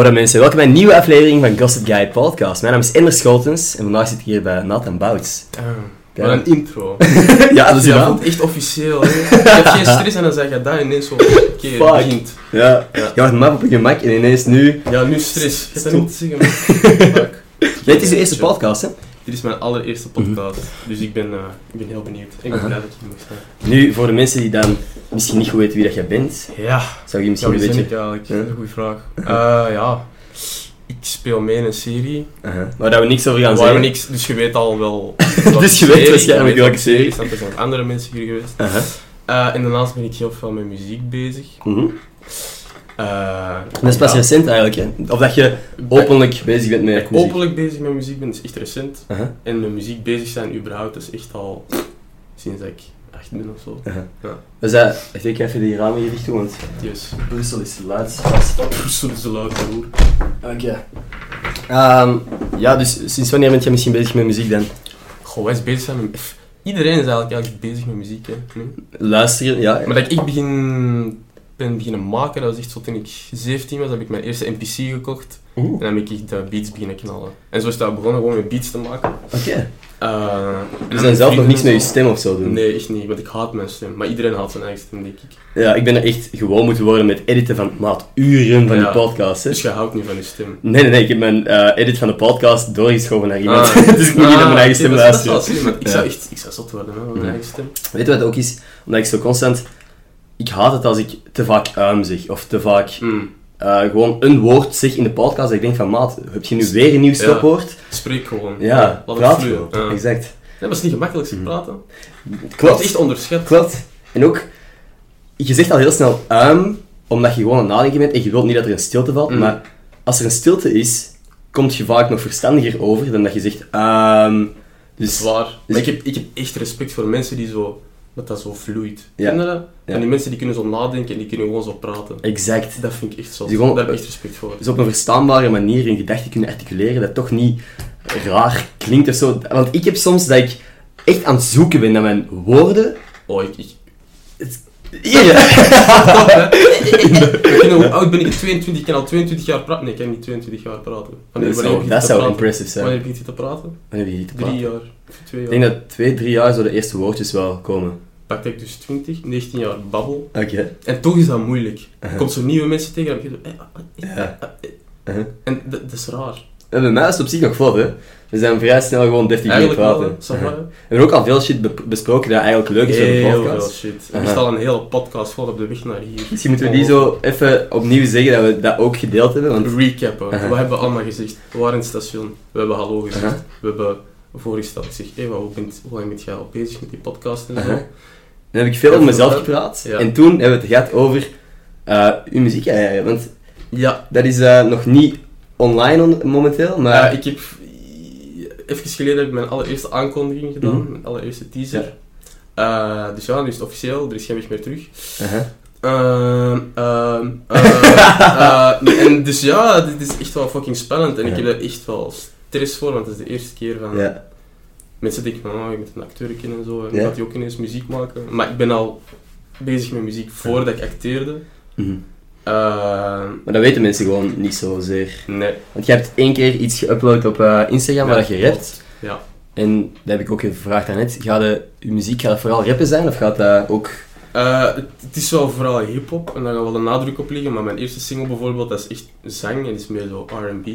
Hoi mensen, welkom bij een nieuwe aflevering van Gossip Guy Podcast. Mijn naam is Ender Scholtens en vandaag zit ik hier bij Nathan Bouts. Wat een intro. ja, dat is ja, voelt echt officieel. Hè. Je hebt geen stress en dan zeg je dat ineens zo. Fuck. het begint. ja. Ja. Je wordt map op je gemak en ineens nu... Ja, nu stress. Je hebt dat niet zeggen, maar het is de eerste podcast, hè? Dit is mijn allereerste podcast, dus ik ben, eh, ik ben heel benieuwd. Ik ben Aha. blij dat hier mag staan. Nu, voor de mensen die dan misschien niet goed weten wie dat jij bent, Ja, zou je ja misschien wie een beetje... ik eigenlijk? Ja. Dat is een goede vraag. Eh, ja, ik speel mee in een serie. Waar dat we niks over gaan we zeggen. niks, dus je weet al wel. Dus je weet waarschijnlijk welke serie. Er zijn andere mensen hier geweest. Eh, en daarnaast ben ik heel veel met muziek bezig. Mhm. Eh, Dat is pas ja. recent eigenlijk, hè? Of dat je openlijk bezig bent met muziek. openlijk bezig met muziek ben, is echt recent. En met muziek bezig zijn überhaupt is echt al sinds dat ik echt ben of zo. Ja. Dus dat... Ik denk even die ramen hier dicht doen, want Yes. Brussel is luid. Brussel is de luid broer. Oké. Ehm, ja, dus sinds wanneer ben je misschien bezig met muziek dan? Goh, wij is bezig zijn met... Iedereen is eigenlijk, eigenlijk bezig met muziek, hè. Luisteren, ja. Maar dat ik begin, ben beginnen maken, dat was echt zo toen ik 17 was, heb ik mijn eerste MPC gekocht. Oeh, En dan ben ik de beats beginnen knallen. En zo is dat begonnen, gewoon met beats te maken. Oké. Eh, Dus dan zelf nog niks met je stem of zo doen? Nee, echt niet, want ik haat mijn stem. Maar iedereen haat zijn eigen stem, denk ik. Ja, ik ben er echt gewoon moeten worden met editen van maat uren van Ja. die podcast. Hè. Dus je houdt niet van je stem. Nee, nee, nee, ik heb mijn eh, edit van de podcast doorgeschoven naar iemand. Ah. dus ik moet niet naar mijn eigen stem is- Dat is wel luisteren. slim, want ik Ja. zou echt ik zou zot worden hè, van mijn eigen stem. Weet je wat ook is? Omdat ik zo constant... Ik haat het als ik te vaak uim zeg. Of te vaak Mm. eh, gewoon een woord zeg in de podcast. Dat ik denk van, maat, heb je nu weer een nieuw stopwoord? Spreek gewoon. Ja, laat praat het vloeien. gewoon. Ja. Exact. Nee, maar het is niet gemakkelijk te Mhm. praten. Klopt. Dat is echt onderschat. Klopt. En ook, je zegt al heel snel uim, omdat je gewoon aan het nadenken bent en je wilt niet dat er een stilte valt. Mm. Maar als er een stilte is, komt je vaak nog verstandiger over dan dat je zegt. Dus, Zwaar. dus- Maar ik heb, ik heb echt respect voor mensen die zo, dat dat zo vloeit. Ja. Ja. En die mensen die kunnen zo nadenken en die kunnen gewoon zo praten. exact. Dat vind ik echt zo. Gewoon- Daar heb ik echt respect voor. Dus op een verstaanbare manier een gedachte kunnen articuleren dat toch niet raar klinkt of zo. Want ik heb soms dat ik echt aan het zoeken ben naar mijn woorden. Oh, ik... ik Hier! ik hoe oud ben ik? 22, ik kan al 22 jaar praten. Nee, ik kan niet 22 jaar praten. Wanneer, Dat zou, dat impressive zijn. Wanneer begint je te praten? Wanneer je te Drie praten? jaar. Of twee Ik jaar. denk dat twee, drie jaar zo de eerste woordjes wel komen. Pakte ik dus 20, 19 jaar babbel. Oké. En toch is dat moeilijk. Je Uh-huh. komt zo nieuwe mensen tegen en dan begin je zo... eh, eh, eh, Ja. eh, eh. Uh-huh. En dat, is raar. En bij mij is het op zich nog vlot, hè. We zijn vrij snel gewoon deftig beginnen Eigenlijk wel, praten. hè. We hebben ook al veel shit be- besproken dat eigenlijk leuk is voor de Heel veel podcast. shit. Er al een hele podcast vol op de weg naar hier. Misschien moeten we die zo even opnieuw zeggen dat we dat ook gedeeld hebben. Want... Recappen. Wat hebben we allemaal gezegd? We waren in het station. We hebben hallo gezegd. We hebben voorgesteld. Ik zeg, Eva, hoe, bent, hoe lang bent jij al bezig met die podcast en zo? Dan heb ik veel over mezelf gepraat. Ja. En toen hebben we het gehad over eh, uw muziek. eigenlijk. Want Ja. dat is eh, nog niet online on- momenteel, maar... Ik heb... Even geleden heb ik mijn allereerste aankondiging gedaan. Mhm. Mijn allereerste teaser. Eh, dus ja, nu is het officieel. Er is geen weg meer terug. Aha. Ehm, ehm, eh, eh, en dus ja, dit is echt wel fucking spannend. En ik heb daar echt wel stress voor, want het is de eerste keer van... Ja. Mensen denken van, oh, je moet een acteur kennen en zo. En Ja. gaat hij ook ineens muziek maken. Maar ik ben al bezig met muziek voordat ik acteerde. Mhm. Ehm, Maar dat weten mensen gewoon niet zozeer. nee. Want je hebt één keer iets geüpload op eh, Instagram waar Ja, dat je rapt. Ja. En dat heb ik ook gevraagd daarnet. Gaat de, uw muziek gaat vooral rappen zijn of gaat dat ook... Eh, het, het is wel vooral hip-hop en daar gaat wel een nadruk op liggen. Maar mijn eerste single bijvoorbeeld, dat is echt zang en is meer zo RB.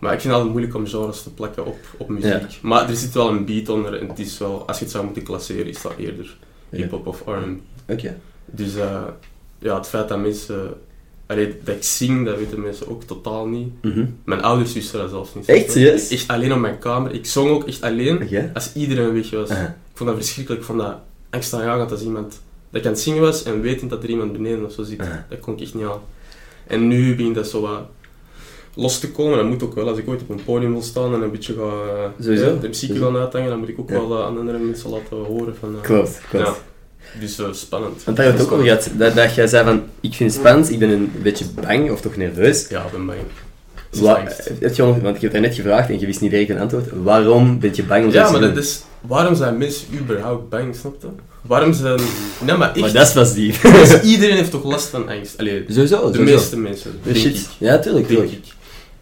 Maar ik vind het altijd moeilijk om genres te plakken op, op muziek. Ja. Maar er zit wel een beat onder en het is wel, als je het zou moeten klasseren, is dat eerder Ja. hip-hop of RB. Oké. Dus eh, ja, het feit dat mensen. Allee, dat ik zing, dat weten mensen ook totaal niet. Mhm. Mijn ouders wisten dat zelfs niet. Echt, serieus? Echt alleen op mijn kamer. Ik zong ook echt alleen als iedereen weg was. Ik vond dat verschrikkelijk. Ik vond dat angstaanjagend als iemand dat ik aan het zingen was en wetend dat er iemand beneden of zo zit. Dat kon ik echt niet aan. En nu begint dat zo wat los te komen. Dat moet ook wel. Als ik ooit op een podium wil staan en een beetje ga eh, Sowieso. ja, de Sowieso. gaan uithangen, dan moet ik ook Ja. wel eh, aan andere mensen laten horen. Van, eh, Klopt, klopt. Ja. Dus eh, spannend. Want daar hebben we het ook over gehad. Dat, dat jij zei van, ik vind het spannend, ik ben een beetje bang of toch nerveus. Ja, ik ben bang. Wa- heb je want ik heb daar net gevraagd en je wist niet direct een antwoord. Waarom ben je bang om Ja, maar dat is... waarom zijn mensen überhaupt bang, snap je? Waarom zijn... Nee, maar echt, Maar dat pas die. dus iedereen heeft toch last van angst? Allee, Sowieso, de sowieso. meeste mensen, denk Shit. ik. Ja, tuurlijk, Denk tuurlijk. ik.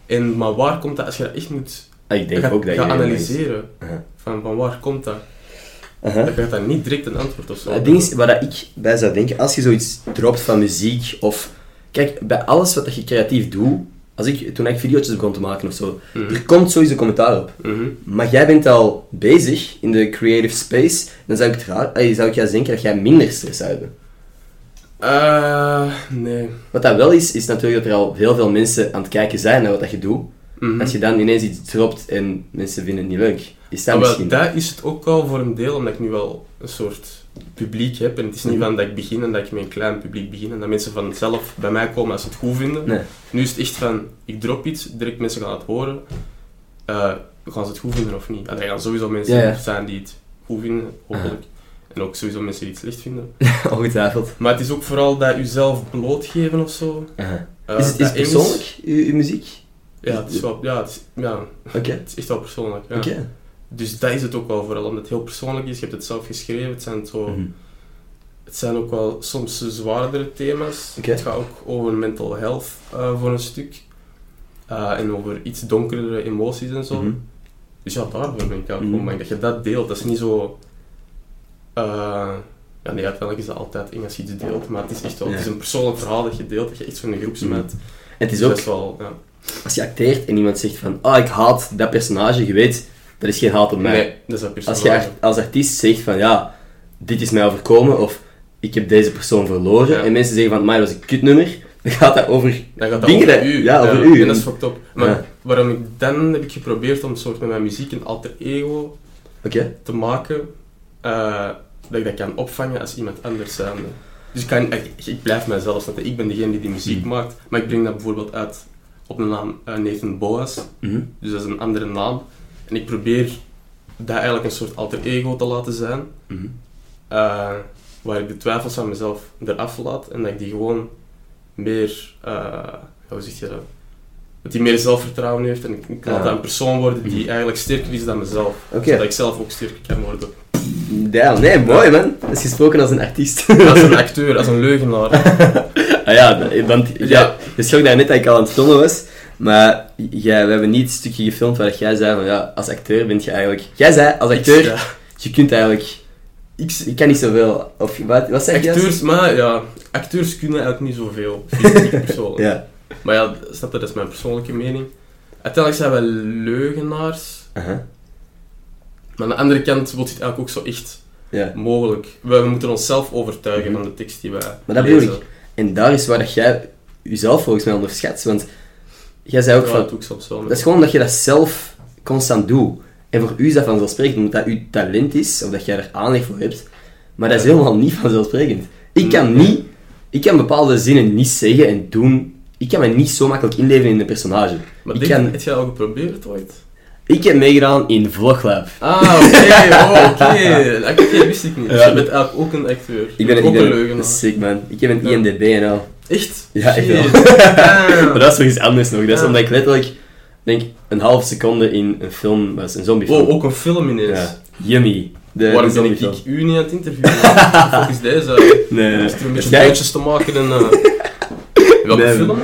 En, maar waar komt dat, als je dat echt moet Ah, ik denk ook dat iedereen analyseren, Aha. van, van waar komt dat? Aha. Dan gaat dat niet direct een antwoord of zo. Het ding is, waar ik bij zou denken, als je zoiets dropt van muziek of... Kijk, bij alles wat dat je creatief doet, als ik, toen ik video's begon te maken of zo, Mhm. er komt sowieso commentaar op. Mhm. Maar jij bent al bezig in de creative space, dan zou ik, het raar, eh, zou ik juist denken dat jij minder stress zou hebben. Eh, nee. Wat dat wel is, is natuurlijk dat er al heel veel mensen aan het kijken zijn naar wat dat je doet. Mhm. Als je dan ineens iets dropt en mensen vinden het niet leuk, is dat Ah, misschien... dat is het ook al voor een deel, omdat ik nu wel een soort publiek heb. En het is niet Mhm. van dat ik begin en dat ik met een klein publiek begin en dat mensen vanzelf bij mij komen als ze het goed vinden. Nee. Nu is het echt van, ik drop iets, direct mensen gaan het horen. Eh, gaan ze het goed vinden of niet? Er gaan sowieso mensen Ja, ja. zijn die het goed vinden, hopelijk. En ook sowieso mensen die het slecht vinden. Ongetwijfeld. Maar het is ook vooral dat jezelf blootgeven of zo. Eh, is het, is persoonlijk, uw, uw muziek? Ja, het is wel, ja, het is, ja, Oké. het is echt wel persoonlijk. Ja. Dus dat is het ook wel vooral, omdat het heel persoonlijk is. Je hebt het zelf geschreven. Het zijn, zo, Mhm. het zijn ook wel soms zwaardere thema's. Het gaat ook over mental health eh, voor een stuk. Eh, en over iets donkerdere emoties en zo. Mhm. Dus ja, daarvoor ben ik ook Mhm. gewoon bang dat je dat deelt. Dat is niet zo... eh, ja, nee, uiteindelijk is dat altijd eng als je iets deelt. Maar het is echt wel... Het is een persoonlijk verhaal dat je deelt, dat je echt zo'n groep Mhm. met. En het is Dus ook, wel... Ja. als je acteert en iemand zegt van, oh, ik haat dat personage, je weet, dat is geen haat op mij. Nee, dat is dat Als personage. je art- als artiest zegt van, ja, dit is mij overkomen, of ik heb deze persoon verloren, Ja. en mensen zeggen van, maar dat was een kutnummer, dan gaat dat over... Dan gaat dat Dingen over dat- u. ja, over u. En dat is fucked up. Maar waarom ik dan heb ik geprobeerd om soort met mijn muziek een alter ego te maken, eh, dat ik dat kan opvangen als iemand anders zijnde. Dus ik, kan, ik, ik blijf mijzelf, snap ik ben degene die die muziek Hmm. maakt, maar ik breng dat bijvoorbeeld uit op de naam eh, Nathan Boas, Mhm. dus dat is een andere naam. En ik probeer dat eigenlijk een soort alter ego te laten zijn, Mhm. eh, waar ik de twijfels van mezelf eraf laat en dat ik die gewoon meer, eh, hoe zeg je dat? Dat die meer zelfvertrouwen heeft en ik, ik laat dat een persoon worden die eigenlijk sterker is dan mezelf. Zodat ik zelf ook sterker kan worden. Ja, nee, mooi man. Dat is gesproken als een artiest. Als een acteur, als een leugenaar. ah ja, want ja, je schrok daar net dat ik al aan het filmen was, maar jij, we hebben niet het stukje gefilmd waar jij zei van, ja, als acteur bent je eigenlijk... Jij zei, als acteur, Ja. je kunt eigenlijk... Ik, Je kan niet zoveel... Of wat, wat je? acteurs, maar ja, acteurs kunnen eigenlijk niet zoveel. Vind ik persoonlijk. Ja. Maar ja, snap dat is mijn persoonlijke mening. Uiteindelijk zijn wij leugenaars. Maar aan de andere kant wordt het eigenlijk ook zo echt Ja. mogelijk. We, we moeten onszelf overtuigen van de tekst die wij Maar dat bedoel ik. En daar is waar dat jij jezelf volgens mij onderschat. Want jij zei ook Ja, van... dat wel. Dat is gewoon dat je dat zelf constant doet. En voor u is dat vanzelfsprekend, omdat dat uw talent is, of dat jij er aanleg voor hebt. Maar dat is helemaal niet vanzelfsprekend. Ik kan niet... Ik kan bepaalde zinnen niet zeggen en doen... Ik kan me niet zo makkelijk inleven in een personage. Maar ik, denk, kan, heb jij al geprobeerd ooit? Ik heb meegedaan in Vloglab. Ah, oké, oh, oké. Acteur wist ik niet. Dus Ja. je bent ook een acteur. Ik ben, ook ik een ben leugenaar. sick man. Ik heb een Ja. IMDB en al. Echt? Ja, echt wel. Maar dat is nog iets anders nog. Dat is omdat ik letterlijk, denk een half seconde in een film was, een zombiefilm. Oh, ook een film ineens. Ja. Yummy. De, Waarom ben ik, ik u niet aan het interviewen? Is deze? Nee, nee. Er een beetje Jij- puntjes te maken en... eh welke Nee, film?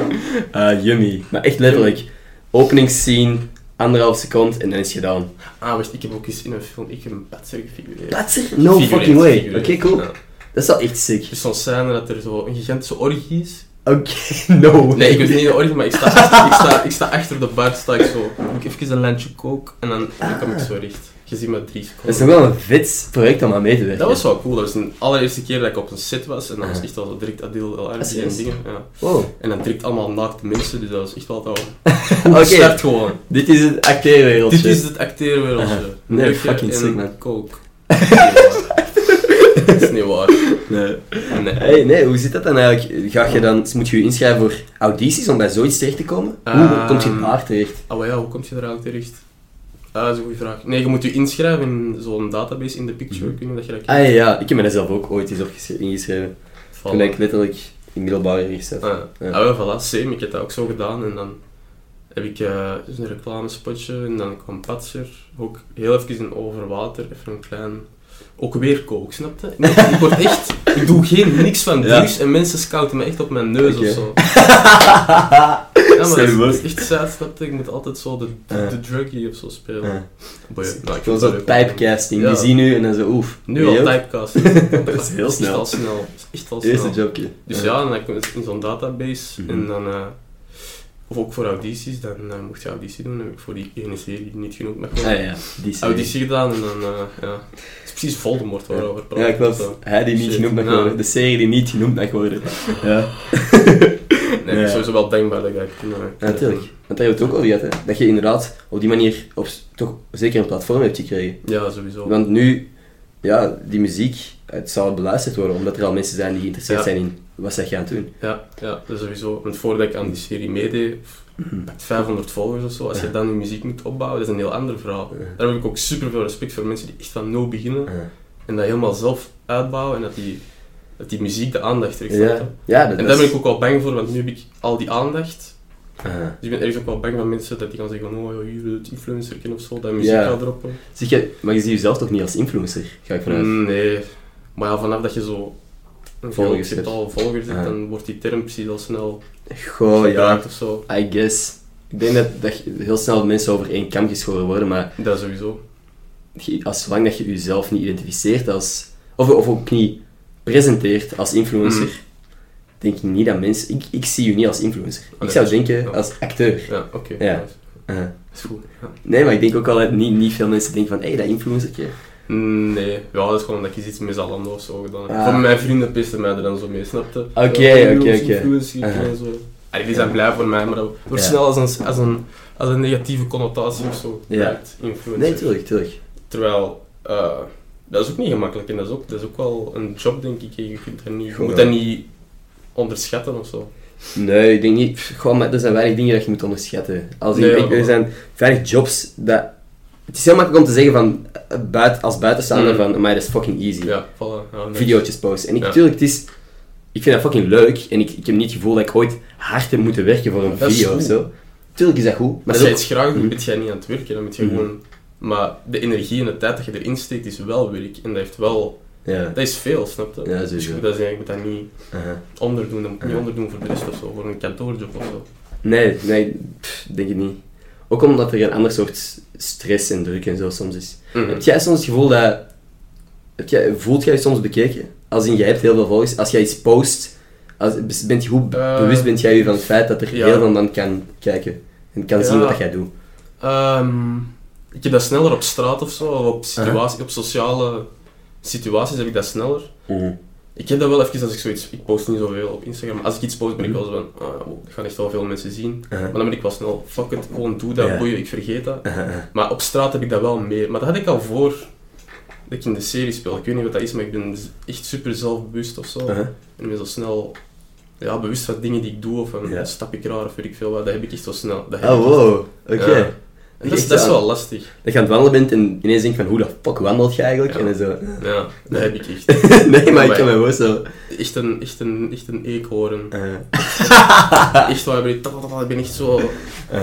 Ah, yummy. Maar echt letterlijk. Openingsscene, anderhalf seconde en dan is het gedaan. Ah, wacht, ik heb ook eens in een film... Ik heb een patser gefigureerd. It? No Figureerd, fucking way. Oké, cool. Ja. Dat is wel echt sick. Is zo'n scène dat er zo een gigantische orgie is. Oké, no. Nee, ik weet niet de orgie, maar ik sta, ik, sta, ik sta achter de bar, sta ik zo... Doe ik even een lijntje coke en dan, dan kom ik zo recht. Drie seconden. Dat is toch wel een vet project om aan mee te werken. Dat was wel cool. Dat was de allereerste keer dat ik op een set was. En dat was echt wel zo direct Adil El Arbi en dingen. Ja. Wow. En dan direct allemaal naakte mensen, dus dat was echt wel. Oké, Start gewoon. dit is het acteerwereldje. Dit is het acteerwereldje. Nee, fucking sick, man. coke. Dat is niet waar. Nee. Nee. Hey, nee, hoe zit dat dan eigenlijk? Ga je dan, moet je je inschrijven voor audities om bij zoiets terecht te komen? hoe Ehm, kom je daar terecht? Maar ja, hoe kom je er eigenlijk terecht? Ah, dat is een goede vraag. Nee, je moet je inschrijven in zo'n database in de picture. Weet niet of dat je dat Ah kent. ja, ja, ik heb me daar zelf ook ooit eens ingeschreven. Voilà. Toen ik letterlijk in middelbare zat. Ah, Ja. ah, voilà, same. Ik heb dat ook zo gedaan en dan... heb ik eh, dus een reclamespotje en dan kwam Patser. Ook heel even in over water, even een klein... Ook weer kook, snap je? Ik, word echt... Ik doe geen niks van drugs en mensen scouten me echt op mijn neus of zo. Ja, maar je is echt sad, snap je? Ik moet altijd zo de, de, druggie of zo spelen. Boy, nou, ik zo dat leuk. typecasting. Ja. Die zien u en dan zo, oef. Nu al Wie ook? typecast. Dat is heel snel. echt al snel. Eerste jobje. Dus ja, dan heb ik in zo'n database Mhm. en dan... eh, of ook voor audities, dan eh, mocht je auditie doen. Dan heb ik voor die ene serie die niet genoemd mag worden. Ah ja, die serie. Auditie gedaan en dan... eh, ja. Het is precies Voldemort waarover we praten. Ja, klopt. Zo. Hij die niet Shit. genoemd mag Ja. worden. De serie die niet genoemd mag worden. Ja, Nee, Ja. ik sowieso wel dankbaar dat ik dat kunnen... natuurlijk. Want daar hebben we het ook over gehad, hè. Dat je inderdaad op die manier op, toch zeker een platform hebt gekregen. Ja, sowieso. Want nu, ja, die muziek, het zal beluisterd worden, omdat er al mensen zijn die geïnteresseerd Ja. zijn in wat zij gaan doen. Ja, ja, dat is sowieso. Want voordat ik aan die serie meedeed, Mhm. met 500 volgers of zo, als je dan je muziek moet opbouwen, dat is een heel ander verhaal. Daar heb ik ook super veel respect voor mensen die echt van nul beginnen en dat helemaal zelf uitbouwen en dat die, dat die muziek de aandacht terug Ja, ja dat En daar ben ik ook wel bang voor, want nu heb ik al die aandacht. Aha. Dus ik ben ergens ook wel bang van mensen dat die gaan zeggen: Oh, ja, hier het influencer of zo, dat muziek Ja. gaat droppen. Zeg je, maar je ziet jezelf toch niet als influencer, ga ik vanuit. Mm, nee, maar ja, vanaf dat je zo een Volgers groot getal volgers hebt, dan wordt die term precies al snel Goh, ja, of zo. I guess. Ik denk dat, dat je- heel snel mensen over één kam geschoren worden, maar Dat sowieso. je- als zolang dat je jezelf niet identificeert als... Of, of ook niet presenteert als influencer, Mhm. Denk ik niet dat mensen... Ik, ik zie je niet als influencer. Ik Allee, zou denken als acteur. Ja, oké. Ja. Dat is goed. Ja. nee, maar ik denk ook al dat niet, niet veel mensen denken van, hé, hey, dat influencertje. Nee, ja, dat is gewoon dat je iets met Zalando of zo gedaan hebt. Ah. Voor mijn vrienden pisten mij er dan zo mee, snapte? Oké, oké, oké. influencer Aha. en zo. Allee, die zijn blij voor mij, maar dat wordt Ja. snel als een, als, een, als een negatieve connotatie of zo. Ja. influencer. Nee, tuurlijk, tuurlijk. Terwijl, eh, dat is ook niet gemakkelijk en dat is ook, dat is ook wel een job, denk ik. Je, kunt dat niet, je moet dat niet onderschatten of zo. Nee, ik denk niet... pff, Gewoon, maar er zijn weinig dingen dat je moet onderschatten. Als Nee, ik, ja, ik- er zijn weinig jobs dat... Het is heel makkelijk om te zeggen van, eh, buit, als buitenstaander Mm. van, maar dat is fucking easy. Ja, voilà. Ja, nice. video's posten. En ik, natuurlijk, het is... Ik vind dat fucking leuk en ik, ik heb niet het gevoel dat ik ooit hard heb moeten werken voor een Dat video of zo. Tuurlijk is dat goed, maar Als is iets graag doet, ben jij niet aan het werken. Dan moet je Mhm. gewoon... Maar de energie en de tijd dat je erin steekt, is wel werk. En dat heeft wel... Ja. Dat is veel, snap je? Ja, dus sowieso. je moet dat, zeggen, je moet dat niet onderdoen. Dat moet je niet Ja. onderdoen voor de rest of zo. Voor een kantoorjob of zo. Nee, nee, pff, denk ik niet. Ook omdat er een ander soort stress en druk en zo soms is. Mhm. Heb jij soms het gevoel dat... Heb jij, voelt jij je soms bekeken? Als in, jij hebt heel veel volgers. Als jij iets post, als, bent je, hoe Eh, bewust bent jij je van het feit dat er ja. heel veel man kan kijken? En kan zien wat jij doet? Ehm, ik heb dat sneller op straat of zo, of op, situatie, op sociale situaties heb ik dat sneller. Ik heb dat wel even als ik zoiets... Ik post niet zoveel op Instagram, maar als ik iets post ben ik wel zo van... Ah, oh, dat gaan echt wel veel mensen zien. Aha. Maar dan ben ik wel snel... Fuck it, gewoon doe dat, Ja. boeien, ik vergeet dat. Maar op straat heb ik dat wel meer. Maar dat had ik al voor dat ik in de serie speel. Ik weet niet wat dat is, maar ik ben echt super zelfbewust of zo. En ik ben zo snel ja, bewust van dingen die ik doe, of van Ja. stap ik raar of weet ik veel wat. Dat heb ik echt zo snel. Dat heb Oh, wow. Oké. Dat, is, dat is wel lastig. Dat je aan het wandelen bent en ineens denkt van hoe de fuck wandelt je eigenlijk? Ja. En dan zo... Ja, dat heb ik echt. nee, maar ik kan me gewoon zo... Echt een, echt een, echt een eekhoorn. eh, Echt waar, ik ben, ik ben echt zo... eh.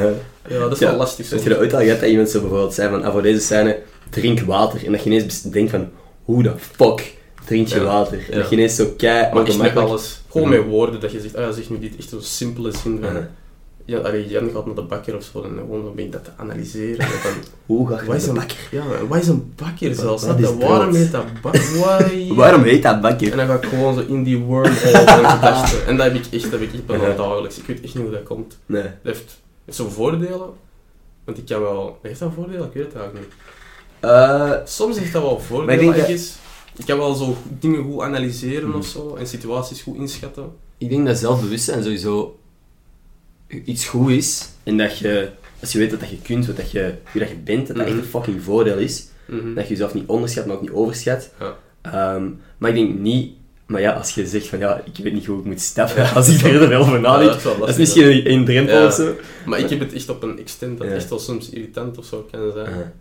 Ja, dat is Ja. wel lastig Heb soms. je dat ooit al gehad dat iemand zo bijvoorbeeld zei van ah, voor deze scène drink water en dat je ineens denkt van hoe de fuck drink je Ja. water? En dat je ineens zo kei Maar echt met ongemakkelijk... alles. Gewoon met woorden, dat je zegt, ah ja, zeg nu dit, echt zo'n simpele zin van... Ja, allee, Jan gaat naar de bakker of zo en gewoon dan ben ik dat te analyseren. Hoe ga je wat naar is de een bakker? Ja, wat is een bakker zelfs? wat je? Waarom heet dat bakker? Waarom heet dat bakker? En dan ga ik gewoon zo in die wormhole. En dat heb ik echt, dat heb ik echt bijna dagelijks. Ik weet echt niet hoe dat komt. Nee. Dat heeft, heeft zo'n voordelen. Want ik kan wel... Heeft dat voordelen? Ik weet het eigenlijk niet. Eh, Soms heeft dat wel Maar voordelen, ik denk dat-. Ik kan wel zo dingen goed analyseren of zo. En situaties goed inschatten. ik denk dat zelfbewustzijn sowieso iets goed is en dat je, als je weet dat je kunt, wat dat je, wie dat je bent, dat dat echt Mhm. een fucking voordeel is. Mhm. Dat je jezelf niet onderschat, maar ook niet overschat. Ja. Ehm, maar ik denk niet... Maar ja, als je zegt van ja, ik weet niet hoe ik moet stappen, als ik er wel over nadenk, Ja, is wel dat is misschien een, drempel Ja. of zo. Maar ik heb het echt op een extent dat echt wel soms irritant of zo kan zijn.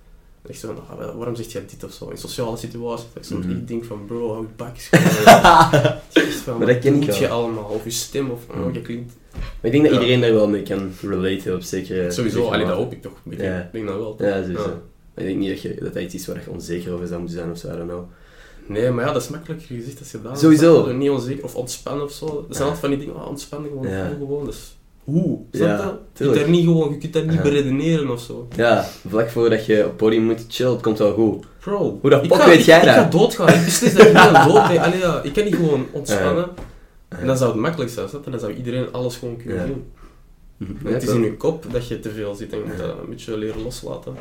Ik zo van, ah, waarom zeg jij dit of zo? In sociale situaties. Dat ik soms Mhm. echt denk van, bro, hou je bak Maar dat ken ik moet je wel. allemaal? Of je stem, of oh, Mhm. je klinkt... Maar ik denk dat Ja. iedereen daar wel mee kan relaten op zekere... Sowieso, zekere allee, dat hoop ik toch. Ik denk, Ja. ik denk dat wel. toch? Ja, sowieso. Ja. Maar ik denk niet dat, je, dat dat iets is waar je onzeker over zou moeten zijn of zo, I don't know. Nee, maar ja, dat is makkelijker gezegd als gedaan. Sowieso. Niet onzeker of ontspannen of zo. Dat zijn altijd van die dingen, oh, ontspannen gewoon, gewoon. Dus, hoe? Ja, je? Je kunt daar niet gewoon, je kunt daar niet Ja. beredeneren of zo. Ja, vlak voordat je op podium moet chillen, het komt wel goed. Bro, Hoe dat ik weet ik- jij ik, dat? ga doodgaan. Ik beslis dat ik dood. Allee, ja, ik kan niet gewoon ontspannen. En dan zou het makkelijk zijn, je? Dan zou iedereen alles gewoon kunnen doen. Mhm. En het is in je kop dat je te veel zit en je moet dat een beetje leren loslaten.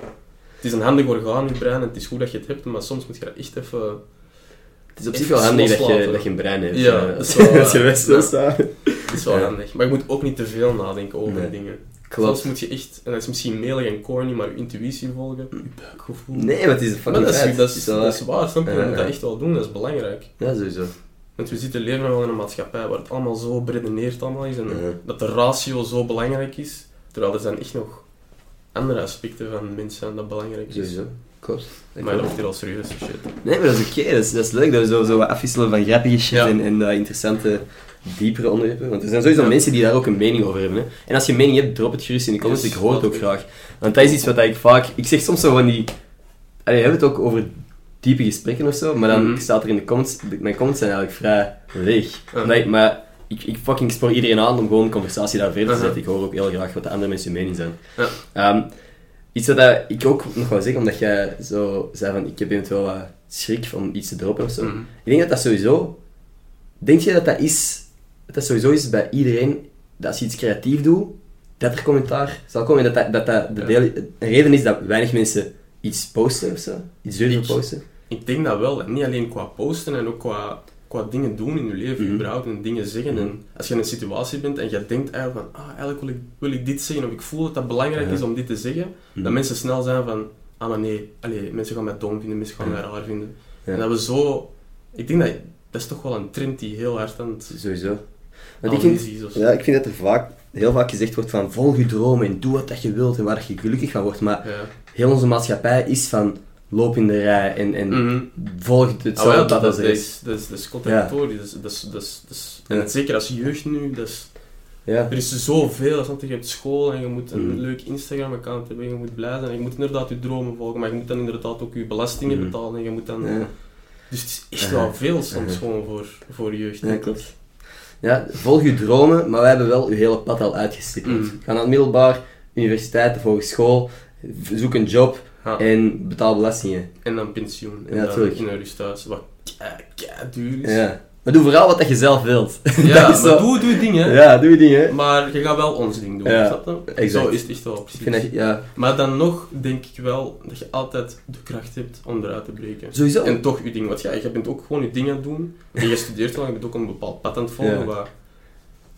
Het is een handig orgaan, je brein, en het is goed dat je het hebt, maar soms moet je dat echt even... Het is op zich wel handig dat je, dat een brein hebt. Ja, eh, dat is wel, als je eh, best stilstaat. Het is wel Ja. handig. Maar je moet ook niet te veel nadenken over Nee. dingen. Klopt. Soms moet je echt, en dat is misschien melig en corny, maar je intuïtie volgen, je buikgevoel. Nee, maar het is een maar fucking dat is, dat, is, dat is waar, snap je? Moet dat echt wel doen, dat is belangrijk. Ja, sowieso. Want we zitten leven wel in een maatschappij waar het allemaal zo beredeneerd allemaal is en Ja. dat de ratio zo belangrijk is, terwijl er zijn echt nog andere aspecten van mensen dat belangrijk is. Sowieso. Klopt. Maar dat wordt hier al serieus shit. Nee, maar dat is oké. Dat, is, dat is leuk dat we zo, zo wat afwisselen van grappige shit Ja. en, en eh, interessante, diepere onderwerpen. Want er zijn sowieso Ja. mensen die daar ook een mening over hebben. Hè. En als je een mening hebt, drop het gerust in de comments. Yes, ik hoor het ook graag. Want dat is iets wat ik vaak... Ik zeg soms zo van die... Allee, we hebben het ook over diepe gesprekken of zo, maar dan Mhm. staat er in de comments... Mijn comments zijn eigenlijk vrij leeg. Nee, maar ik, ik fucking spoor iedereen aan om gewoon een conversatie daar verder te zetten. Ik hoor ook heel graag wat de andere mensen hun mening zijn. Ja. Ehm, iets wat dat ik ook nog wou zeggen, omdat jij zo zei van ik heb eventueel wat schrik om iets te droppen of zo. Mhm. Ik denk dat dat sowieso... Denk je dat dat is... Dat dat sowieso is bij iedereen, dat als je iets creatief doet, dat er commentaar zal komen. Dat dat, dat, dat de Ja. deel, een reden is dat weinig mensen iets posten of zo. Iets durven posten. Ik denk dat wel, en niet alleen qua posten en ook qua, qua dingen doen in je leven, Mhm. überhaupt, en dingen zeggen. Mhm. En als je in een situatie bent en je denkt eigenlijk van, ah, eigenlijk wil ik, wil ik dit zeggen, of ik voel dat dat belangrijk is om dit te zeggen, Mhm. dat mensen snel zijn van, ah, maar nee, allee, mensen gaan mij dom vinden, mensen gaan mij raar vinden. Ja. En dat we zo... Ik denk dat, dat is toch wel een trend die heel hard aan het Sowieso. Want ik vind, ja, ik vind dat er vaak, heel vaak gezegd wordt van volg je dromen en doe wat dat je wilt en waar je gelukkig van wordt. Maar Ja. heel onze maatschappij is van loop in de rij en, en Mhm. volg het Ah, wel, dat dat, dat, is, dat, is, dat is contradictorisch. Dat is, dat is, dat is, dat is- Ja. En zeker als jeugd nu, is, Ja. er is zoveel. Je hebt school en je moet een Mhm. leuk Instagram-account hebben, je moet blij zijn. En je moet inderdaad je dromen volgen, maar je moet dan inderdaad ook je belastingen Mhm. betalen. En je moet dan... Dus het is echt wel veel soms gewoon voor, voor jeugd. Ja, klopt. Ja, volg je dromen, maar wij hebben wel je hele pad al uitgestippeld. Mm. Ga naar het middelbaar, universiteit of hogeschool, zoek een job Ja. en betaal belastingen. En dan pensioen. En Ja, dan tuurlijk. in een rusthuis, wat kei, kei duur is. Ja. Maar doe vooral wat dat je zelf wilt. Ja, maar zo- doe, doe dingen. Ja, doe je dingen. Maar je gaat wel ons ding doen, Ja, snap je? exact. Zo is het echt wel precies. vind dat, ja, Maar dan nog denk ik wel dat je altijd de kracht hebt om eruit te breken. sowieso. En toch je ding, want ja, je bent ook gewoon je ding aan het doen. En je studeert wel, je bent ook een bepaald pad aan het volgen, Ja. wat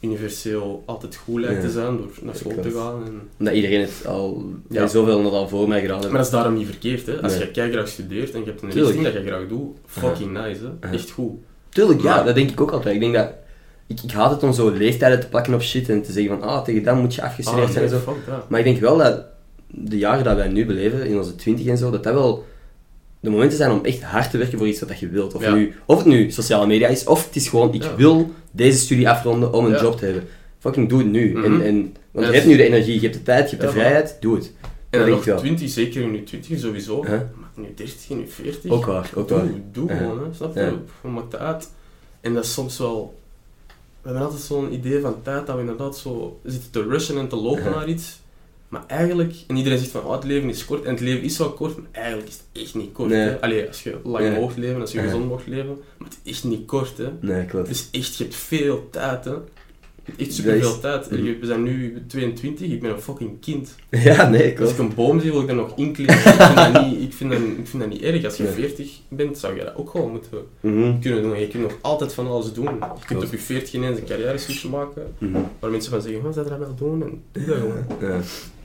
universeel altijd goed lijkt te zijn door naar school te gaan. En... Omdat iedereen het al, Ja. zoveel dat al voor mij gedaan heeft. Maar dat is daarom niet verkeerd, hè. Als Nee. je kei graag studeert en je hebt een richting dat je graag doet, fucking nice, hè. Aha. Echt goed. Tuurlijk, ja, dat denk ik ook altijd. Ik denk dat... Ik, ik haat het om zo leeftijden te plakken op shit en te zeggen van, ah, tegen dan moet je afgestudeerd Ah, zijn en zo. fuck dat. Maar ik denk wel dat de jaren dat wij nu beleven, in onze twintig en zo, dat dat wel de momenten zijn om echt hard te werken voor iets wat dat je wilt. Of, Ja. nu, of het nu sociale media is, of het is gewoon, ik Ja. wil deze studie afronden om een job te hebben. Fucking doe het nu. Mhm. en, en, want je hebt nu de energie, je hebt de tijd, je hebt de vrijheid, doe het. En dat dan nog. 20, zeker in je 20 sowieso. Huh? Nu 30, nu 40. Ook waar, ook doe, waar. doe Ja. gewoon, hè. snap je? Ja. Wat maakt het uit? En dat is soms wel... We hebben altijd zo'n idee van tijd dat we inderdaad zo zitten te rushen en te lopen Ja. naar iets. Maar eigenlijk, en iedereen zegt van oh, het leven is kort, en het leven is wel kort, maar eigenlijk is het echt niet kort. Nee. Hè? Allee, als je lang Nee. mocht leven, als je gezond mocht leven, maar het is echt niet kort. Hè? Nee, klopt. Het is echt, je hebt veel tijd. Hè? Echt superveel is- tijd. Mhm. Je- We zijn nu 22, ik ben een fucking kind. Ja, nee, Als klopt. ik een boom zie, wil ik er nog inklimmen. ik, vind dat niet, ik, vind dat, ik vind dat niet erg. Als je Nee. 40 bent, zou je dat ook gewoon moeten Mhm. kunnen doen. Je kunt nog altijd van alles doen. Je kunt op je 40 ineens een carrière switch maken, Mhm. waar mensen van zeggen, oh, zou je dat wel doen? En doe dat gewoon. Ja.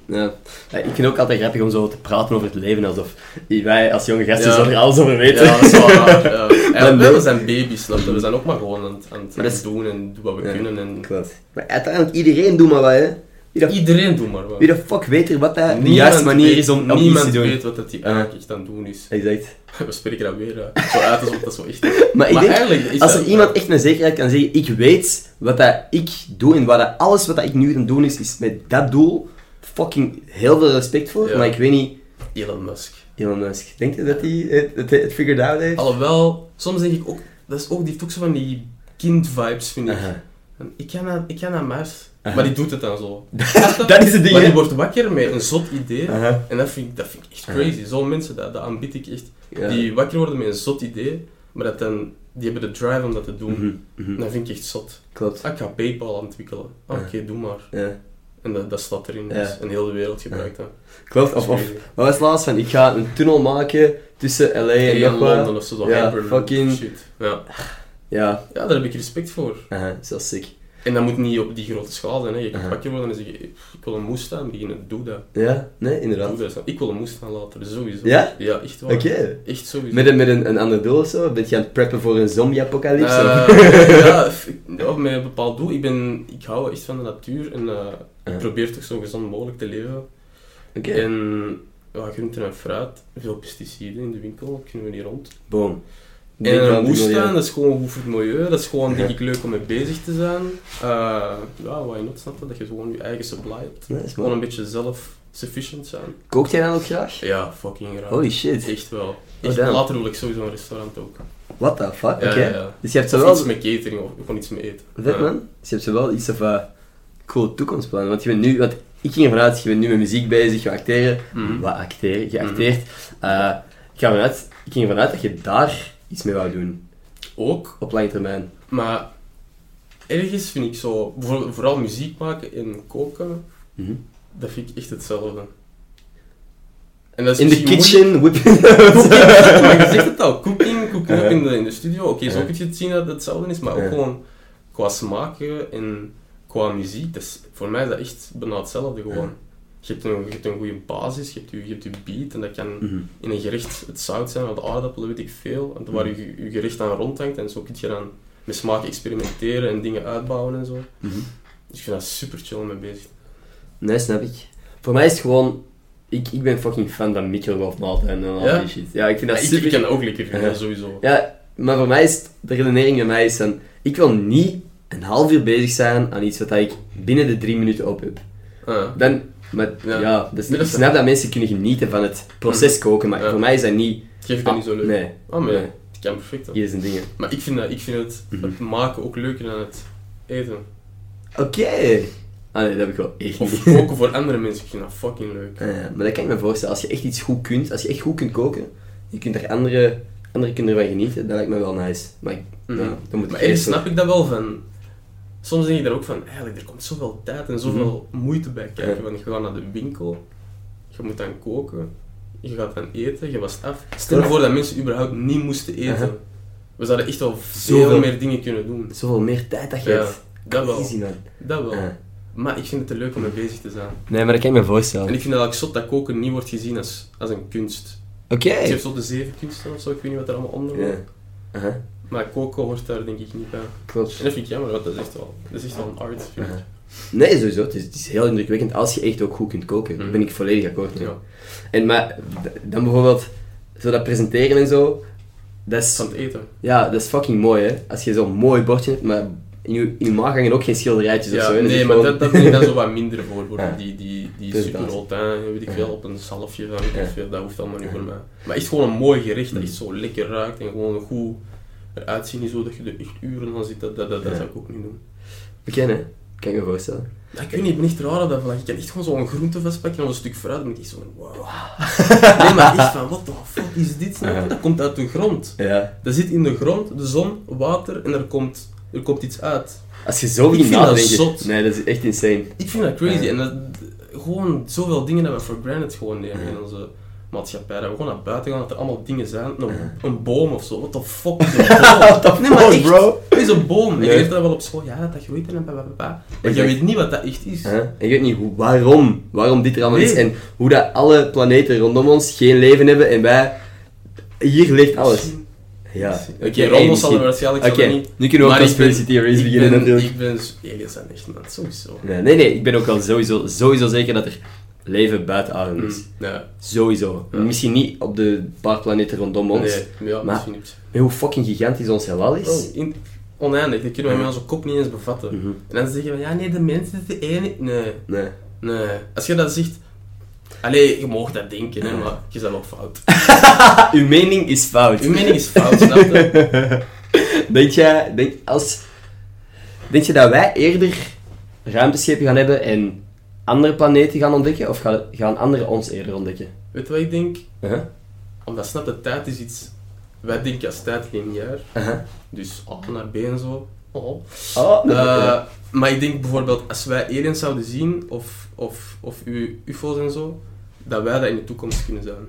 Ja. Ja, ik vind het ook altijd grappig om zo te praten over het leven, alsof wij als jonge gasten Ja. er alles over weten. Ja, dat is wel waar. Ja. Nee. we zijn baby's, snap je? We zijn ook maar gewoon aan het, aan het is- doen en doen wat we Ja. kunnen. En... Klopt. Maar uiteindelijk, iedereen doet maar wat, hè. De, Iedereen doet maar wat. wie de fuck weet er wat dat de juiste manier weet- is om, Niemand te doen? weet wat dat die eigenlijk echt aan het doen is. Exact. We spreken dat weer uit. Zo uit alsof dat zo echt is. Maar ik Maar denk, eigenlijk is als er dat- iemand echt met zekerheid kan zeggen, ik weet wat dat ik doe en wat dat, alles wat dat ik nu aan het doen is, is met dat doel, fucking heel veel respect voor, Ja. maar ik weet niet, Elon Musk. Elon Musk, denkt je dat hij het, het, het figured out heeft? Alhoewel, soms denk ik ook, dat is ook, die heeft ook zo van die kind-vibes, vind ik. Aha. Ik ga naar, ik ga naar Mars. Aha. Maar die doet het dan zo. Dat is het ding, Maar die wordt wakker met een zot idee. Aha. En dat vind ik, dat vind ik echt crazy. Zo'n mensen, dat, dat aanbied ik echt. Ja. Die wakker worden met een zot idee, maar dat dan, die hebben de drive om dat te doen. Mhm, mhm. Dat vind ik echt zot. Klopt. Ah, ik ga Paypal ontwikkelen. Ah, Oké, doe maar. Ja. En dat, dat staat erin. Dus, en heel de wereld gebruikt dat. Klopt. Of, of, wat was laatst van, ik ga een tunnel maken tussen LA en wat. Londen of zo, zo Ja, fucking- shit. Ja. Ja, ja, daar heb ik respect voor. aha, zo sick. En dat moet niet op die grote schaal zijn. Hè. Je kan Aha. wakker worden en zeggen, ik wil een Mustang beginnen, doe dat. Ja, nee, Doe inderdaad. dat. Ik wil een Mustang later, sowieso. Ja? Ja, echt waar. Oké. Echt sowieso. Met, een, met een, een ander doel of zo? Ben je aan het preppen voor een zombie-apocalypse? Eh, ja, ja, met een bepaald doel. Ik, ben, ik hou echt van de natuur en eh, ik probeer toch zo gezond mogelijk te leven. Oké. En ja, groenten en fruit, veel pesticiden in de winkel, kunnen we niet rond. Boom. En een milieu. dat is gewoon goed voor het milieu. Dat is gewoon, Ja. denk ik, leuk om mee bezig te zijn. Uh, ja, why not, snap je? Dat je gewoon je eigen supply hebt. Nee, Gewoon een beetje zelf-sufficient zijn. Kookt jij dan ook graag? Ja, fucking graag. Holy shit. Echt wel. Oh, Echt, later wil ik sowieso een restaurant ook. What the fuck? Oké. Ja, ja, ja. Dus je hebt zowel... iets met catering of gewoon iets met eten. Vet man. Dus je hebt zowel iets of uh, cool toekomstplannen. Want je bent nu... Want ik ging ervan uit, je bent nu met muziek bezig, je acteren. Mhm. Wat acteren? Je acteert. Eh, ik, ga ervan uit, ik ging ervan uit dat je daar iets mee wou doen. Ook, Op lange termijn. maar ergens vind ik zo, voor- vooral muziek maken en koken, Mhm. dat vind ik echt hetzelfde. En dat is In de kitchen, whip... Cooking, maar je zegt het al, cooking, cooking ook in de, in de studio. Oké, zo kun je het zien dat het hetzelfde is, maar ook gewoon qua smaken en qua muziek. Is, voor mij is dat echt bijna hetzelfde gewoon. Je hebt, een, je hebt een goede basis, je hebt, je, je hebt je beat en dat kan Mhm. in een gerecht het zout zijn, of de aardappelen, weet ik veel. En waar je, je gerecht aan rondhangt en zo kun je dan met smaak experimenteren en dingen uitbouwen en zo. Mhm. Dus ik vind dat super chill mee bezig. Nee, snap ik. Voor mij is het gewoon... Ik, ik ben fucking fan van microgolfmaaltijden en al Ja? die shit. Ja, ik vind dat Ja, super... ik kan ook lekker vinden, Ja. sowieso. Ja, maar voor mij is het- de redenering bij mij is dan... Ik wil niet een half uur bezig zijn aan iets wat ik binnen de drie minuten op heb. Ah. Dan... Maar Ja. ja, dus, Nee, ik dat snap dat mensen kunnen genieten van het proces koken, maar Ja. voor mij is dat niet... Geef ik dat niet zo leuk. Nee. Ah, maar Nee. het kan perfect. Hier zijn dingen. Maar ik vind, dat, ik vind het, Mhm. het maken ook leuker dan het eten. Oké. Ah nee, dat heb ik wel echt Of niet. koken voor andere mensen, ik vind dat fucking leuk. Ah, ja, maar dat kan ik me voorstellen. Als je echt iets goed kunt, als je echt goed kunt koken, je kunt er andere, andere kunnen ervan genieten, dat lijkt me wel nice. Maar ik, Mhm. dan moet Maar ik eerst snap ik dat wel van... Soms denk ik daar ook van, eigenlijk, er komt zoveel tijd en zoveel moeite bij kijken. Mhm. Ja. Want je gaat naar de winkel, je moet dan koken, je gaat dan eten, je wast af. Stel je voor dat mensen überhaupt niet moesten eten. We zouden echt veel Zoveel. meer dingen kunnen doen. Zoveel meer tijd dat je Ja, hebt. dat wel. Easy. Dat wel. Maar ik vind het te leuk om mee bezig te zijn. Nee, maar dat kan ik me voorstellen. En ik vind dat eigenlijk zot dat koken niet wordt gezien als, als een kunst. Oké. Je hebt zo de zeven kunsten of zo, ik weet niet wat er allemaal onder wordt. Aha, Maar koken hoort daar denk ik niet bij. klopt. En dat vind ik jammer, want dat is echt wel, dat is echt wel een art. Vind ik. Nee, sowieso. Het is, het is heel indrukwekkend als je echt ook goed kunt koken. Daar Mhm. ben ik volledig akkoord mee. Ja. En maar, dan bijvoorbeeld, zo dat presenteren en zo, dat is, Van het eten. ja, dat is fucking mooi hè. Als je zo'n mooi bordje hebt, maar in je, in je maag hangen ook geen schilderijtjes of Ja, zo. Dat is nee, maar gewoon- dat, dat ben ik dan zo wat minder voor. voor Ja. Die, die, die Dus super rotin, weet ik veel, op een zalfje, van, weet ik Ja. veel, dat hoeft allemaal niet voor mij. Maar echt gewoon een mooi gerecht dat echt zo lekker ruikt en gewoon goed eruit zien, niet zo dat je er echt uren aan zit, dat, dat, dat, dat Ja. zou ik ook niet doen. Bekend hè? Kan ik me voorstellen. Ja, ik weet niet, ik ben echt raar op dat vlak. Ik kan echt gewoon zo'n groente vastpakken en een stuk fruit, dan ben ik echt zo van, wow. Nee, maar echt van, what the fuck is dit? je? Ja. Dat komt uit de grond. Ja. Dat zit in de grond, de zon, water en er komt, er komt iets uit. Als je zo dat nadenken... Nee, dat is echt insane. Ik vind dat crazy en dat, gewoon zoveel dingen dat we for granted gewoon nemen in onze maatschappij. Dat we gewoon naar buiten gaan, dat er allemaal dingen zijn. Een, Ja. een boom of zo, what the fuck is een boom? Nee, maar echt, bro? Het is een boom. En Nee. je leert dat wel op school, ja, dat groeit en blablabla. Maar je weet niet wat dat echt is. Huh? En je weet niet hoe, waarom, waarom dit er allemaal is en hoe dat alle planeten rondom ons geen leven hebben en wij... Hier ligt alles. Misschien- Ja. Oké, hey, zal er waarschijnlijk er niet... nu kunnen we ook ik conspiracy theories ik beginnen ben- natuurlijk. Ik ben... Aliens zijn echt, man. Sowieso. Nee, nee, nee, ik ben ook wel sowieso, sowieso zeker dat er leven buiten aarde is. Mm, Ja. Sowieso. Ja. Misschien niet op de paar planeten rondom ons, Nee, ja, Maar- misschien niet. hoe fucking gigantisch ons heelal is. Oh, in, oneindig, dat kunnen we met onze kop niet eens bevatten. Mhm. En dan zeggen we, ja nee, de mensen is de ene... Nee, Nee. nee. Als je dat zegt... Allee, je mag dat denken, hè, maar je bent wel fout. Uw mening is fout. Uw mening is fout, snap je? Denk jij, denk, als, denk je dat wij eerder ruimteschepen gaan hebben en andere planeten gaan ontdekken? Of gaan, gaan anderen ons eerder ontdekken? Weet je wat ik denk? Uh-huh. Omdat snap je, tijd is iets... Wij denken als tijd geen jaar. Uh-huh. Dus A naar B en zo. Oh. Oh, nee, Eh, ja. Maar ik denk bijvoorbeeld, als wij aliens zouden zien, of, of, of ufo's en zo, dat wij dat in de toekomst kunnen zijn.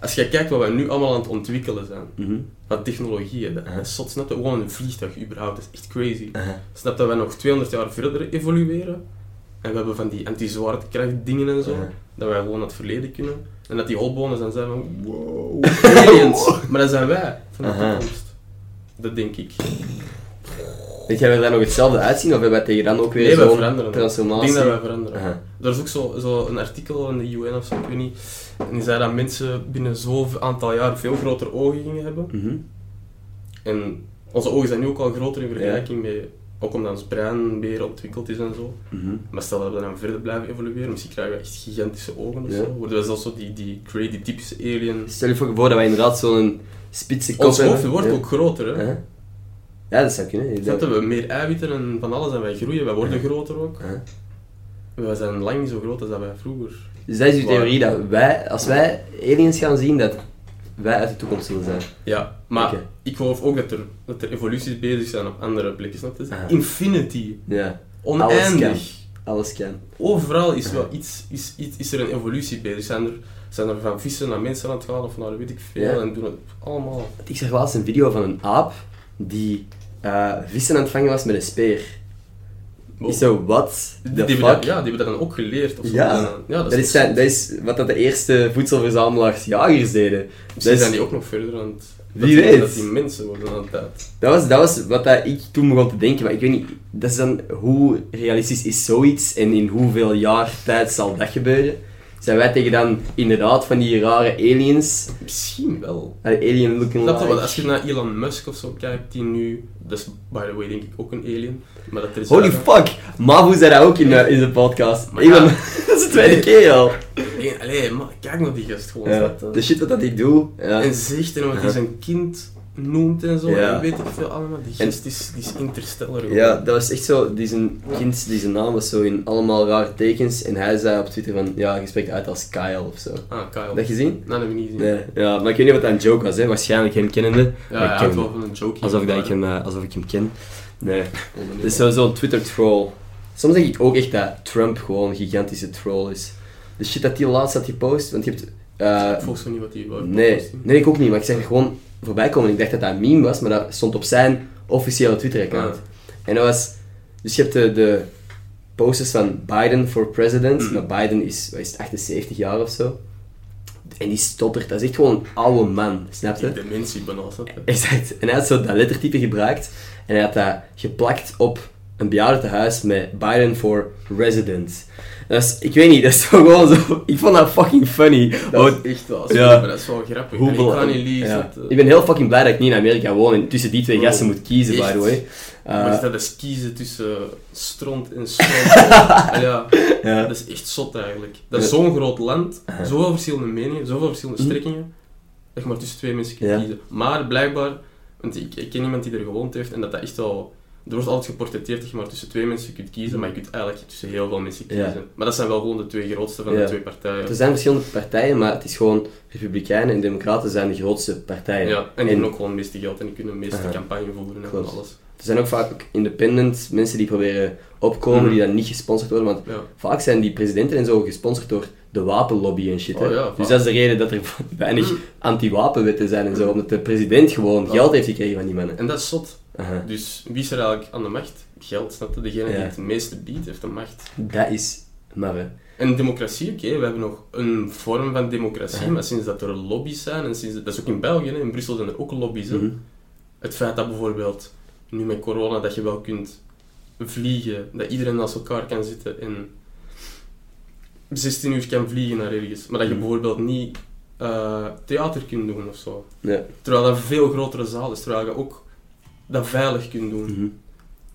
Als je kijkt wat wij nu allemaal aan het ontwikkelen zijn, Mhm. wat technologie, dat, Uh-huh. dat zot, snap je? Gewoon een vliegtuig überhaupt, dat is echt crazy. Snap dat wij nog 200 jaar verder evolueren, en we hebben van die anti-zwaartekracht dingen en zo, dat wij gewoon naar het verleden kunnen, en dat die holboners dan zijn van, wow, aliens. maar dat zijn wij, van de toekomst. Dat denk ik. Denk jij dat daar nog hetzelfde uitzien? Of hebben wij tegen dan ook weer Nee, wij zo'n veranderen. Ik transformatie? denk dat wij veranderen. Er is ook zo, zo een artikel in de UN of zo, ik weet niet. En die zei dat mensen binnen zo'n aantal jaar veel grotere ogen gingen hebben. Mhm. En onze ogen zijn nu ook al groter in vergelijking met... Ook omdat ons brein meer ontwikkeld is en zo. Mhm. Maar stel dat we dan verder blijven evolueren, misschien krijgen we echt gigantische ogen of Ja. zo. Worden we zelfs zo die, die crazy typische alien... Stel je voor dat wij inderdaad zo'n spitse kop Ons hoofd wordt Ja. ook groter, hè. Ja, dat zou kunnen. Je? We meer eiwitten en van alles en wij groeien, wij worden groter ook. Uh-huh. Wij zijn lang niet zo groot als dat wij vroeger. Dus dat is uw theorie, dat wij, als wij aliens gaan zien, dat wij uit de toekomst zullen zijn. Ja, maar ik geloof ook dat er, dat er evoluties bezig zijn op andere plekken. Snap je? Aha. Infinity. Ja, Oneindig. alles kan. Overal is, wel iets, is, iets, is er een evolutie bezig. Zijn er, zijn er van vissen naar mensen aan het gaan of naar weet ik veel. Ja. En doen het allemaal. Ik zag laatst een video van een aap die eh, vissen aan het vangen was met een speer. Ik zo, wat? Die, die fuck? ja, die hebben dat dan ook geleerd. Of zo. Ja. Ja dat, Dat is, zijn, dat is wat dat de eerste voedselverzamelaars jagers deden. Dat is- zijn die ook nog verder aan het... Wie weet. Dat die mensen worden aan het. Dat was, dat was wat dat ik toen begon te denken, maar ik weet niet, dat is dan, hoe realistisch is zoiets en in hoeveel jaar tijd zal dat gebeuren? Zijn wij tegen dan inderdaad van die rare aliens, Misschien wel. eh, alien looking Snap je? like... Want als je naar Elon Musk of zo kijkt, die nu... Dat is, by the way, denk ik ook een alien. Maar dat er is Holy fuck, Mavu zei dat ook in, eh, in zijn podcast. Maar Elon- ja. dat is de tweede keer al. Nee, allee, maar kijk naar die gast gewoon. Ja, je? de shit wat dat ik doe. Ja. En zegt en wat Ja. zijn kind noemt en zo. Ja. En weet ik veel allemaal. Die gast is, die is interstellar. Ja, dat was echt zo, die zijn kind, die zijn naam was zo in allemaal rare tekens en hij zei op Twitter van, ja, je spreekt uit als Kyle of zo. Ah, Kyle. Dat gezien? Nee, dat heb ik niet gezien. Nee, ja, maar ik weet niet wat dat een joke was, hè. waarschijnlijk geen kennende. Ja, hij ik ken- wel van een joke. alsof, ik dat ik hem, eh, alsof ik hem ken. Nee, het is zo- zo'n Twitter-troll. Soms denk ik ook echt dat Trump gewoon een gigantische troll is. De shit dat die laatst had gepost, want je hebt... eh, Ik volg zo niet wat hij wou nee, nee, ik ook niet, maar ik zeg gewoon voorbij komen. Ik dacht dat dat een meme was, maar dat stond op zijn officiële Twitter-account. Ah. En dat was... Dus je hebt de, de posters van Biden for president, Mm. maar Biden is, wat is het, 78 jaar of zo. En die stottert, dat is echt gewoon een oude man, snap je? Dementie bijna? Exact. En hij had zo dat lettertype gebruikt en hij had dat geplakt op een bejaardentehuis met Biden for resident. Dat is, ik weet niet, dat is toch gewoon zo... Ik vond dat fucking funny. Dat is echt wel ja. maar dat is wel grappig. En ik kan niet lezen. ja. dat, eh, Ik ben heel fucking blij dat ik niet in Amerika woon en tussen die twee Bro, gasten moet kiezen, by the way. maar Uh, is dat eens kiezen tussen stront en stront? ja, ja. dat is echt zot eigenlijk. Dat is zo'n groot land, zoveel verschillende meningen, zoveel verschillende Mhm. strekkingen, dat je maar tussen twee mensen kunt Ja. kiezen. Maar blijkbaar, want ik, ik ken iemand die er gewoond heeft en dat dat echt al... Er wordt altijd geportretteerd dat je maar tussen twee mensen kunt kiezen, maar je kunt eigenlijk tussen heel veel mensen Ja. kiezen. Maar dat zijn wel gewoon de twee grootste van Ja. de twee partijen. Er zijn verschillende partijen, maar het is gewoon... Republikeinen en Democraten zijn de grootste partijen. Ja, en die hebben ook gewoon het meeste geld en die kunnen de meeste campagne voeren en Klopt. alles. Er zijn ook vaak ook independent mensen die proberen opkomen, Mhm. die dan niet gesponsord worden, want Ja. Vaak zijn die presidenten en zo gesponsord door de wapenlobby en shit. hè. Oh ja, dus dat is de reden dat er weinig Mm. anti-wapenwetten zijn en zo. Omdat de president gewoon geld heeft gekregen van die mannen. En dat is zot. Dus wie is er eigenlijk aan de macht? Geld, snap je? Degene die het meeste biedt, heeft de macht. Dat is maar hè. En democratie, oké, we hebben nog een vorm van democratie, maar sinds dat er lobby's zijn, en sinds, dat is ook in België, hè, in Brussel zijn er ook lobby's. Mhm. Het feit dat bijvoorbeeld, nu met corona, dat je wel kunt vliegen, dat iedereen naast elkaar kan zitten en 16 uur kan vliegen naar ergens, maar dat je Mhm. bijvoorbeeld niet eh, theater kunt doen of zo. Ja. Terwijl dat een veel grotere zaal is, terwijl je ook dat veilig kunt doen. Mhm.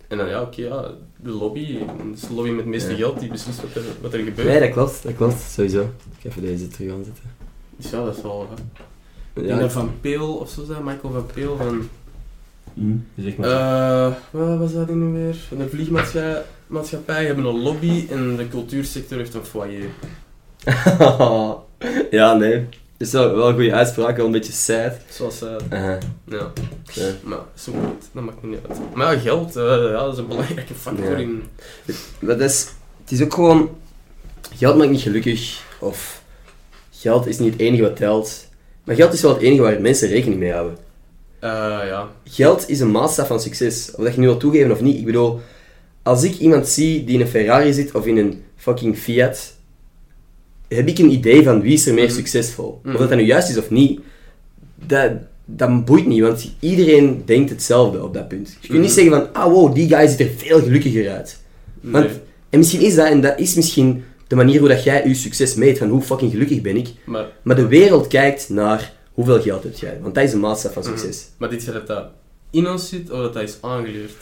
En dan ja, oké, ja, de lobby, dat is de lobby met het meeste Ja. geld die beslist wat er, wat er gebeurt. Nee, dat klopt, dat klopt, sowieso. Ik ga even deze terug aanzetten. Dus ja, dat is wel... hè. Ik Ja, Van Peel of zo zijn, Michael van Peel van... Mhm. Zeg maar. eh wat was dat nu weer? Van de vliegmaatschappij hebben een lobby en de cultuursector heeft een foyer. ja, nee. Is wel, wel een goede uitspraak, wel een beetje sad. Zoals zij... Aha. ja, Ja. maar zo niet. Dat maakt me niet uit. Maar ja, geld, eh, ja, dat is een belangrijke factor in... Dat is, het is ook gewoon... Geld maakt niet gelukkig, of... Geld is niet het enige wat telt. Maar geld is wel het enige waar mensen rekening mee houden. eh, ja. Geld is een maatstaf van succes. Of dat je nu wil toegeven of niet. Ik bedoel, als ik iemand zie die in een Ferrari zit of in een fucking Fiat, heb ik een idee van wie is er meer Mhm. succesvol. Mhm. Of dat dat nu juist is of niet, dat, dat boeit niet, want iedereen denkt hetzelfde op dat punt. Je kunt niet Mhm. zeggen van, ah wow, die guy ziet er veel gelukkiger uit. Want, Nee. En misschien is dat, en dat is misschien de manier hoe dat jij je succes meet, van hoe fucking gelukkig ben ik. Maar, Maar de wereld kijkt naar hoeveel geld heb jij, want dat is een maatstaf van succes. maar dit je dat dat in ons zit of dat dat is aangeleerd?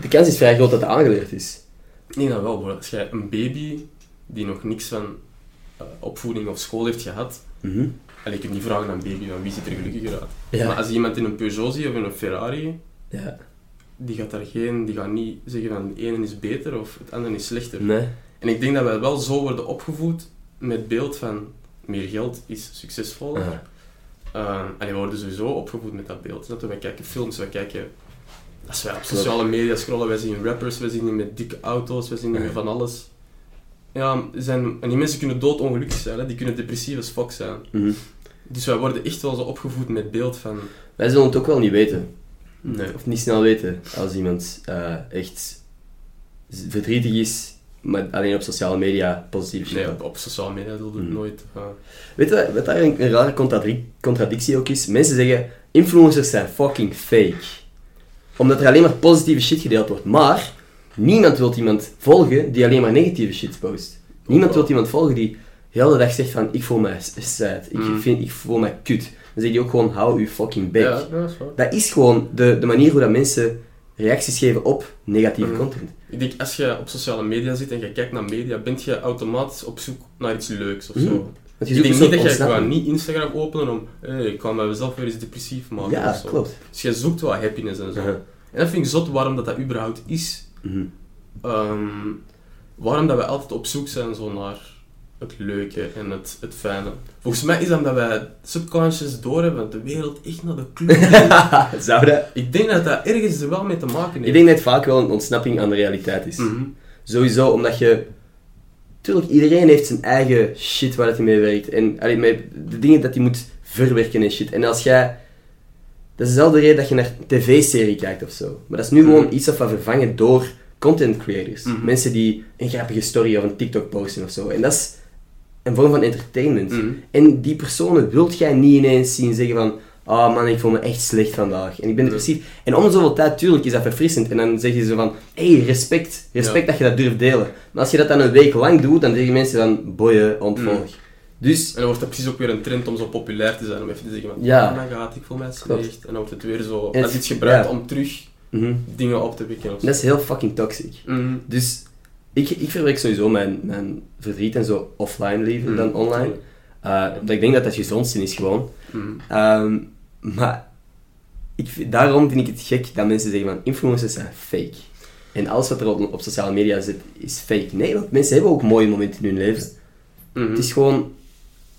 De kans is vrij groot dat het aangeleerd is. Ik denk dat wel, bro. Als jij een baby die nog niks van opvoeding of school heeft gehad, Mhm. en ik heb niet vragen aan een baby van wie ziet er gelukkiger uit. Ja. Maar als je iemand in een Peugeot ziet of in een Ferrari, ja. die gaat daar geen, die gaat niet zeggen van de ene is beter of het andere is slechter. Nee. En ik denk dat wij wel zo worden opgevoed met het beeld van meer geld is succesvol. Aha. Uh, en we worden sowieso opgevoed met dat beeld. Je? Wij kijken films, wij kijken... Als wij op sociale media scrollen, wij zien rappers, wij zien die met dikke auto's, wij zien die met van alles. Ja, zijn, en die mensen kunnen doodongelukkig zijn, hè? die kunnen depressief als fuck zijn. Mhm. Dus wij worden echt wel zo opgevoed met beeld van... Wij zullen het ook wel niet weten. Nee. Of niet snel weten als iemand eh, echt verdrietig is, maar alleen op sociale media positief shit Nee, op, op sociale media zullen we het Mhm. nooit... uh, Weet je wat- wat daar een, een rare contradic- contradictie ook is? Mensen zeggen, influencers zijn fucking fake. Omdat er alleen maar positieve shit gedeeld wordt. Maar, niemand wil iemand volgen die alleen maar negatieve shit post. Niemand wil iemand volgen die de hele dag zegt van, ik voel s- sad, ik, Mhm. vind, ik voel mij kut. Dan zeg je ook gewoon, hou je fucking ja, ja, dat is waar. Dat is gewoon de, de manier hoe dat mensen reacties geven op negatieve Mhm. content. Ik denk, als je op sociale media zit en je kijkt naar media, ben je automatisch op zoek naar iets leuks of zo. Want je Ik denk niet dat soort je ontsnapping. niet Instagram openen om, hey, ik kan mezelf weer eens depressief maken Ja, of zo. klopt. Dus je zoekt wel happiness en zo. En dat vind ik zot waarom dat, dat überhaupt is. Ehm, waarom dat we altijd op zoek zijn zo naar het leuke en het, het fijne. Volgens mij is dat omdat wij subconscious doorhebben dat de wereld echt naar de gaat. Zou dat? Ik denk dat dat ergens er wel mee te maken heeft. Ik denk dat het vaak wel een ontsnapping aan de realiteit is. Mhm. Sowieso omdat je... Tuurlijk, iedereen heeft zijn eigen shit waar hij mee werkt. En allee, met de dingen dat hij moet verwerken en shit. En als jij... Dat is dezelfde reden dat je naar een tv-serie kijkt of zo. Maar dat is nu Mhm. gewoon iets dat wordt vervangen door content creators. Mhm. Mensen die een grappige story of een TikTok posten of zo. En dat is een vorm van entertainment. Mhm. En die personen wilt jij niet ineens zien zeggen van... Ah man, ik voel me echt slecht vandaag. En ik ben depressief. En om zoveel tijd, tuurlijk, is dat verfrissend. En dan zeg je zo van... hey, respect. Respect Ja. dat je dat durft delen. Maar als je dat dan een week lang doet, dan zeggen mensen van... Boeien, ontvolg. Dus... En dan wordt dat precies ook weer een trend om zo populair te zijn, om even te zeggen van, Ja. oh my god, ik voel mij slecht. En dan wordt het weer zo, als het- iets gebruikt ja. om terug mhm. dingen op te zo. Dat is heel fucking toxic. Mhm. Dus... Ik, ik verwerk sowieso mijn, mijn verdriet en zo offline liever Mhm. dan online. Uh, omdat ik denk dat dat het gezondste is gewoon. Ehm, maar ik, daarom vind ik het gek dat mensen zeggen van influencers zijn fake. En alles wat er op, op sociale media zit is fake. Nee, want mensen hebben ook mooie momenten in hun leven. Het is gewoon...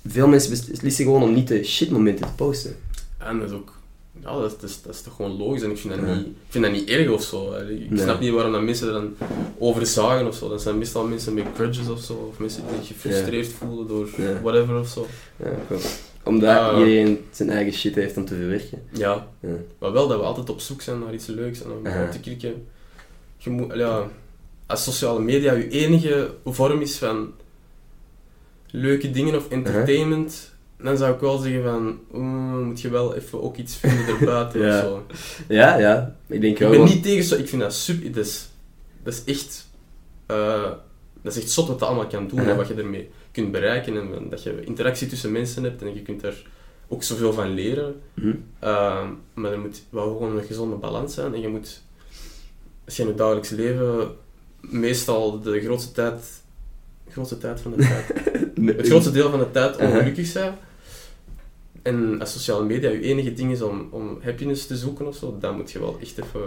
Veel mensen beslissen gewoon om niet de shitmomenten te posten. En dat is ook, ja, dat is, dat is, dat is toch gewoon logisch en ik vind dat, Ja. niet, ik vind dat niet erg of zo. Ik Nee. snap niet waarom dat mensen er dan over zagen of zo. Dat zijn meestal mensen met grudges of zo, of mensen die zich gefrustreerd voelen door whatever of zo. Ja, klopt. Omdat iedereen zijn eigen shit heeft om te verwerken. Ja, maar wel dat we altijd op zoek zijn naar iets leuks en om te klikken. Je moet, ja, als sociale media je enige vorm is van leuke dingen of entertainment, dan zou ik wel zeggen van, moet je wel even ook iets vinden erbuiten Ja. of zo. Ja, ja. Ik denk Ik ben niet tegen zo, ik vind dat super, dat is, dat is echt, eh, dat is echt zot wat je allemaal kan doen en wat je ermee kunt bereiken en dat je interactie tussen mensen hebt en je kunt daar ook zoveel van leren. Mhm. Ehm, maar er moet wel gewoon een gezonde balans zijn. En je moet, als je in het dagelijks leven meestal de grootste tijd, grootste tijd van de tijd, het grootste deel van de tijd ongelukkig zijn. En als sociale media je enige ding is om, om happiness te zoeken of zo, dan moet je wel echt even.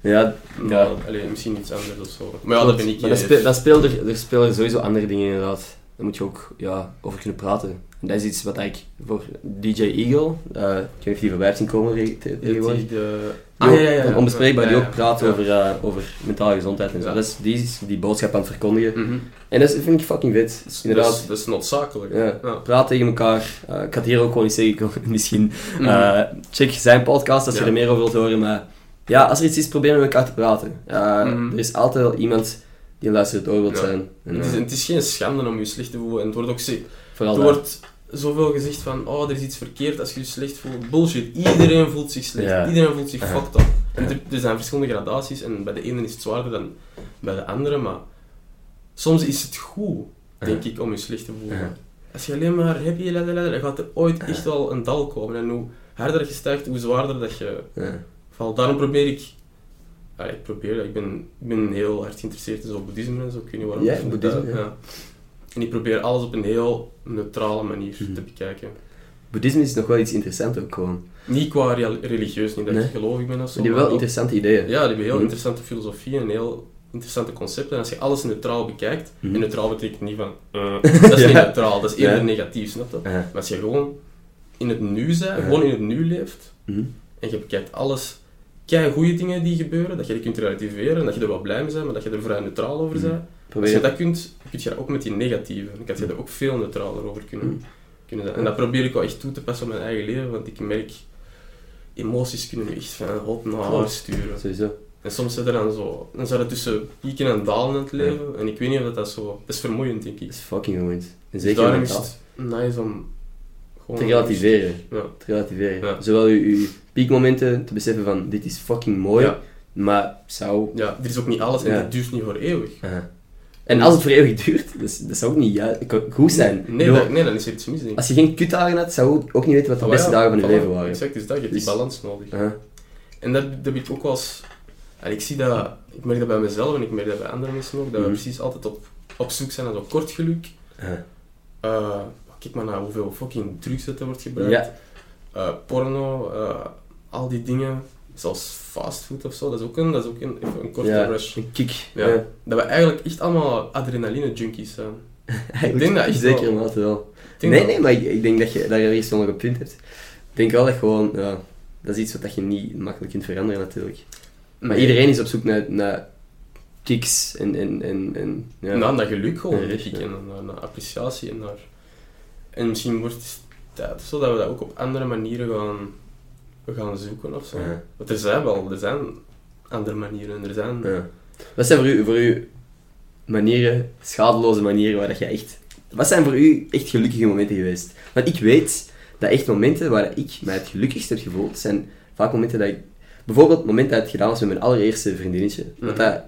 Ja, Ja. misschien iets anders of zo. Maar ja, dat ben ik. Maar eh, speel, speel er, er spelen sowieso andere dingen inderdaad. Daar moet je ook ja, over kunnen praten. En dat is iets wat ik voor DJ Eagle, eh, ik weet niet of die voorbij hebt zien komen tegenwoordig. de- Ah, ja, ja, ja. van Onbespreekbaar, die ook praat over, eh, over mentale gezondheid en zo. Dat is, die die boodschap aan het verkondigen. Mhm. En dat vind ik fucking vet. Inderdaad, Dat is, dat is noodzakelijk. Ja. Ja. praat tegen elkaar. Eh, ik had hier ook gewoon iets zeggen, misschien. Mhm. Eh, check zijn podcast als je er meer over wilt horen. Maar ja, als er iets is, probeer met elkaar te praten. Mhm. Er is altijd wel iemand die een luisterend oor wilt zijn. En, het, is, het is geen schande om je slecht te voelen. En het wordt ook vooral wordt zoveel gezegd van, oh, er is iets verkeerd als je je slecht voelt. Bullshit. Iedereen voelt zich slecht. Ja. Iedereen voelt zich Ja. fucked up. En er, er zijn verschillende gradaties en bij de ene is het zwaarder dan bij de andere, maar soms is het goed, denk ik, om je slecht te voelen. Als je alleen maar happy, laddelade, dan gaat er ooit echt wel een dal komen. En hoe harder je stijgt, hoe zwaarder dat je Ja. valt. Daarom probeer ik... Ja, ik probeer, dat. ik ben, ik ben heel hard geïnteresseerd in zo boeddhisme en zo, ik weet niet waarom. Ja, boeddhisme, dat- ja. En ik probeer alles op een heel neutrale manier Mhm. te bekijken. Boeddhisme is nog wel iets interessants ook gewoon. Niet qua religieus, niet dat Nee. ik gelovig ben of zo. Maar die hebben wel interessante ideeën. Ja, die hebben heel Mhm. interessante filosofie en heel interessante concepten. En als je alles neutraal bekijkt, Mhm. en neutraal betekent niet van, eh, dat is Ja. niet neutraal, dat is eerder Ja. negatief, snap je? Ja. Maar als je gewoon in het nu bent, gewoon in het nu leeft, Mhm. en je bekijkt alles, kei goede dingen die gebeuren, dat je die kunt relativeren, en dat je er wel blij mee bent, maar dat je er vrij neutraal over Mhm. Als je dat kunt, kun je dat ook met die negatieve. Dan kan je er ook veel neutraler over kunnen, Mhm. kunnen zijn. En dat probeer ik wel echt toe te passen op mijn eigen leven, want ik merk, emoties kunnen je echt van hot naar haar sturen. Sowieso. En soms zit er dan zo, dan zit er tussen pieken en dalen in het leven, en ik weet niet of dat, dat zo, dat is vermoeiend denk ik. Dat is fucking vermoeiend. En Dus zeker daarom is het nice om gewoon... Te relativeren. Ja. Te relativeren. Ja. Zowel je, piekmomenten te beseffen van dit is fucking mooi, maar zou... Ja, er is ook niet alles en het duurt niet voor eeuwig. Aha. En als het voor eeuwig duurt, dat, is- dat zou ook niet ja, goed zijn. Nee, dat- nee, dan is er iets mis, denk ik. Als je geen kutdagen had, zou je ook niet weten wat de Ah, beste ja, dagen van je leven waren. Exact, dus dat, je hebt die Dus- balans nodig. En dat, dat heb ik ook wel eens... En ik zie dat... Ik merk dat bij mezelf en ik merk dat bij andere mensen ook, dat we Mhm. precies altijd op, op zoek zijn naar zo'n kort geluk. Eh, kijk maar naar hoeveel fucking drugs dat er wordt gebruikt. Ja, Eh, porno, eh, al die dingen. Zelfs fastfood of zo, dat is ook een, dat is ook een, even een korte ja, rush. een kick. Ja. Ja. Dat we eigenlijk echt allemaal adrenaline junkies zijn. Eigenlijk denk dat echt Zeker wel. Ik Nee, dat- nee, maar ik, ik denk dat je daar wel nog een punt hebt. Ik denk wel dat gewoon, ja, dat is iets wat je niet makkelijk kunt veranderen natuurlijk. Maar Nee. iedereen is op zoek naar, naar kicks en, en, en, en ja. Naar dat geluk gewoon, Ja, denk ik. En naar, naar appreciatie en naar... En misschien wordt het tijd zo dat we dat ook op andere manieren gaan, gaan zoeken of zo. Ja. Want er zijn wel, er zijn andere manieren. en Er zijn... Ja. Wat zijn voor u, voor u manieren, schadeloze manieren, waar dat je echt... Wat zijn voor u echt gelukkige momenten geweest? Want ik weet dat echt momenten waar ik mij het gelukkigst heb gevoeld, zijn vaak momenten dat ik... Bijvoorbeeld het moment dat het gedaan was met mijn allereerste vriendinnetje. Dat Mhm. dat,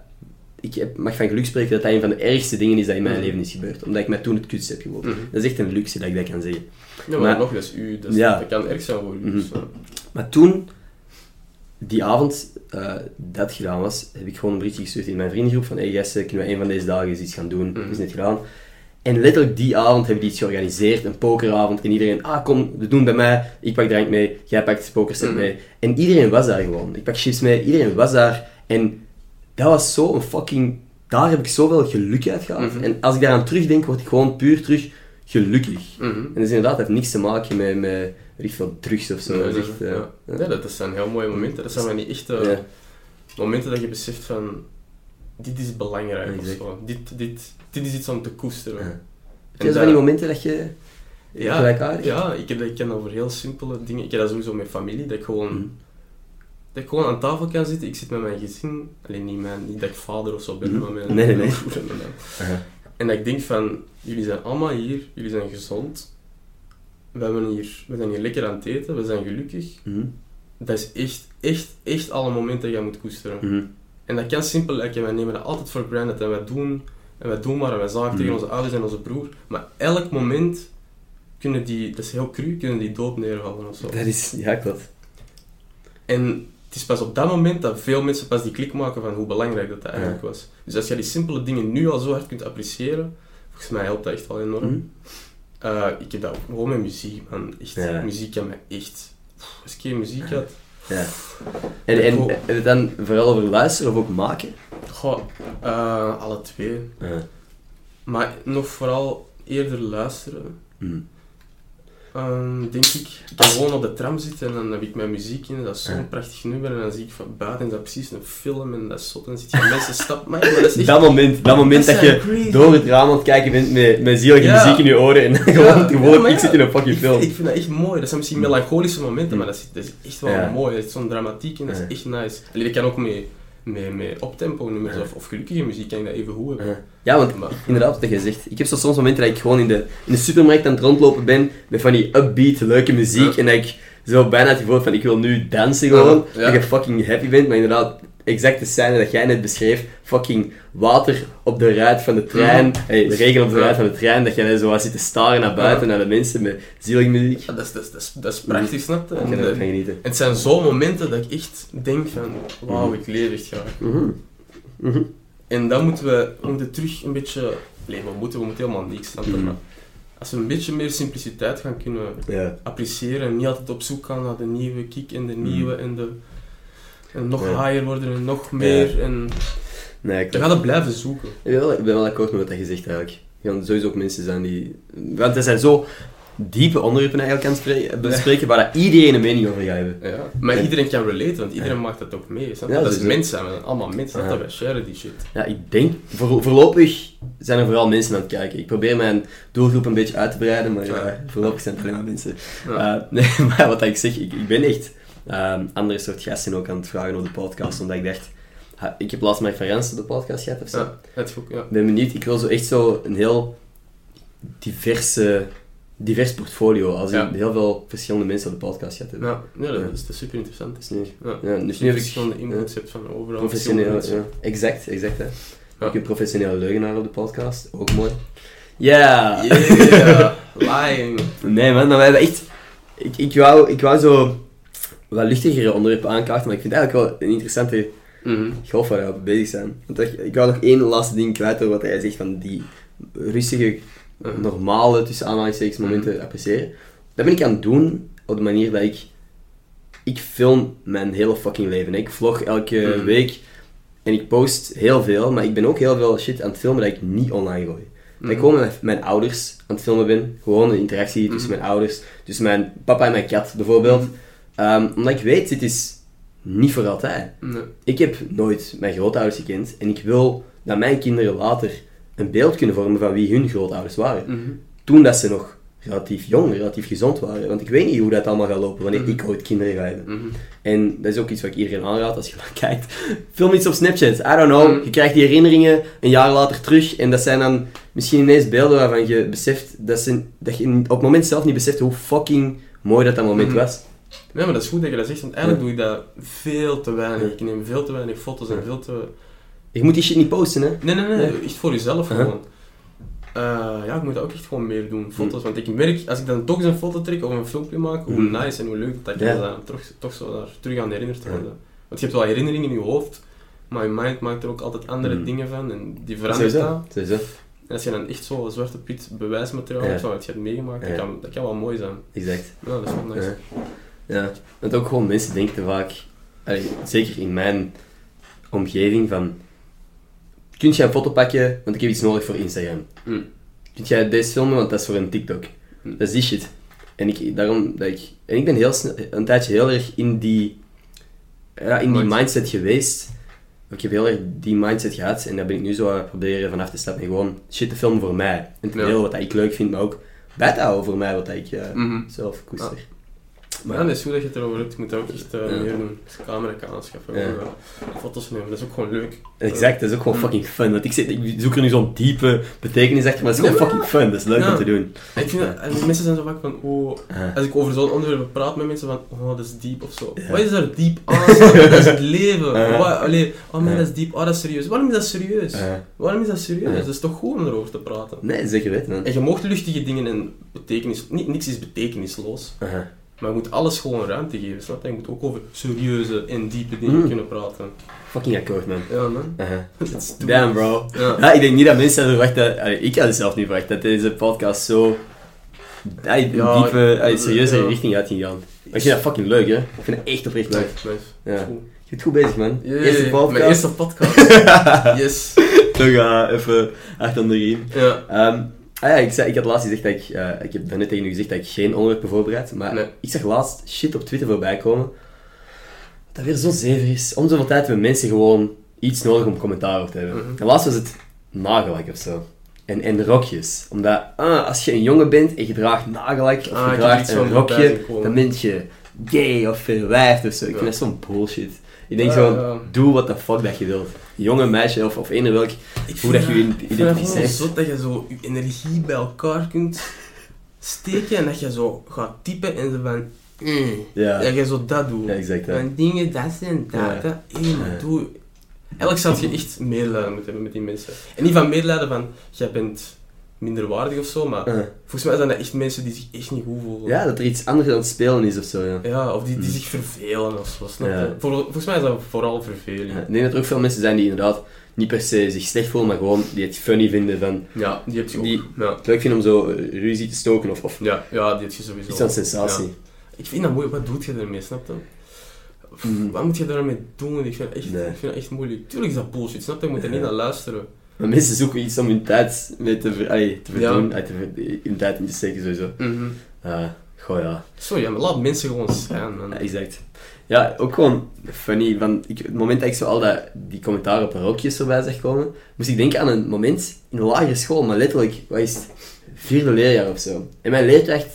ik mag van geluk spreken dat dat een van de ergste dingen is dat in mijn Mhm. leven is gebeurd. Omdat ik mij toen het kutst heb gevoeld. Mhm. Dat is echt een luxe dat ik dat kan zeggen. Ja, maar, Maar- nog, dat is u. Dat, is- Ja. dat kan erg zijn voor u. Mhm. dus, ja. Maar toen, die avond eh, dat gedaan was, heb ik gewoon een berichtje gestuurd in mijn vriendengroep van hey Jesse, kunnen we een van deze dagen eens iets gaan doen? Dat is net gedaan. En letterlijk die avond hebben die iets georganiseerd, een pokeravond. En iedereen, ah kom, we doen bij mij. Ik pak drank mee, jij pakt pokerset Mhm. mee. En iedereen was daar gewoon. Ik pak chips mee, iedereen was daar. En dat was zo een fucking... Daar heb ik zoveel geluk uit gehad. Mhm. En als ik daaraan terugdenk, word ik gewoon puur terug gelukkig. Mhm. En dat is inderdaad, dat heeft niks te maken met, met ik veel, drugs of zo. Nee, Dat dat- echt, eh, ja. dat, dat zijn heel mooie momenten. Dat zijn van die echte Ja. momenten dat je beseft van... Dit is belangrijk of zo. Dit, dit, dit is iets om te koesteren. Ja. En Heb je zo van dat- die momenten dat je Ja, gelijkaardig? ja ik, heb, dat- ik ken dat voor heel simpele dingen. Ik heb dat sowieso met familie, dat ik gewoon... Mhm. Dat ik gewoon aan tafel kan zitten. Ik zit met mijn gezin. Alleen niet, mijn, niet dat ik vader of zo ben, Mhm. maar mijn, Nee, nee, en dat ik denk van, jullie zijn allemaal hier, jullie zijn gezond. we, hebben hier, we zijn hier lekker aan het eten, we zijn gelukkig. Mhm. Dat is echt, echt, echt alle momenten dat je moet koesteren. Mhm. En dat kan simpel lijken, wij nemen dat altijd voor granted en wij doen, en wij doen maar en wij zagen tegen onze ouders en onze broer. Maar elk moment kunnen die, dat is heel cru, kunnen die dood neervallen of zo. Dat is, ja, klopt. En het is pas op dat moment dat veel mensen pas die klik maken van hoe belangrijk dat, dat Ja. eigenlijk was. Dus als je die simpele dingen nu al zo hard kunt appreciëren, volgens mij helpt dat echt wel enorm. Mhm. Eh, ik heb dat ook gewoon met muziek, man. Echt, Ja. muziek kan mij echt... Pff, Als ik geen muziek had... Ja. En, en dan vooral over luisteren of ook maken? Goh, eh, alle twee. Maar nog vooral eerder luisteren. Mhm. Ehm, denk ik. Ik gewoon op de tram zitten en dan heb ik mijn muziek in. Dat is zo'n Ja. prachtig nummer. En dan zie ik van buiten is dat precies een film. En dat is zot. En dan zit je mensen stappen. Maar dat is echt... Dat moment, dat moment dat, je crazy. door het raam aan het kijken bent met, met zielige Ja. muziek in je oren en gewoon Ja, ik zit in een fucking Ik, film. ik vind dat echt mooi. Dat zijn misschien melancholische momenten, maar dat is, dat is echt wel mooi. Dat is zo'n dramatiek en dat is echt nice. Allee, dat kan ook mee, mee, mee optempo nummers of, of gelukkige muziek kan ik dat even goed hebben. Ja. Ja, want Maar, inderdaad, wat je zegt. Ik heb zo soms momenten dat ik gewoon in de, in de supermarkt aan het rondlopen ben met van die upbeat, leuke muziek Ja. en dat ik zo bijna het gevoel van ik wil nu dansen gewoon. Ja. Dat je fucking happy bent, maar inderdaad, exact de scène dat jij net beschreef, fucking water op de ruit van de trein, hey, de regen op de ruit van de trein, dat jij zo wat zit te staren naar buiten, naar de mensen met zielige muziek. dat, is, dat, is, dat, is, dat is prachtig, snap je? Ik En, eh, genieten. en het zijn zo'n momenten dat ik echt denk van, wauw, Mhm. ik leef echt graag. Mhm. Mhm. En dan moeten we, we moeten terug een beetje... Nee, we moeten, we moeten helemaal niks, snap je? Als we een beetje meer simpliciteit gaan kunnen appreciëren en niet altijd op zoek gaan naar de nieuwe kick en de nieuwe en de... En nog Ja. higher worden en nog meer en... Nee, ik Je gaat het blijven zoeken. Ik ben, wel, ik ben wel akkoord met wat je zegt eigenlijk. Er gaan sowieso ook mensen zijn die... Want er zijn zo diepe onderwerpen eigenlijk aan het spre- bespreken waar dat iedereen een mening over gaat hebben. Ja. Maar Ja. iedereen kan relate, want iedereen Ja. maakt dat ook mee. Ja, dat is sowieso. mensen, we zijn allemaal mensen. Ja. Dat wij sharen die shit. Ja, ik denk... Voor, voorlopig zijn er vooral mensen aan het kijken. Ik probeer mijn doelgroep een beetje uit te breiden, maar ja, Ja. voorlopig zijn het alleen maar mensen. Ja. Eh, nee, maar wat ik zeg, ik, ik ben echt ehm, andere soort gasten ook aan het vragen op de podcast, omdat ik dacht... ha, ik heb laatst Van Rens op de podcast gehad of zo. ja, het is ook, ja. Ik ben benieuwd, ik wil zo echt zo een heel diverse, divers portfolio. Als Ja. heel veel verschillende mensen op de podcast gaat hebben. Ja, ja, dat Ja. is, dat is super interessant. Dat is nu, Ja. ja, dus nu je heb ik verschillende ja, inputs hebt van overal. professioneel, ja, exact, exact hè. Ja. Ook een professionele leugenaar op de podcast, ook mooi. Ja! mensen. Yeah, lying. Nee man, maar we hebben echt... Ik, ik, wou, ik wou zo wat luchtigere onderwerpen aankaarten, maar ik vind het eigenlijk wel een interessante Mhm. golf waar we op bezig zijn. Want ik, wou nog één laatste ding kwijt over wat hij zegt van die rustige Mhm. normale, tussen aanhalingstekens, momenten appreciëren. Dat ben ik aan het doen op de manier dat ik... Ik film mijn hele fucking leven. Ik vlog elke Mhm. week en ik post heel veel, maar ik ben ook heel veel shit aan het filmen dat ik niet online gooi. Dat ik Mhm. gewoon met mijn ouders aan het filmen ben. Gewoon een interactie tussen Mhm. mijn ouders. Tussen mijn papa en mijn kat, bijvoorbeeld. Ehm, omdat ik weet, dit is niet voor altijd. Nee. Ik heb nooit mijn grootouders gekend en ik wil dat mijn kinderen later een beeld kunnen vormen van wie hun grootouders waren. Mhm. Toen dat ze nog relatief jong, relatief gezond waren. Want ik weet niet hoe dat allemaal gaat lopen wanneer Mhm. ik ooit kinderen ga hebben. Mhm. En dat is ook iets wat ik iedereen aanraad als je maar kijkt. Film iets op Snapchat. I don't know. Je krijgt die herinneringen een jaar later terug. En dat zijn dan misschien ineens beelden waarvan je beseft dat, ze, dat je op het moment zelf niet beseft hoe fucking mooi dat dat moment was. Nee, maar dat is goed dat je dat zegt, want eigenlijk Ja. doe ik dat veel te weinig. Ik neem veel te weinig foto's en veel te... Je moet die shit niet posten, hè. Nee, nee, nee, Nee. echt voor jezelf Uh-huh. gewoon. Eh, ja, ik moet dat ook echt gewoon meer doen, foto's. Want ik merk, als ik dan toch eens een foto trek of een filmpje maak, hoe Mm. nice en hoe leuk dat ik Ja. dan toch, toch zo daar terug aan herinnerd Ja. worden. Want je hebt wel herinneringen in je hoofd, maar je mind maakt er ook altijd andere Mm. dingen van en die veranderen. Sowieso. En als je dan echt zo zwarte pit bewijsmateriaal Ja. hebt van wat je hebt meegemaakt, dat, kan, dat kan wel mooi zijn. Exact. Ja, dat is wel nice. Ja. Want ook gewoon mensen denken te vaak, allee, zeker in mijn omgeving, van... Kun je een foto pakken, want ik heb iets nodig voor Instagram. Mm. Kun jij deze filmen, want dat is voor een TikTok. Mm. Dat is die shit. En ik, daarom dat ik... En ik ben heel snel, een tijdje heel erg in die... Ja, in die Mindset. geweest. Ik heb heel erg die mindset gehad en daar ben ik nu zo aan het proberen vanaf te stappen. En gewoon shit te filmen voor mij. En te Ja. delen wat ik leuk vind, maar ook bij te houden voor mij wat ik eh, Mhm. zelf koester. Maar ja, dat is goed dat je het erover hebt. Je moet dat ook echt eh, meer doen. Dus camera kan aanschaffen. Gewoon, foto's nemen, dat is ook gewoon leuk. Exact, dat is ook gewoon fucking fun. Want ik, zit, ik zoek er nu zo'n diepe betekenis achter, maar het is gewoon fucking fun. Dat is leuk om te doen. Ik vind dat, en mensen zijn zo vaak van, oh, als ik over zo'n onderwerp praat met mensen van, oh, dat is diep of zo. Wat is er diep aan? dat is het leven. Wat, allee, oh man, dat is diep, oh, dat is serieus. Waarom is dat serieus? Waarom is dat serieus? Dat is toch goed om erover te praten. nee, zeker weten. En je mocht luchtige dingen en betekenis, niks is betekenisloos. Maar je moet alles gewoon ruimte geven, snap je? Je moet ook over serieuze en diepe dingen Mm. kunnen praten. Fucking akkoord, man. Ja, man. Damn, bro. Ja. Ja, ik denk niet dat mensen hadden verwacht dat... ik had het zelf niet verwacht dat deze podcast zo... Ja, een Ja, diepe, serieuze richting uit ging gaan. Maar ik vind dat fucking leuk, hè. Ik vind het echt oprecht leuk. Ja. Je bent goed bezig, man. Eerste podcast. Mijn eerste podcast. yes. Toch uh, even aan de riem. Ja. Ehm, ah ja, ik, zei, ik had laatst gezegd dat ik... eh, ik heb net tegen u gezegd dat ik geen onderwerpen voorbereid. Maar Nee. ik zag laatst shit op Twitter voorbij komen. Dat weer zo zever is. Om zoveel tijd hebben mensen gewoon iets nodig om commentaar op te hebben. Mhm. En laatst was het nagellak of zo. En, en rokjes. Omdat ah, als je een jongen bent en je draagt nagellak of Ah, je heb draagt een rokje, dan ben je gay of verwijfd of zo. Ik Ja. vind dat zo'n bullshit. Ik denk zo, doe wat de fuck dat je wilt. Jonge meisje of, of eender welk, Ik hoe dat je je vind het identificeert. zot dat je zo je energie bij elkaar kunt steken en dat je zo gaat typen en zo van... Mm, Ja, Dat je zo dat doet. ja exact. Ja. Van dingen, dat en dat. Ja. dat. Hé, maar doe... Eigenlijk zou je echt medelijden moeten hebben met die mensen. En niet van medelijden van, jij bent minderwaardig of zo, maar Uh, volgens mij zijn dat echt mensen die zich echt niet goed voelen. ja, dat er iets anders aan het spelen is of zo, ja. Ja, of die, die Mm. zich vervelen of zo, snap je? Ja. Volgens mij is dat vooral verveling. Ja, Ik denk dat er ook veel mensen zijn die inderdaad niet per se zich slecht voelen, maar gewoon die het funny vinden van Ja, die heb je ook. Die- Ja. leuk vinden om zo eh, ruzie te stoken of, of Ja, ja, die heb je sowieso. iets aan sensatie. Ik vind dat moeilijk. Wat doet je ermee, snap je? Mhm. Wat moet je daarmee doen? Ik vind, echt, Nee. ik vind het echt moeilijk. Tuurlijk is dat bullshit, snap je? Je moet er niet naar luisteren. Maar mensen zoeken iets om hun tijd mee te, ver, allee, te Ja. verdoen, te hun tijd in te steken sowieso. Ah, goh ja. Sorry, maar laat mensen gewoon zijn, man. ja, exact. Ja, ook gewoon funny, van ik, het moment dat ik zo al dat, die commentaren op rokjes voorbij zag komen, moest ik denken aan een moment in de lagere school, maar letterlijk, wat is het, vierde leerjaar of zo. En mijn leerkracht